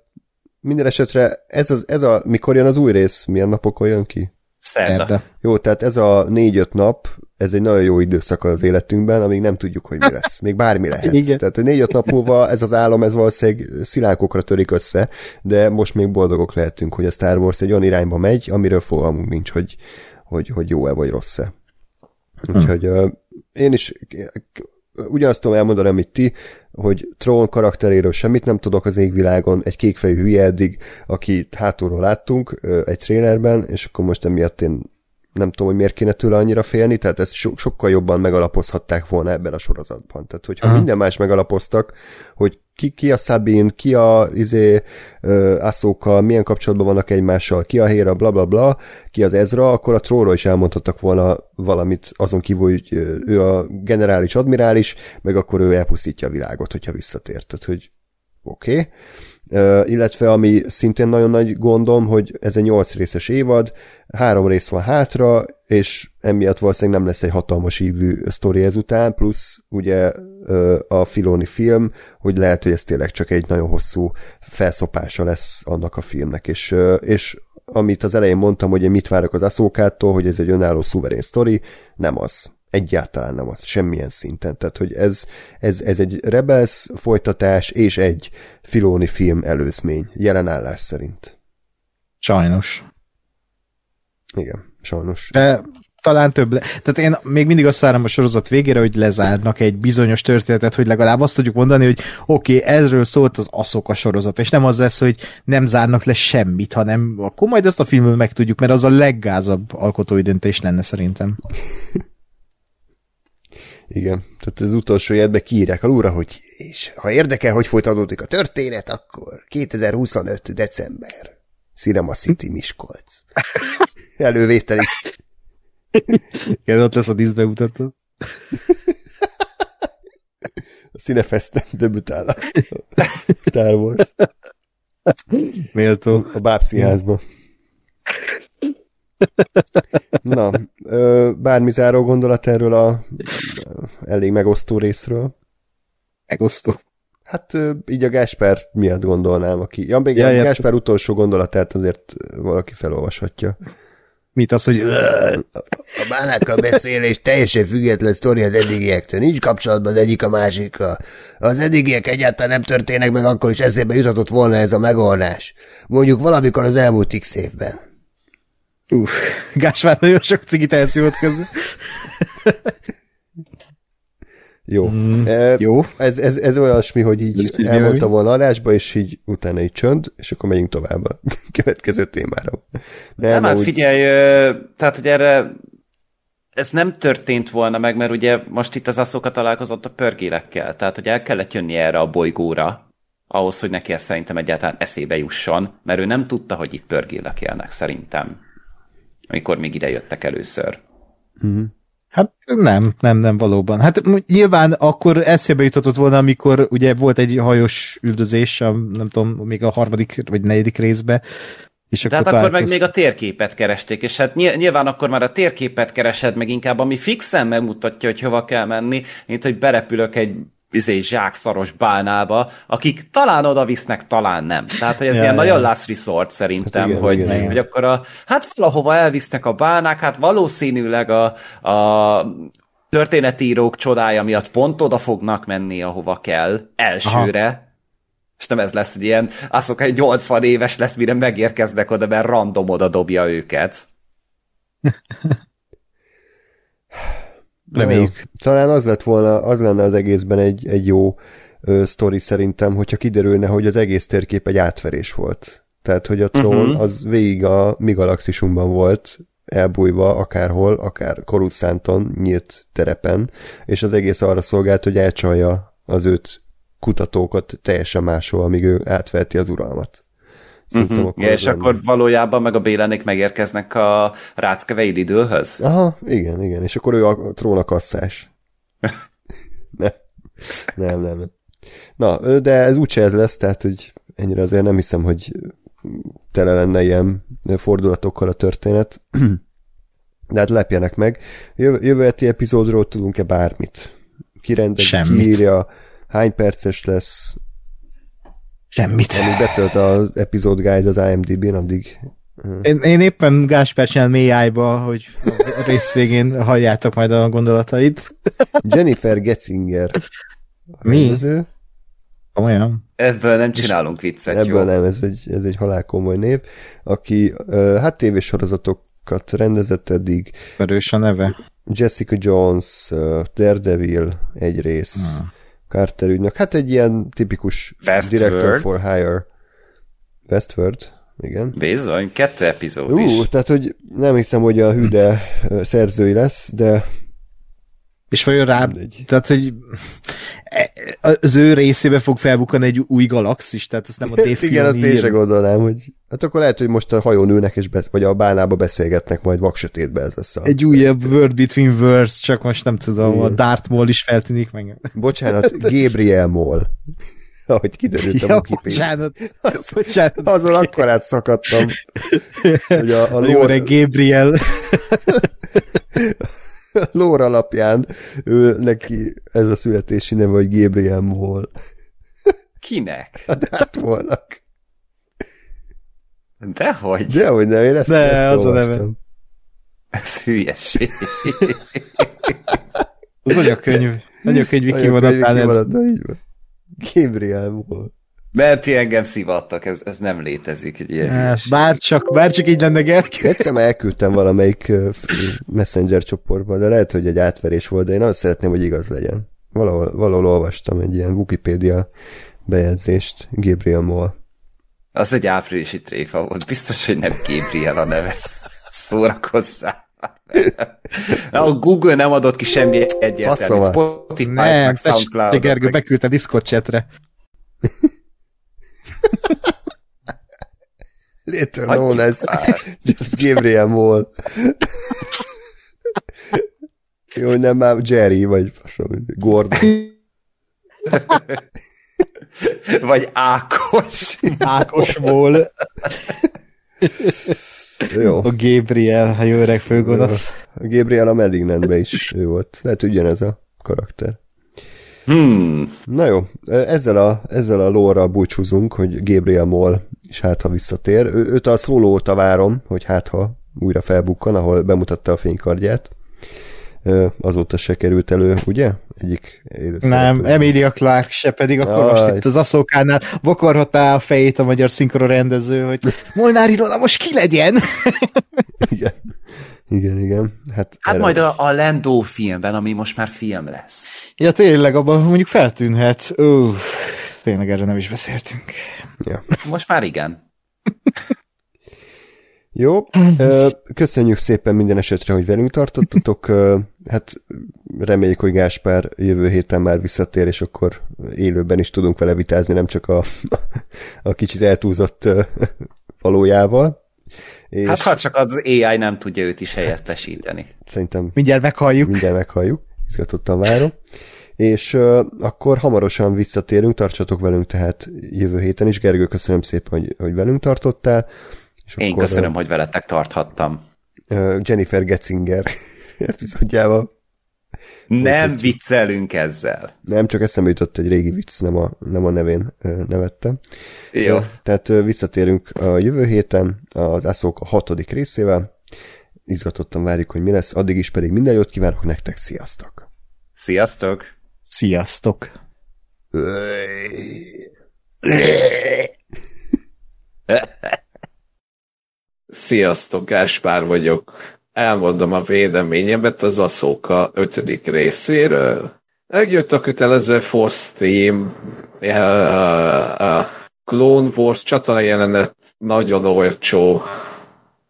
minden esetre ez, az, ez a, mikor jön az új rész, milyen napokon jön ki? Szerda. Jó, tehát ez a négy-öt nap, ez egy nagyon jó időszak az életünkben, amíg nem tudjuk, hogy mi lesz. Még bármi lehet. Igen. Tehát négy-öt nap múlva ez az álom, ez valószínűleg szilánkokra törik össze, de most még boldogok lehetünk, hogy a Star Wars egy olyan irányba megy, amiről fogalmunk nincs, hogy, hogy, hogy jó-e vagy rossz-e. Úgyhogy hm. uh, én is ugyanazt tudom elmondani, amit ti, hogy Tron karakteréről semmit nem tudok az égvilágon, egy kékfejű hülye eddig, aki hátulról láttunk egy trailerben, és akkor most emiatt én nem tudom, hogy miért kéne tőle annyira félni, tehát ezt so- sokkal jobban megalapozhatták volna ebben a sorozatban. Tehát, hogyha uh-huh. minden más megalapoztak, hogy ki, ki a Sabin, ki a izé, uh, milyen kapcsolatban vannak egymással, ki a Héra, bla bla bla, ki az Ezra, akkor a tróról is elmondhattak volna valamit azon kívül, hogy ő a generális admirális, meg akkor ő elpusztítja a világot, hogyha visszatért. Tehát, hogy oké. Okay. Illetve ami szintén nagyon nagy gondom, hogy ez egy 8 részes évad, három rész van hátra, és emiatt valószínűleg nem lesz egy hatalmas ívű sztori ezután, plusz ugye a Filoni film, hogy lehet, hogy ez tényleg csak egy nagyon hosszú felszopása lesz annak a filmnek, és, és amit az elején mondtam, hogy én mit várok az Aszókától, hogy ez egy önálló szuverén sztori, nem az. Egyáltalán nem az, semmilyen szinten. Tehát, hogy ez, ez, ez egy Rebels folytatás és egy Filoni film előzmény, jelen állás szerint. Sajnos. Igen, sajnos. De talán több. Le- Tehát én még mindig azt várom a sorozat végére, hogy lezárnak egy bizonyos történetet, hogy legalább azt tudjuk mondani, hogy oké, okay, ezről szólt az aszok a sorozat, és nem az lesz, hogy nem zárnak le semmit, hanem akkor majd ezt a filmet megtudjuk, mert az a leggázabb alkotói döntés lenne szerintem. Igen, tehát az utolsó életben kiírják alulra, hogy és ha érdekel, hogy folytatódik a történet, akkor 2025. december. Cinema City Miskolc. Elővétel is. Igen, ott lesz a díszbemutató. A Cinefesten debütál a Star Wars. Méltó. A bábszínházban. Na, bármi záró gondolat erről a elég megosztó részről? Megosztó. Hát így a Gásper miatt gondolnám, aki... Ja, még Ja, a ja. Gásper utolsó gondolatát azért valaki felolvashatja. Mit az, hogy A bánákkal beszélés teljesen független sztori az eddigiektől. Nincs kapcsolatban az egyik a másikkal. Az eddigiek egyáltalán nem történnek meg, akkor is eszébe juthatott volna ez a megoldás. Mondjuk valamikor az elmúlt x évben. Uff, Gásvár nagyon sok cigit elszívott közben. Jó. Mm, E, jó. Ez, ez, ez olyasmi, hogy Ez így így elmondta volna adásba, és így utána egy csönd, és akkor megyünk tovább a következő témára. Nem, hát úgy- figyelj, tehát, hogy erre ez nem történt volna meg, mert ugye most itt az Aszóka találkozott a pörgélekkel, tehát hogy el kellett jönni erre a bolygóra, ahhoz, hogy neki ezt szerintem egyáltalán eszébe jusson, mert ő nem tudta, hogy itt pörgélek élnek, szerintem, amikor még ide jöttek először. Hát nem, nem, nem valóban. Hát nyilván akkor eszébe jutatott volna, amikor ugye volt egy hajós üldözés, a, nem tudom, még a harmadik vagy negyedik részbe, és De hát akkor, akkor meg még a térképet keresték, és hát ny- nyilván akkor már a térképet keresed, meg inkább ami fixen megmutatja, hogy hova kell menni, mint hogy berepülök egy izé, zsákszaros bálnába, akik talán oda visznek, talán nem. Tehát, hogy ez Ja, ilyen ja. nagyon last resort szerintem, Hát igen, hogy, igen, hogy akkor a, hát valahova elvisznek a bálnák, hát valószínűleg a, a történetírók csodája miatt pont oda fognak menni, ahova kell, elsőre, Aha. és nem ez lesz, hogy ilyen, azok egy 80 éves lesz, mire megérkeznek oda, mert random oda dobja őket. Reméljük. Jó. Talán az lett volna, az lenne az egészben egy, egy jó ö, sztori szerintem, hogyha kiderülne, hogy az egész térkép egy átverés volt. Tehát, hogy a trón Mhm. uh-huh. az végig a mi galaxisunkban volt, elbújva akárhol, akár Coruscanton, nyílt terepen, és az egész arra szolgált, hogy elcsalja az őt kutatókat teljesen máshol, amíg ő átverti az uralmat. Uh-huh. akkor Ja, az és akkor valójában meg a Bélenék megérkeznek a Ráckeveid időhöz? Aha, igen, igen, és akkor ő a tróna kasszás. nem. nem, nem, nem. Na, de ez úgyse ez lesz, tehát, hogy ennyire azért nem hiszem, hogy tele lenne ilyen fordulatokkal a történet. De hát lepjenek meg. Jövő, jövő heti epizódról tudunk-e bármit? Kirendezi, Semmit. kiírja, hány perces lesz, Semmit. amíg betölt az epizód guide az IMDb-n, addig Én, én éppen Gásper csinál mély ájba, hogy a rész végén halljátok majd a gondolatait. Jennifer Getzinger Mi? rendező. Olyan. Ebből nem csinálunk viccet, Ebből jó? nem, ez egy, ez egy halálkomoly név, aki hát tévésorozatokat rendezett eddig, Erős a neve. Jessica Jones, Daredevil egy rész, Hmm. Carter ügynök, hát egy ilyen tipikus Westworld. director for hire. Westworld, igen. Bizony, kettő epizód Ú, is. tehát, hogy nem hiszem, hogy a hüde uh, szerzői lesz, de És vajon rá, Mindegy. tehát, hogy az ő részébe fog felbukani egy új galaxis, tehát ezt nem a Dave igen, azt én sem gondolnám, hogy hát akkor lehet, hogy most a hajón ülnek, és besz- vagy a bálnába beszélgetnek, majd vaksötétbe ez lesz a... Egy újabb World Between Worlds, csak most nem tudom, a Igen. Darth Maul is feltűnik meg. Bocsánat, Gabriel Moll. ahogy kiderült a Ja, Wikipedia. bocsánat. Az- bocsánat. Azon akkor átszakadtam, hogy a, a Jó, lore, Gabriel. a lore alapján ő, neki ez a születési neve, hogy Gabriel Moll. Kinek? A Darth Maulnak. Dehogy? Dehogy nem, én ezt, De, ezt az a olvastam. neve. Ez hülyeség. Az anyakönyv. Anyakönyvi könyvi ez. így van. Gabriel Moll. Mert ti engem szivattak, ez, ez nem létezik. Egy ilyen Hát, csak, bár csak így lenne Gergő. Egyszer már elküldtem valamelyik messenger csoportba, de lehet, hogy egy átverés volt, de én azt szeretném, hogy igaz legyen. Valahol, valahol olvastam egy ilyen Wikipedia bejegyzést, Gabriel Moll. Az egy áprilisi tréfa volt. Biztos, hogy nem Gabriel a neve. Szórakozzál. A Google nem adott ki semmi egyértelműt. Faszomat. Spotify, meg Soundcloud. Gergő beküldte Discord chatre. Little Hagyjuk known as just Gabriel Moll. Jó, hogy nem már Jerry, vagy faszom, Gordon. Vagy Ákos. Ákosból. Jó. A Gabriel, a jó öreg főgonosz. A Gabriel a Malignantben is ő volt. Lehet, ugyanez a karakter. Hmm. Na jó, ezzel a, ezzel a lóra búcsúzunk, hogy Gabriel Moll is hát, ha visszatér. Ő, őt a szóló óta várom, hogy hát, ha újra felbukkan, ahol bemutatta a fénykardját. Azóta se került elő, ugye? Egyik Nem. Emilia Clark se, pedig akkor Aj. most itt az aszókánál vakarhatta a fejét a magyar szinkron rendező, hogy Molnári Rola most ki legyen? Igen. Igen, igen. Hát, Hát erre- majd a, a Lando filmben, ami most már film lesz. Ja, tényleg, abban mondjuk feltűnhet. Ó, tényleg erre nem is beszéltünk. Ja. Most már igen. Jó, köszönjük szépen minden esetre, hogy velünk tartottatok. Hát reméljük, hogy Gáspár jövő héten már visszatér, és akkor élőben is tudunk vele vitázni, nem csak a, a kicsit eltúzott valójával. És Hát ha csak az AI nem tudja őt is helyettesíteni. szerintem Mindjárt meghalljuk. mindjárt meghalljuk, izgatottan várom. És uh, akkor hamarosan visszatérünk, tartsatok velünk tehát jövő héten is. Gergő, köszönöm szépen, hogy, hogy velünk tartottál. És Én akkor, köszönöm, hogy veletek tarthattam. Uh, Jennifer Getzinger epizódjával. Nem viccelünk ezzel. Nem, csak eszembe jutott egy régi vicc, nem a, nem a nevén nevettem. Jó. Tehát visszatérünk a jövő héten az Ászók a hatodik részével. Izgatottan várjuk, hogy mi lesz. Addig is pedig minden jót kívánok nektek. Sziasztok! Sziasztok! Sziasztok! Sziasztok, Gáspár vagyok. Elmondom a véleményemet az Aszóka ötödik részéről. Megjött a kötelező Force Team, a Clone Wars csatala jelenet nagyon olcsó.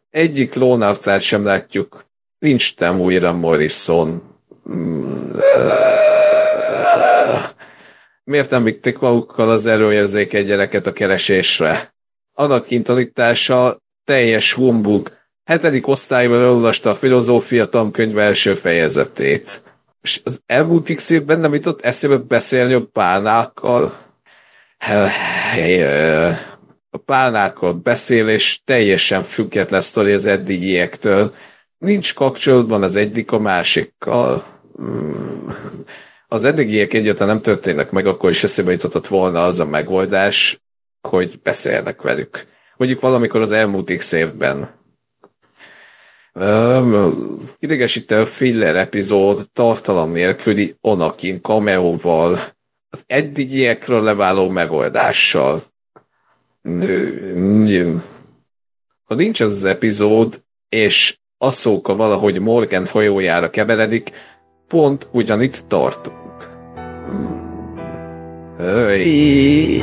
Egyik klónarcát sem látjuk. Nincs nem újra Morrison. Miért nem vitték magukkal az erőérzékeny gyereket a keresésre? Annak kintalítása teljes humbug. Hetedik osztályban elolvasta a filozófia tankönyv első fejezetét. És az elmúlt x évben nem jutott eszébe beszélni a pálnákkal. A pálnákkal beszél, és teljesen független sztori az eddigiektől. Nincs kapcsolatban az egyik a másikkal. Hmm. Az eddigiek egyáltalán nem történnek meg, akkor is eszébe jutott volna az a megoldás, hogy beszélnek velük. Mondjuk valamikor az elmúlt x évben. Um, idegesítő filler epizód tartalom nélküli Onakin cameóval, az eddigiekről leváló megoldással. Ha nincs az az epizód, és Asszóka valahogy Morgan hajójára keveredik, pont ugyanitt tartunk. Öy.